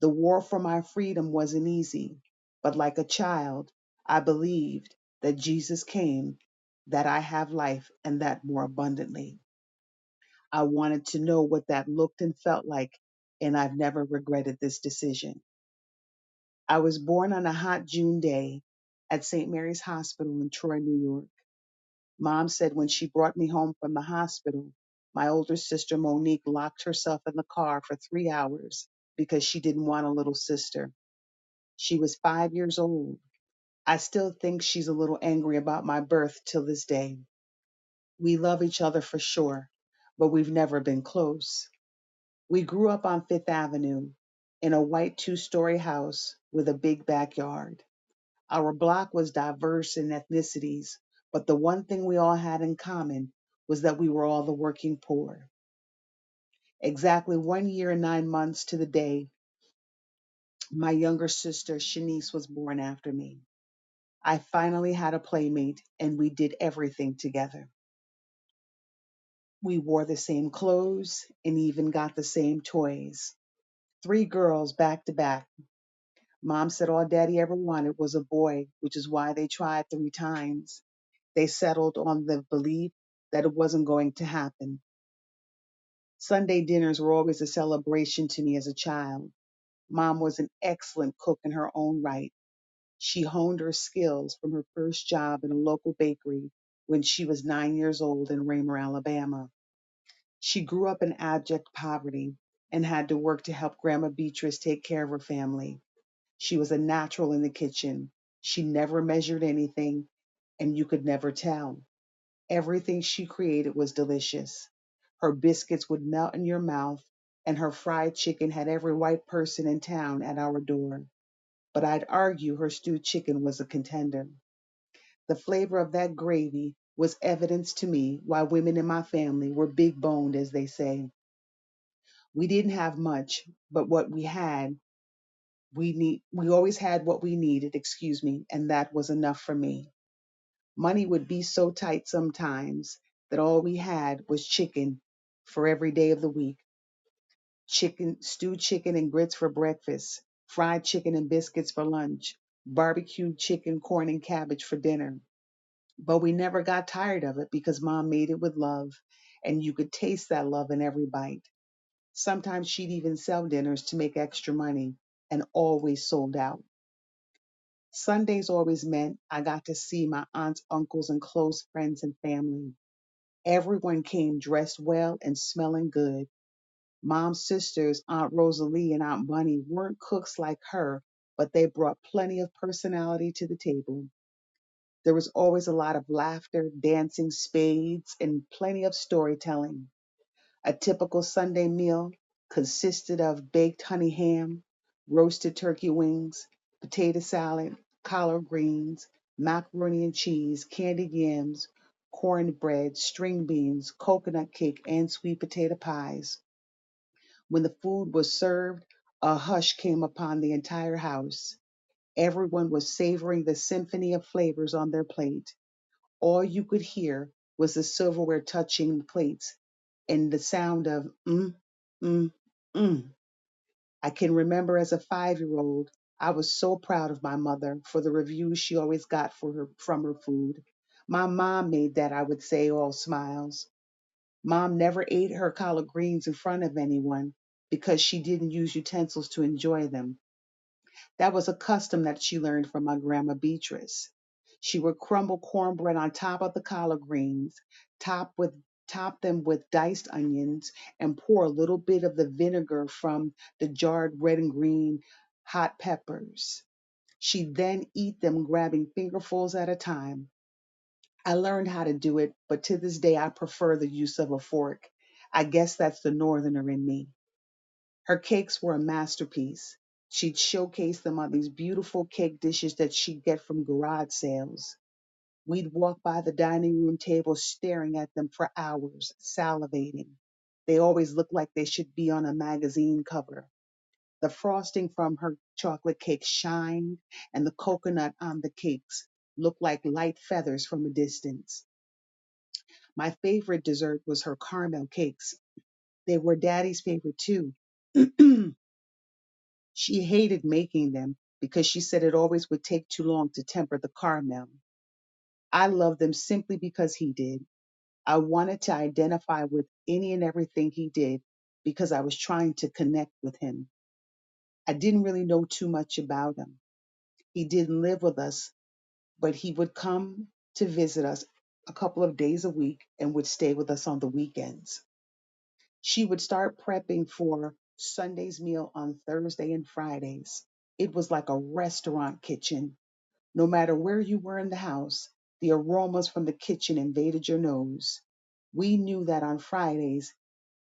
The war for my freedom wasn't easy, but like a child, I believed that Jesus came, that I have life and that more abundantly. I wanted to know what that looked and felt like, and I've never regretted this decision. I was born on a hot June day at St. Mary's Hospital in Troy, New York. Mom said when she brought me home from the hospital, my older sister Monique locked herself in the car for three hours because she didn't want a little sister. She was five years old. I still think she's a little angry about my birth till this day. We love each other for sure, but we've never been close. We grew up on Fifth Avenue in a white two story house with a big backyard. Our block was diverse in ethnicities, but the one thing we all had in common was that we were all the working poor. Exactly one year and nine months to the day, my younger sister Shanice was born after me. I finally had a playmate, and we did everything together. We wore the same clothes and even got the same toys. Three girls back to back. Mom said all daddy ever wanted was a boy, which is why they tried three times. They settled on the belief that it wasn't going to happen. Sunday dinners were always a celebration to me as a child. Mom was an excellent cook in her own right. She honed her skills from her first job in a local bakery when she was nine years old in Ramer, Alabama. She grew up in abject poverty and had to work to help Grandma Beatrice take care of her family. She was a natural in the kitchen. She never measured anything, and you could never tell. Everything she created was delicious. Her biscuits would melt in your mouth, and her fried chicken had every white person in town at our door. But I'd argue her stewed chicken was a contender. The flavor of that gravy was evidence to me why women in my family were big boned, as they say. We didn't have much, but what we had, we need we always had what we needed, excuse me, and that was enough for me. Money would be so tight sometimes that all we had was chicken for every day of the week. Chicken, stewed chicken and grits for breakfast, fried chicken and biscuits for lunch, barbecued chicken, corn, and cabbage for dinner. But we never got tired of it because mom made it with love, and you could taste that love in every bite. Sometimes she'd even sell dinners to make extra money and always sold out. Sundays always meant I got to see my aunts, uncles, and close friends and family. Everyone came dressed well and smelling good. Mom's sisters, Aunt Rosalie and Aunt Bunny, weren't cooks like her, but they brought plenty of personality to the table. There was always a lot of laughter, dancing, spades, and plenty of storytelling. A typical Sunday meal consisted of baked honey ham, roasted turkey wings, potato salad, collard greens, macaroni and cheese, candied yams, cornbread, string beans, coconut cake, and sweet potato pies. When the food was served, a hush came upon the entire house. Everyone was savoring the symphony of flavors on their plate. All you could hear was the silverware touching the plates and the sound of mm, mm, mm. I can remember as a five year old, I was so proud of my mother for the reviews she always got for her, from her food. My mom made that, I would say, all smiles. Mom never ate her collard greens in front of anyone because she didn't use utensils to enjoy them. That was a custom that she learned from my grandma Beatrice. She would crumble cornbread on top of the collard greens, top with top them with diced onions, and pour a little bit of the vinegar from the jarred red and green hot peppers. She'd then eat them grabbing fingerfuls at a time. I learned how to do it, but to this day I prefer the use of a fork. I guess that's the northerner in me. Her cakes were a masterpiece. She'd showcase them on these beautiful cake dishes that she'd get from garage sales. We'd walk by the dining room table staring at them for hours, salivating. They always looked like they should be on a magazine cover. The frosting from her chocolate cake shined, and the coconut on the cakes looked like light feathers from a distance. My favorite dessert was her caramel cakes. They were Daddy's favorite too. She hated making them because she said it always would take too long to temper the caramel. I loved them simply because he did. I wanted to identify with any and everything he did because I was trying to connect with him. I didn't really know too much about him. He didn't live with us, but he would come to visit us a couple of days a week and would stay with us on the weekends. She would start prepping for Sunday's meal on Thursday and Fridays. It was like a restaurant kitchen. No matter where you were in the house, the aromas from the kitchen invaded your nose. We knew that on Fridays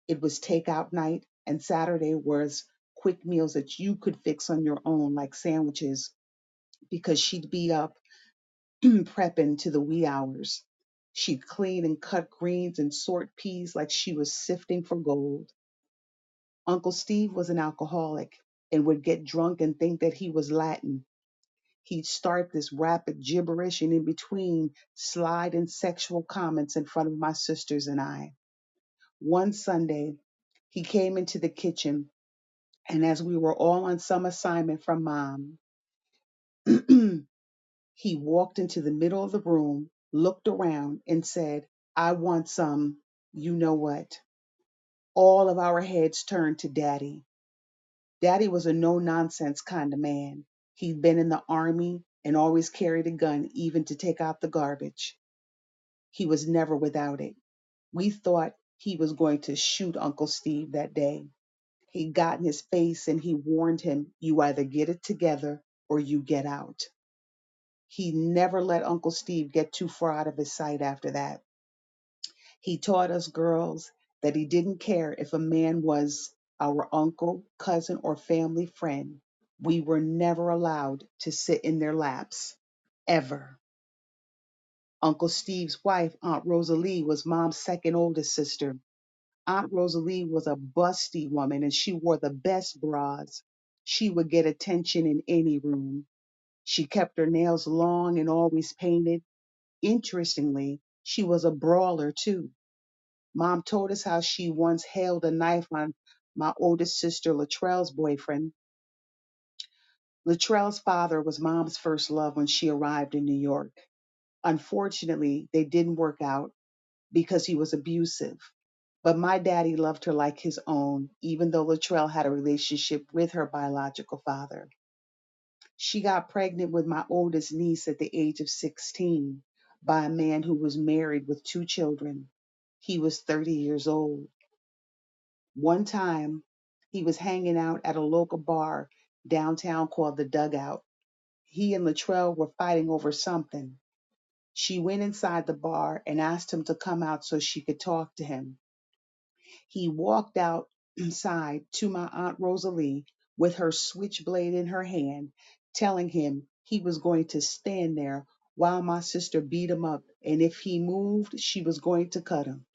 it was takeout night and Saturday was quick meals that you could fix on your own, like sandwiches, because she'd be up prepping to the wee hours. She'd clean and cut greens and sort peas like she was sifting for gold. Uncle Steve was an alcoholic and would get drunk and think that he was Latin. He'd start this rapid gibberish and in between slide in sexual comments in front of my sisters and I. One Sunday, he came into the kitchen, and as we were all on some assignment from mom, he walked into the middle of the room, looked around, and said, I want some, you know what. All of our heads turned to Daddy. Daddy was a no nonsense kind of man. He'd been in the army and always carried a gun, even to take out the garbage. He was never without it. We thought he was going to shoot Uncle Steve that day. He got in his face and he warned him, You either get it together or you get out. He never let Uncle Steve get too far out of his sight after that. He taught us girls that he didn't care if a man was our uncle, cousin, or family friend. We were never allowed to sit in their laps, ever. Uncle Steve's wife, Aunt Rosalie, was mom's second oldest sister. Aunt Rosalie was a busty woman and she wore the best bras. She would get attention in any room. She kept her nails long and always painted. Interestingly, she was a brawler too. Mom told us how she once held a knife on my oldest sister Latrell's boyfriend. Latrell's father was mom's first love when she arrived in New York. Unfortunately, they didn't work out because he was abusive. But my daddy loved her like his own, even though Latrell had a relationship with her biological father. She got pregnant with my oldest niece at the age of 16 by a man who was married with two children. He was 30 years old. One time, he was hanging out at a local bar downtown called the Dugout. He and Latrell were fighting over something. She went inside the bar and asked him to come out so she could talk to him. He walked out inside to my Aunt Rosalie with her switchblade in her hand, telling him he was going to stand there while my sister beat him up, and if he moved, she was going to cut him.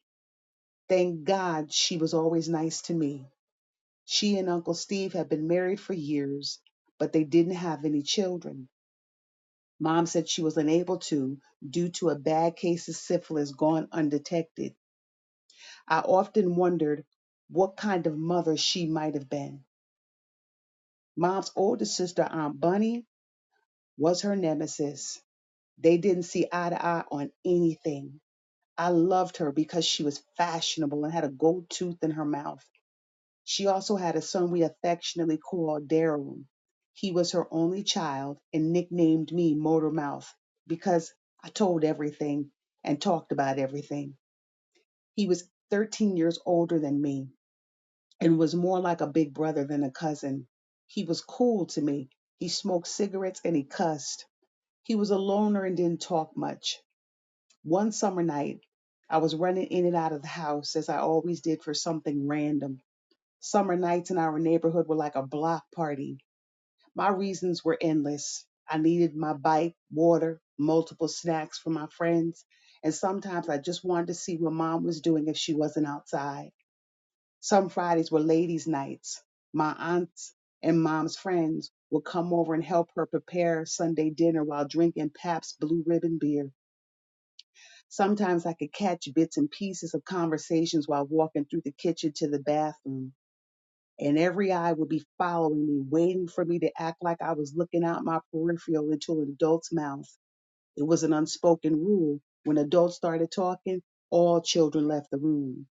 Thank God she was always nice to me. She and Uncle Steve had been married for years, but they didn't have any children. Mom said she was unable to due to a bad case of syphilis gone undetected. I often wondered what kind of mother she might have been. Mom's older sister, Aunt Bunny, was her nemesis. They didn't see eye to eye on anything. I loved her because she was fashionable and had a gold tooth in her mouth. She also had a son we affectionately called Daryl. He was her only child and nicknamed me Motor Mouth because I told everything and talked about everything. He was 13 years older than me and was more like a big brother than a cousin. He was cool to me. He smoked cigarettes and he cussed. He was a loner and didn't talk much. One summer night, I was running in and out of the house as I always did for something random. Summer nights in our neighborhood were like a block party. My reasons were endless. I needed my bike, water, multiple snacks for my friends, and sometimes I just wanted to see what mom was doing if she wasn't outside. Some Fridays were ladies' nights. My aunts and mom's friends would come over and help her prepare Sunday dinner while drinking Pabst Blue Ribbon beer. Sometimes I could catch bits and pieces of conversations while walking through the kitchen to the bathroom, and every eye would be following me, waiting for me to act like I was looking out my peripheral into an adult's mouth. It was an unspoken rule. When adults started talking, all children left the room.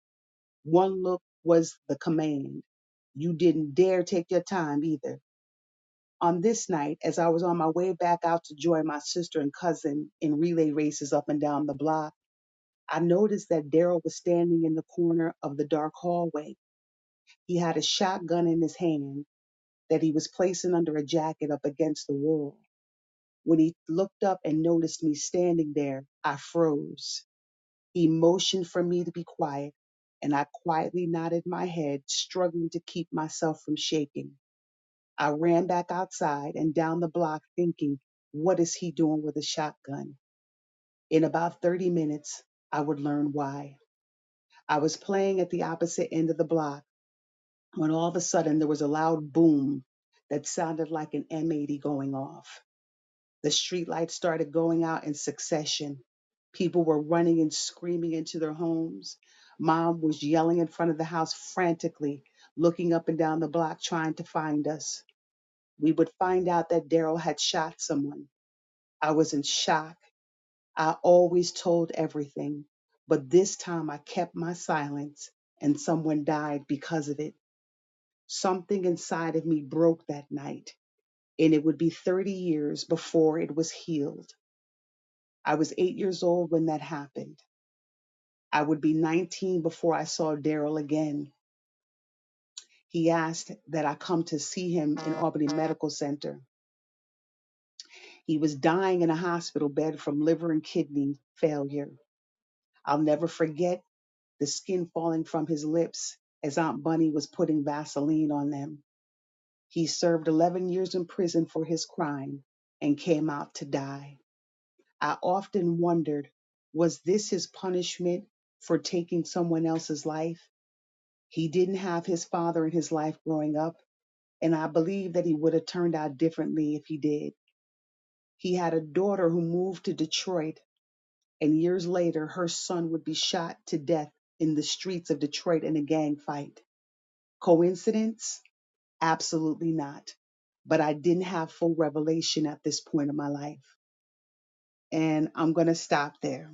One look was the command. You didn't dare take your time either. On this night, as I was on my way back out to join my sister and cousin in relay races up and down the block, I noticed that Daryl was standing in the corner of the dark hallway. He had a shotgun in his hand that he was placing under a jacket up against the wall. When he looked up and noticed me standing there, I froze. He motioned for me to be quiet, and I quietly nodded my head, struggling to keep myself from shaking. I ran back outside and down the block thinking, what is he doing with a shotgun? In about 30 minutes, I would learn why. I was playing at the opposite end of the block when all of a sudden there was a loud boom that sounded like an M80 going off. The streetlights started going out in succession. People were running and screaming into their homes. Mom was yelling in front of the house frantically, looking up and down the block trying to find us. we would find out that Daryl had shot someone. I was in shock. I always told everything, but this time I kept my silence and someone died because of it. Something inside of me broke that night, and it would be 30 years before it was healed. I was eight years old when that happened. I would be 19 before I saw Daryl again. He asked that I come to see him in mm-hmm. Albany Medical Center. He was dying in a hospital bed from liver and kidney failure. I'll never forget the skin falling from his lips as Aunt Bunny was putting Vaseline on them. He served 11 years in prison for his crime and came out to die. I often wondered was this his punishment for taking someone else's life? He didn't have his father in his life growing up, and I believe that he would have turned out differently if he did. He had a daughter who moved to Detroit, and years later, her son would be shot to death in the streets of Detroit in a gang fight. Coincidence? Absolutely not. But I didn't have full revelation at this point in my life. And I'm going to stop there.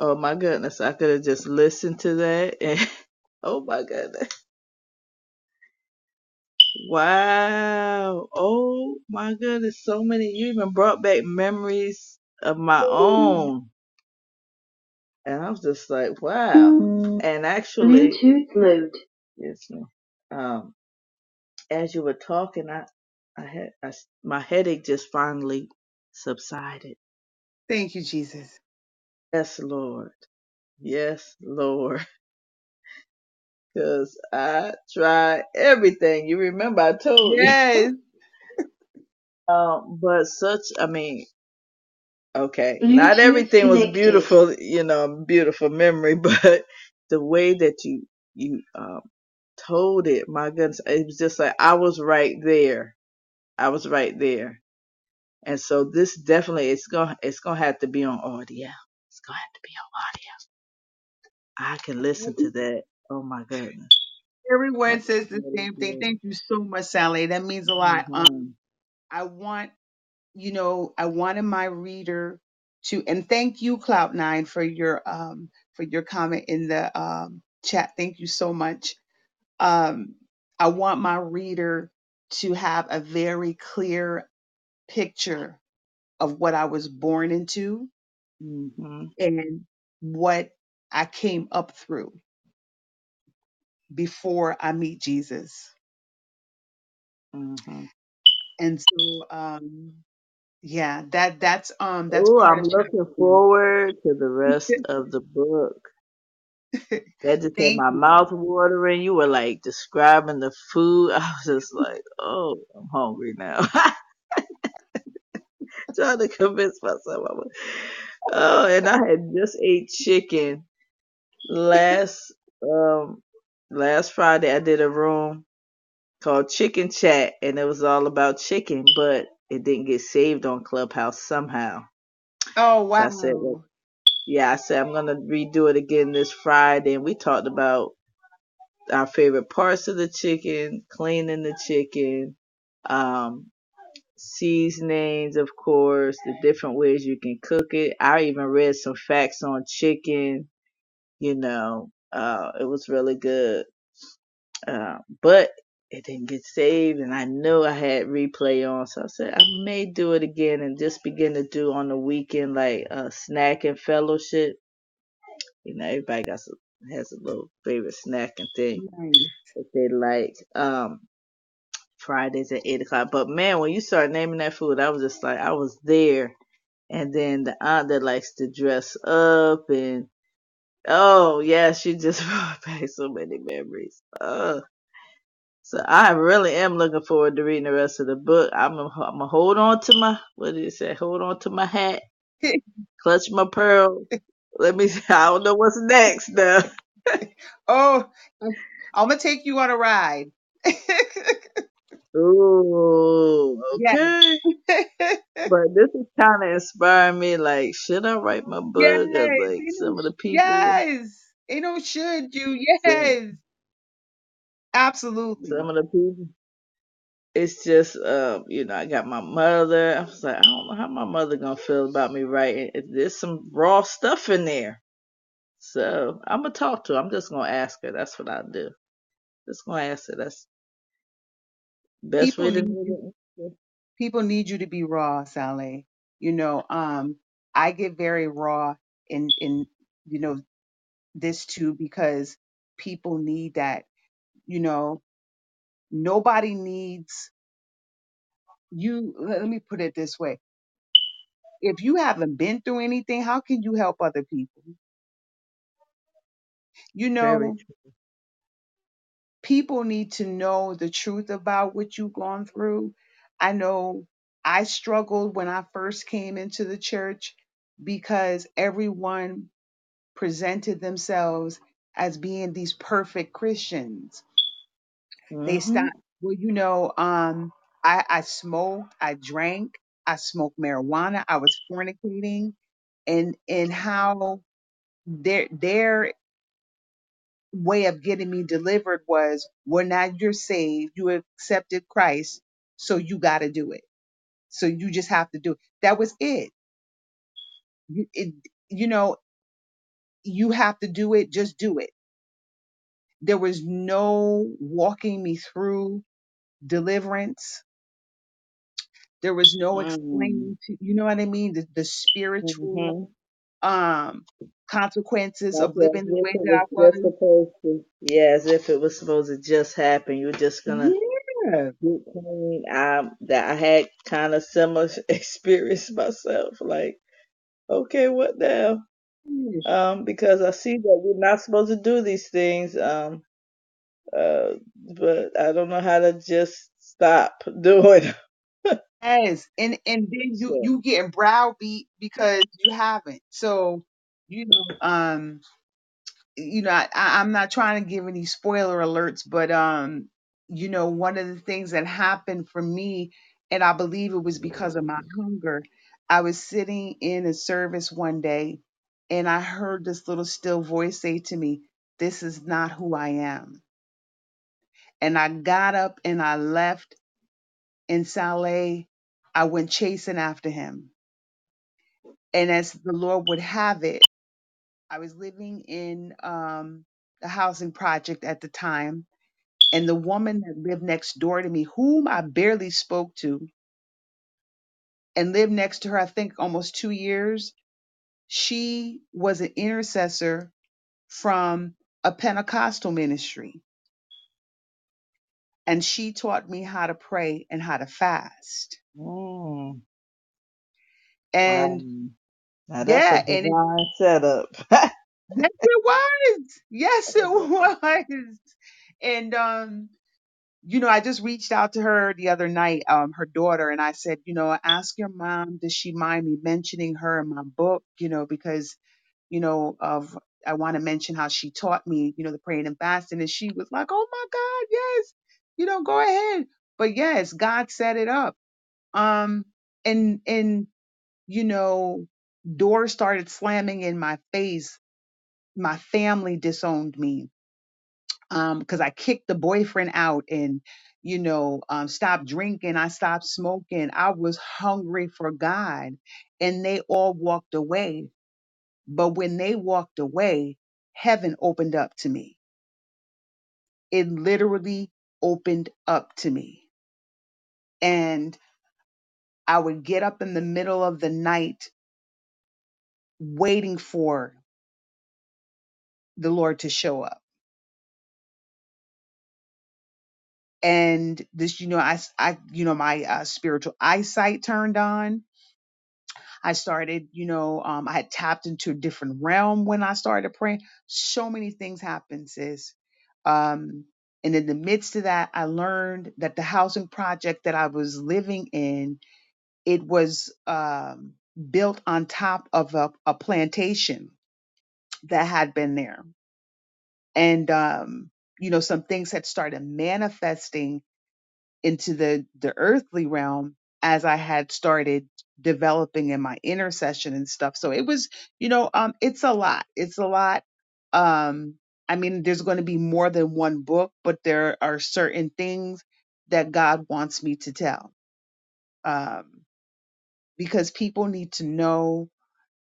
Oh my goodness, I could have just listened to that and oh my goodness. Wow. Oh my goodness, so many you even brought back memories of my own. And I was just like, wow. And actually Bluetooth mode. Yes, ma'am. Um, as you were talking, I, I had, I, my headache just finally subsided. Thank you, Jesus. Yes, Lord. Yes, Lord. Cause I tried everything. You remember I told you. Yes. Um, but such, I mean, okay, not everything was beautiful, you know, beautiful memory, but the way that you, you, um, told it, my goodness, it was just like I was right there. I was right there. And so this definitely, it's gonna, it's gonna have to be on audio. It's gonna have to be on audio. I can listen to that. Oh my goodness. I Everyone says the really same thing. do. Thank you so much, Sally. That means a lot. Um, hmm I want, you know, I wanted my reader to, and thank you, Cloud9, for your um for your comment in the um chat. Thank you so much. Um, I want my reader to have a very clear picture of what I was born into hmm and what I came up through before I meet Jesus. hmm And so um yeah, that that's um that's Oh, part I'm of looking forward to the rest of the book. That just had Thank my you. mouth watering. You were like describing the food. I was just like, oh, I'm hungry now. Trying to convince myself. I was, oh, and I had just ate chicken last um last Friday. I did a room called Chicken Chat, and it was all about chicken, but it didn't get saved on Clubhouse somehow. Oh So I said, well, wow. yeah, I said I'm gonna redo it again this Friday, and we talked about our favorite parts of the chicken, cleaning the chicken, um, seasonings, of course, the different ways you can cook it. I even read some facts on chicken, you know, uh, it was really good. Uh, but it didn't get saved and I knew I had replay on. So I said I may do it again and just begin to do on the weekend, like, a snack and fellowship. You know, everybody got some, has a little favorite snacking thing Nice. that they like. Um, Fridays at eight o'clock. But man, when you start naming that food, I was just like, I was there. And then the aunt that likes to dress up and oh yeah, she just brought back so many memories. Uh, so I really am looking forward to reading the rest of the book. I'm gonna, I'm hold on to my what did it say? Hold on to my hat, clutch my pearl. Let me. See, I don't know what's next now. oh, I'm gonna take you on a ride. Ooh, okay. But this is kind of inspiring me. Like, should I write my yes. book? Cause like Ain't no some of the people, Yes. You know, should you. some Yes. Absolutely. some of the people. It's just, um, you know, I got my mother. I was like, I don't know how my mother gonna feel about me writing. It- There's some raw stuff in there, so I'm gonna talk to her. I'm just gonna ask her. That's what I do. Just gonna ask her. That's best People way to need it. People need you to be raw, Sally. You know, um, I get very raw in in you know this too because people need that. You know, nobody needs you. Let me put it this way: if you haven't been through anything, how can you help other people? You Very know, true. People need to know the truth about what you've gone through. I know I struggled when I first came into the church because everyone presented themselves as being these perfect Christians. They Mm-hmm. stopped, well, you know, um, I, I smoked, I drank, I smoked marijuana, I was fornicating, and and how their their way of getting me delivered was, well, now you're saved, you accepted Christ, so you got to do it. So you just have to do it. That was it. You, it. you know, you have to do it. Just do it. There was no walking me through deliverance. There was no Mm-hmm. explaining to, you know what I mean? The, the spiritual Mm-hmm. Um consequences of living the if way it that was I just was. supposed to. Yeah, as if it was supposed to just happen. You're just gonna Yeah. get clean. Um, that I had kind of similar experience myself. Like, okay, what now? Um, because I see that we're not supposed to do these things. Um, uh, but I don't know how to just stop doing. Yes. And and then you So, you getting browbeat because you haven't. So, you know, um, you know, I, I- I'm not trying to give any spoiler alerts, but um, you know, one of the things that happened for me, and I believe it was because of my hunger, I was sitting in a service one day and I heard this little still voice say to me, This is not who I am. And I got up and I left in Sally. I went chasing after him. And as the Lord would have it, I was living in um, a housing project at the time And the woman that lived next door to me, whom I barely spoke to, and lived next to her, I think almost two years, she was an intercessor from a Pentecostal ministry. And she taught me how to pray and how to fast. Mm, wow. And Now that's a yeah, and it, divine setup. yes, it was. Yes, it was. And um, you know, I just reached out to her the other night, um, her daughter, and I said, you know, ask your mom, does she mind me mentioning her in my book? You know, because, you know, of I want to mention how she taught me, you know, the praying and fasting. And she was like, Oh my God, yes, you know, go ahead. But yes, God set it up. Um, and and you know, doors started slamming in my face. My family disowned me um because I kicked the boyfriend out and you know um stopped drinking I stopped smoking I was hungry for God and they all walked away. But when they walked away heaven opened up to me. It literally opened up to me. And I would get up in the middle of the night waiting for the Lord to show up and this you know I I you know my uh, spiritual eyesight turned on I started, you know, um, I had tapped into a different realm when I started praying. So many things happened, sis. Um, and in the midst of that, I learned that the housing project that I was living in, it was um, built on top of a, a plantation that had been there. And, um, you know, some things had started manifesting into the the earthly realm as I had started developing in my intercession and stuff. So it was, you know, um it's a lot. It's a lot. Um I mean there's going to be more than one book, but there are certain things that God wants me to tell. Because people need to know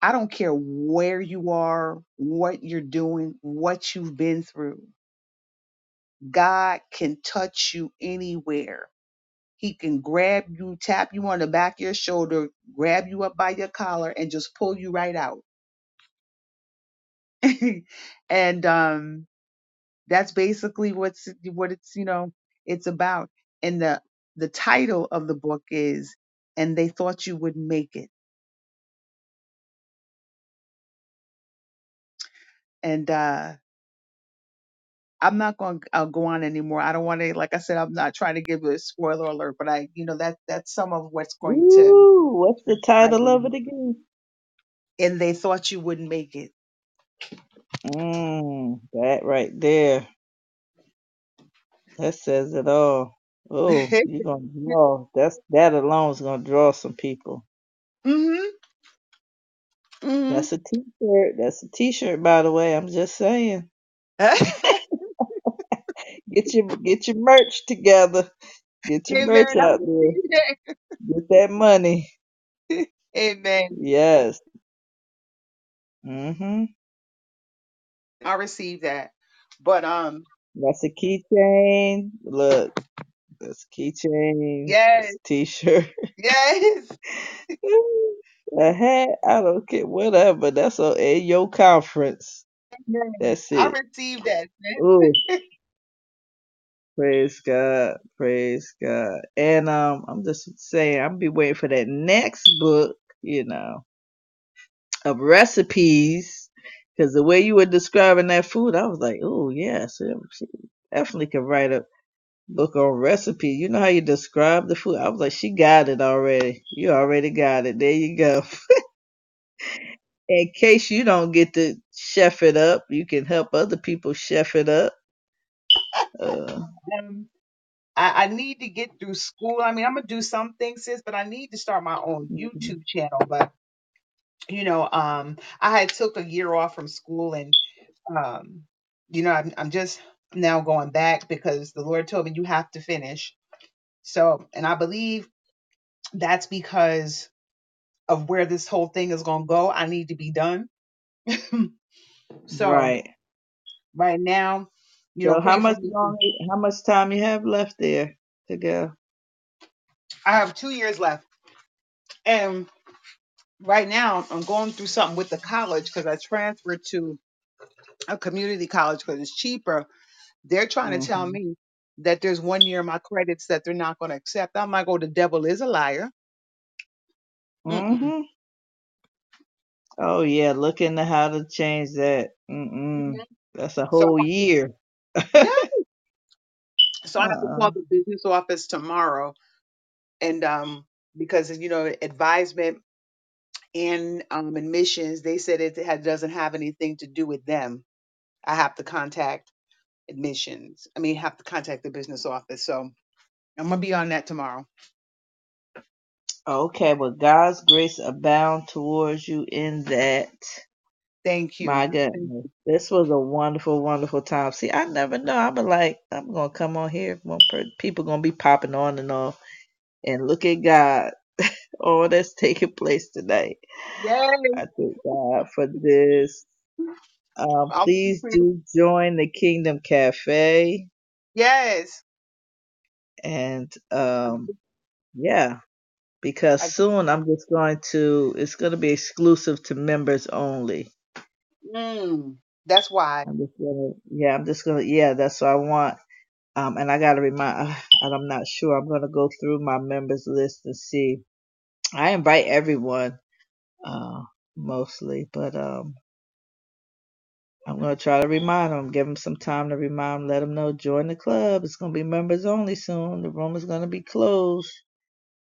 I don't care where you are, what you're doing, what you've been through. God can touch you anywhere He can grab you, tap you on the back of your shoulder, grab you up by your collar, and just pull you right out. and um, that's basically what's what it's you know it's about. And the the title of the book is "And They Thought You Wouldn't Make It." And uh, I'm not going to uh, go on anymore. I don't want to, like I said, I'm not trying to give a spoiler alert, but I, you know, that that's some of what's going to Ooh, what's the title of it again? And they thought you wouldn't make it. Mm, that right there. That says it all. Oh, you're gonna draw. That's that alone is gonna draw some people. mhm. Mhm. That's a t-shirt. That's a t-shirt, by the way. I'm just saying. Get your get your merch together. Get your Amen. merch I out there. receive that. Get that money. Amen. Yes. Mhm. I receive that. But um, That's a keychain. Look, that's keychain. yes, That's t-shirt. yes. a hat. I don't care. Whatever. That's a at your conference. Amen. That's I it. receive that. Ooh. Praise God. Praise God. And um, I'm just saying, I'll be waiting for that next book. You know. of recipes because the way you were describing that food, I was like, oh yes, yeah, she definitely could write a book on recipe. You know how you describe the food? I was like, she got it already. You already got it. There you go. In case you don't get to chef it up, you can help other people chef it up. Uh, Um, I, I need to get through school. I mean, I'm gonna do some things, sis, but I need to start my own mhm. YouTube channel. But you know, um, I had took a year off from school, and um, you know, I'm, I'm just now going back because the Lord told me you have to finish. So, and I believe that's because of where this whole thing is gonna go. I need to be done. So right. right now, you know, So how pray for much me. long? How much time you have left there to go? I have two years left, and right now I'm going through something with the college because I transferred to a community college because it's cheaper. They're trying to tell hmm me that there's one year of my credits that they're not going to accept. I'm like, oh, the devil is a liar. Mm-mm. hmm Oh yeah, look into how to change that. Mm-mm. Mhm. That's a So whole year. yeah, so I have to call the business office tomorrow, and um, because you know advisement and um admissions, they said it had, doesn't have anything to do with them. I have to contact admissions. I mean, have to contact the business office. So I'm gonna be on that tomorrow. Okay, well God's grace abound towards you in that. Thank you. My goodness. This was a wonderful, wonderful time. See, I never know. I'm like, I'm gonna come on here. One per- people gonna be popping on and off, and look at God. All that's taking place tonight. Yes. I thank God for this. Um, please do join the Kingdom Cafe, Yes. and um, yeah, because I, soon I'm just going to. It's going to be exclusive to members only. mm, that's why. I'm just gonna. Yeah, I'm just gonna. Yeah, that's what I want. Um, and I gotta remind. And I'm not sure. I'm gonna go through my members list and see. I invite everyone, uh, mostly, but um, I'm gonna try to remind them. Give them some time to remind. 'em, Let them know. Join the club. It's gonna be members only soon. The room is gonna be closed.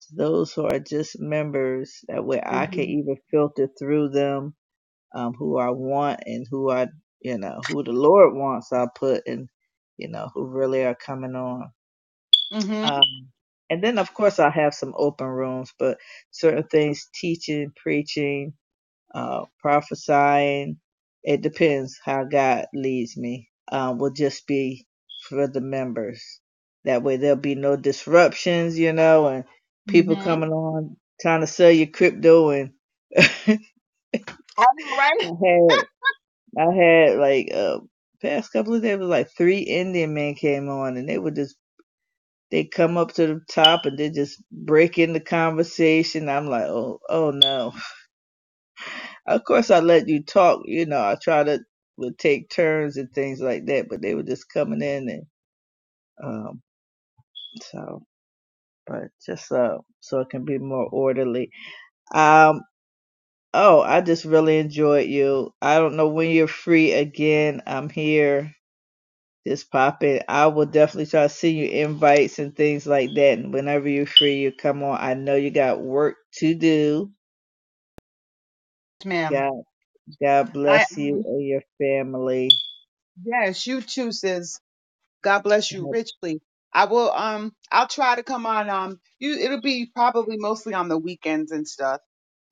to Those who are just members, that way I can hmm even filter through them um, who I want and who I, you know, who the Lord wants. I'll put and, you know, who really are coming on. Mhm. Um, and then of course I have some open rooms, but certain things, teaching, preaching, uh, prophesying, it depends how God leads me. Um, will just be for the members. That way there'll be no disruptions, you know, and people Mhm. coming on trying to sell you crypto and I I had I had like uh past couple of days was like three Indian men came on and they were just they come up to the top and they just break in the conversation. I'm like, oh oh no. Of course I let you talk, you know, I try to would take turns and things like that, but they were just coming in and um so but just uh so it can be more orderly. Um oh I just really enjoyed you. I don't know when you're free again. I'm here Just pop in. I will definitely try to send you invites and things like that. And whenever you're free, you come on. I know you got work to do. Ma'am. God, God I bless you and your family. yes, you too, sis. God bless you richly. I will um I'll try to come on um you it'll be probably mostly on the weekends and stuff.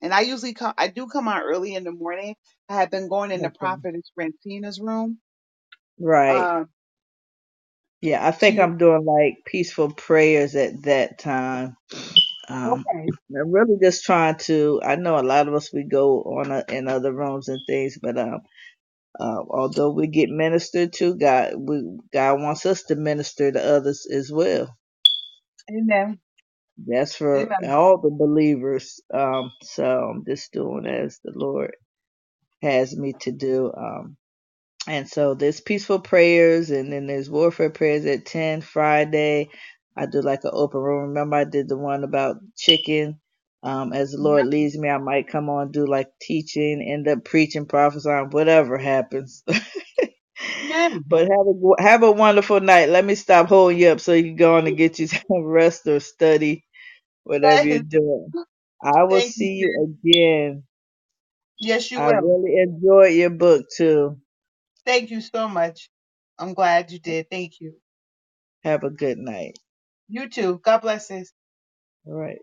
And I usually come I do come on early in the morning. I have been going in the Okay. prophetess Francina's room. Right. Uh Yeah, I think she I'm doing like peaceful prayers at that time. Um, okay. I'm really just trying to. I know a lot of us we go on in other rooms and things, but um, uh, although we get ministered to, God, we God wants us to minister to others as well. Amen. That's for Amen. all the believers. Um, so I'm just doing as the Lord has me to do. Um, and so there's peaceful prayers, and then there's warfare prayers at 10 Friday. I do like an open room. Remember, I did the one about chicken. Um, as the Lord leads me, I might come on do like teaching, end up preaching, prophesying, whatever happens. Amen. but have a have a wonderful night. Let me stop holding you up so you can go on and get you some rest or study whatever you're doing. I will you, see sis. you again. Yes, you I will. really enjoyed your book too. Thank you so much. I'm glad you did. Thank you. Have a good night. You too. God bless sis. All right.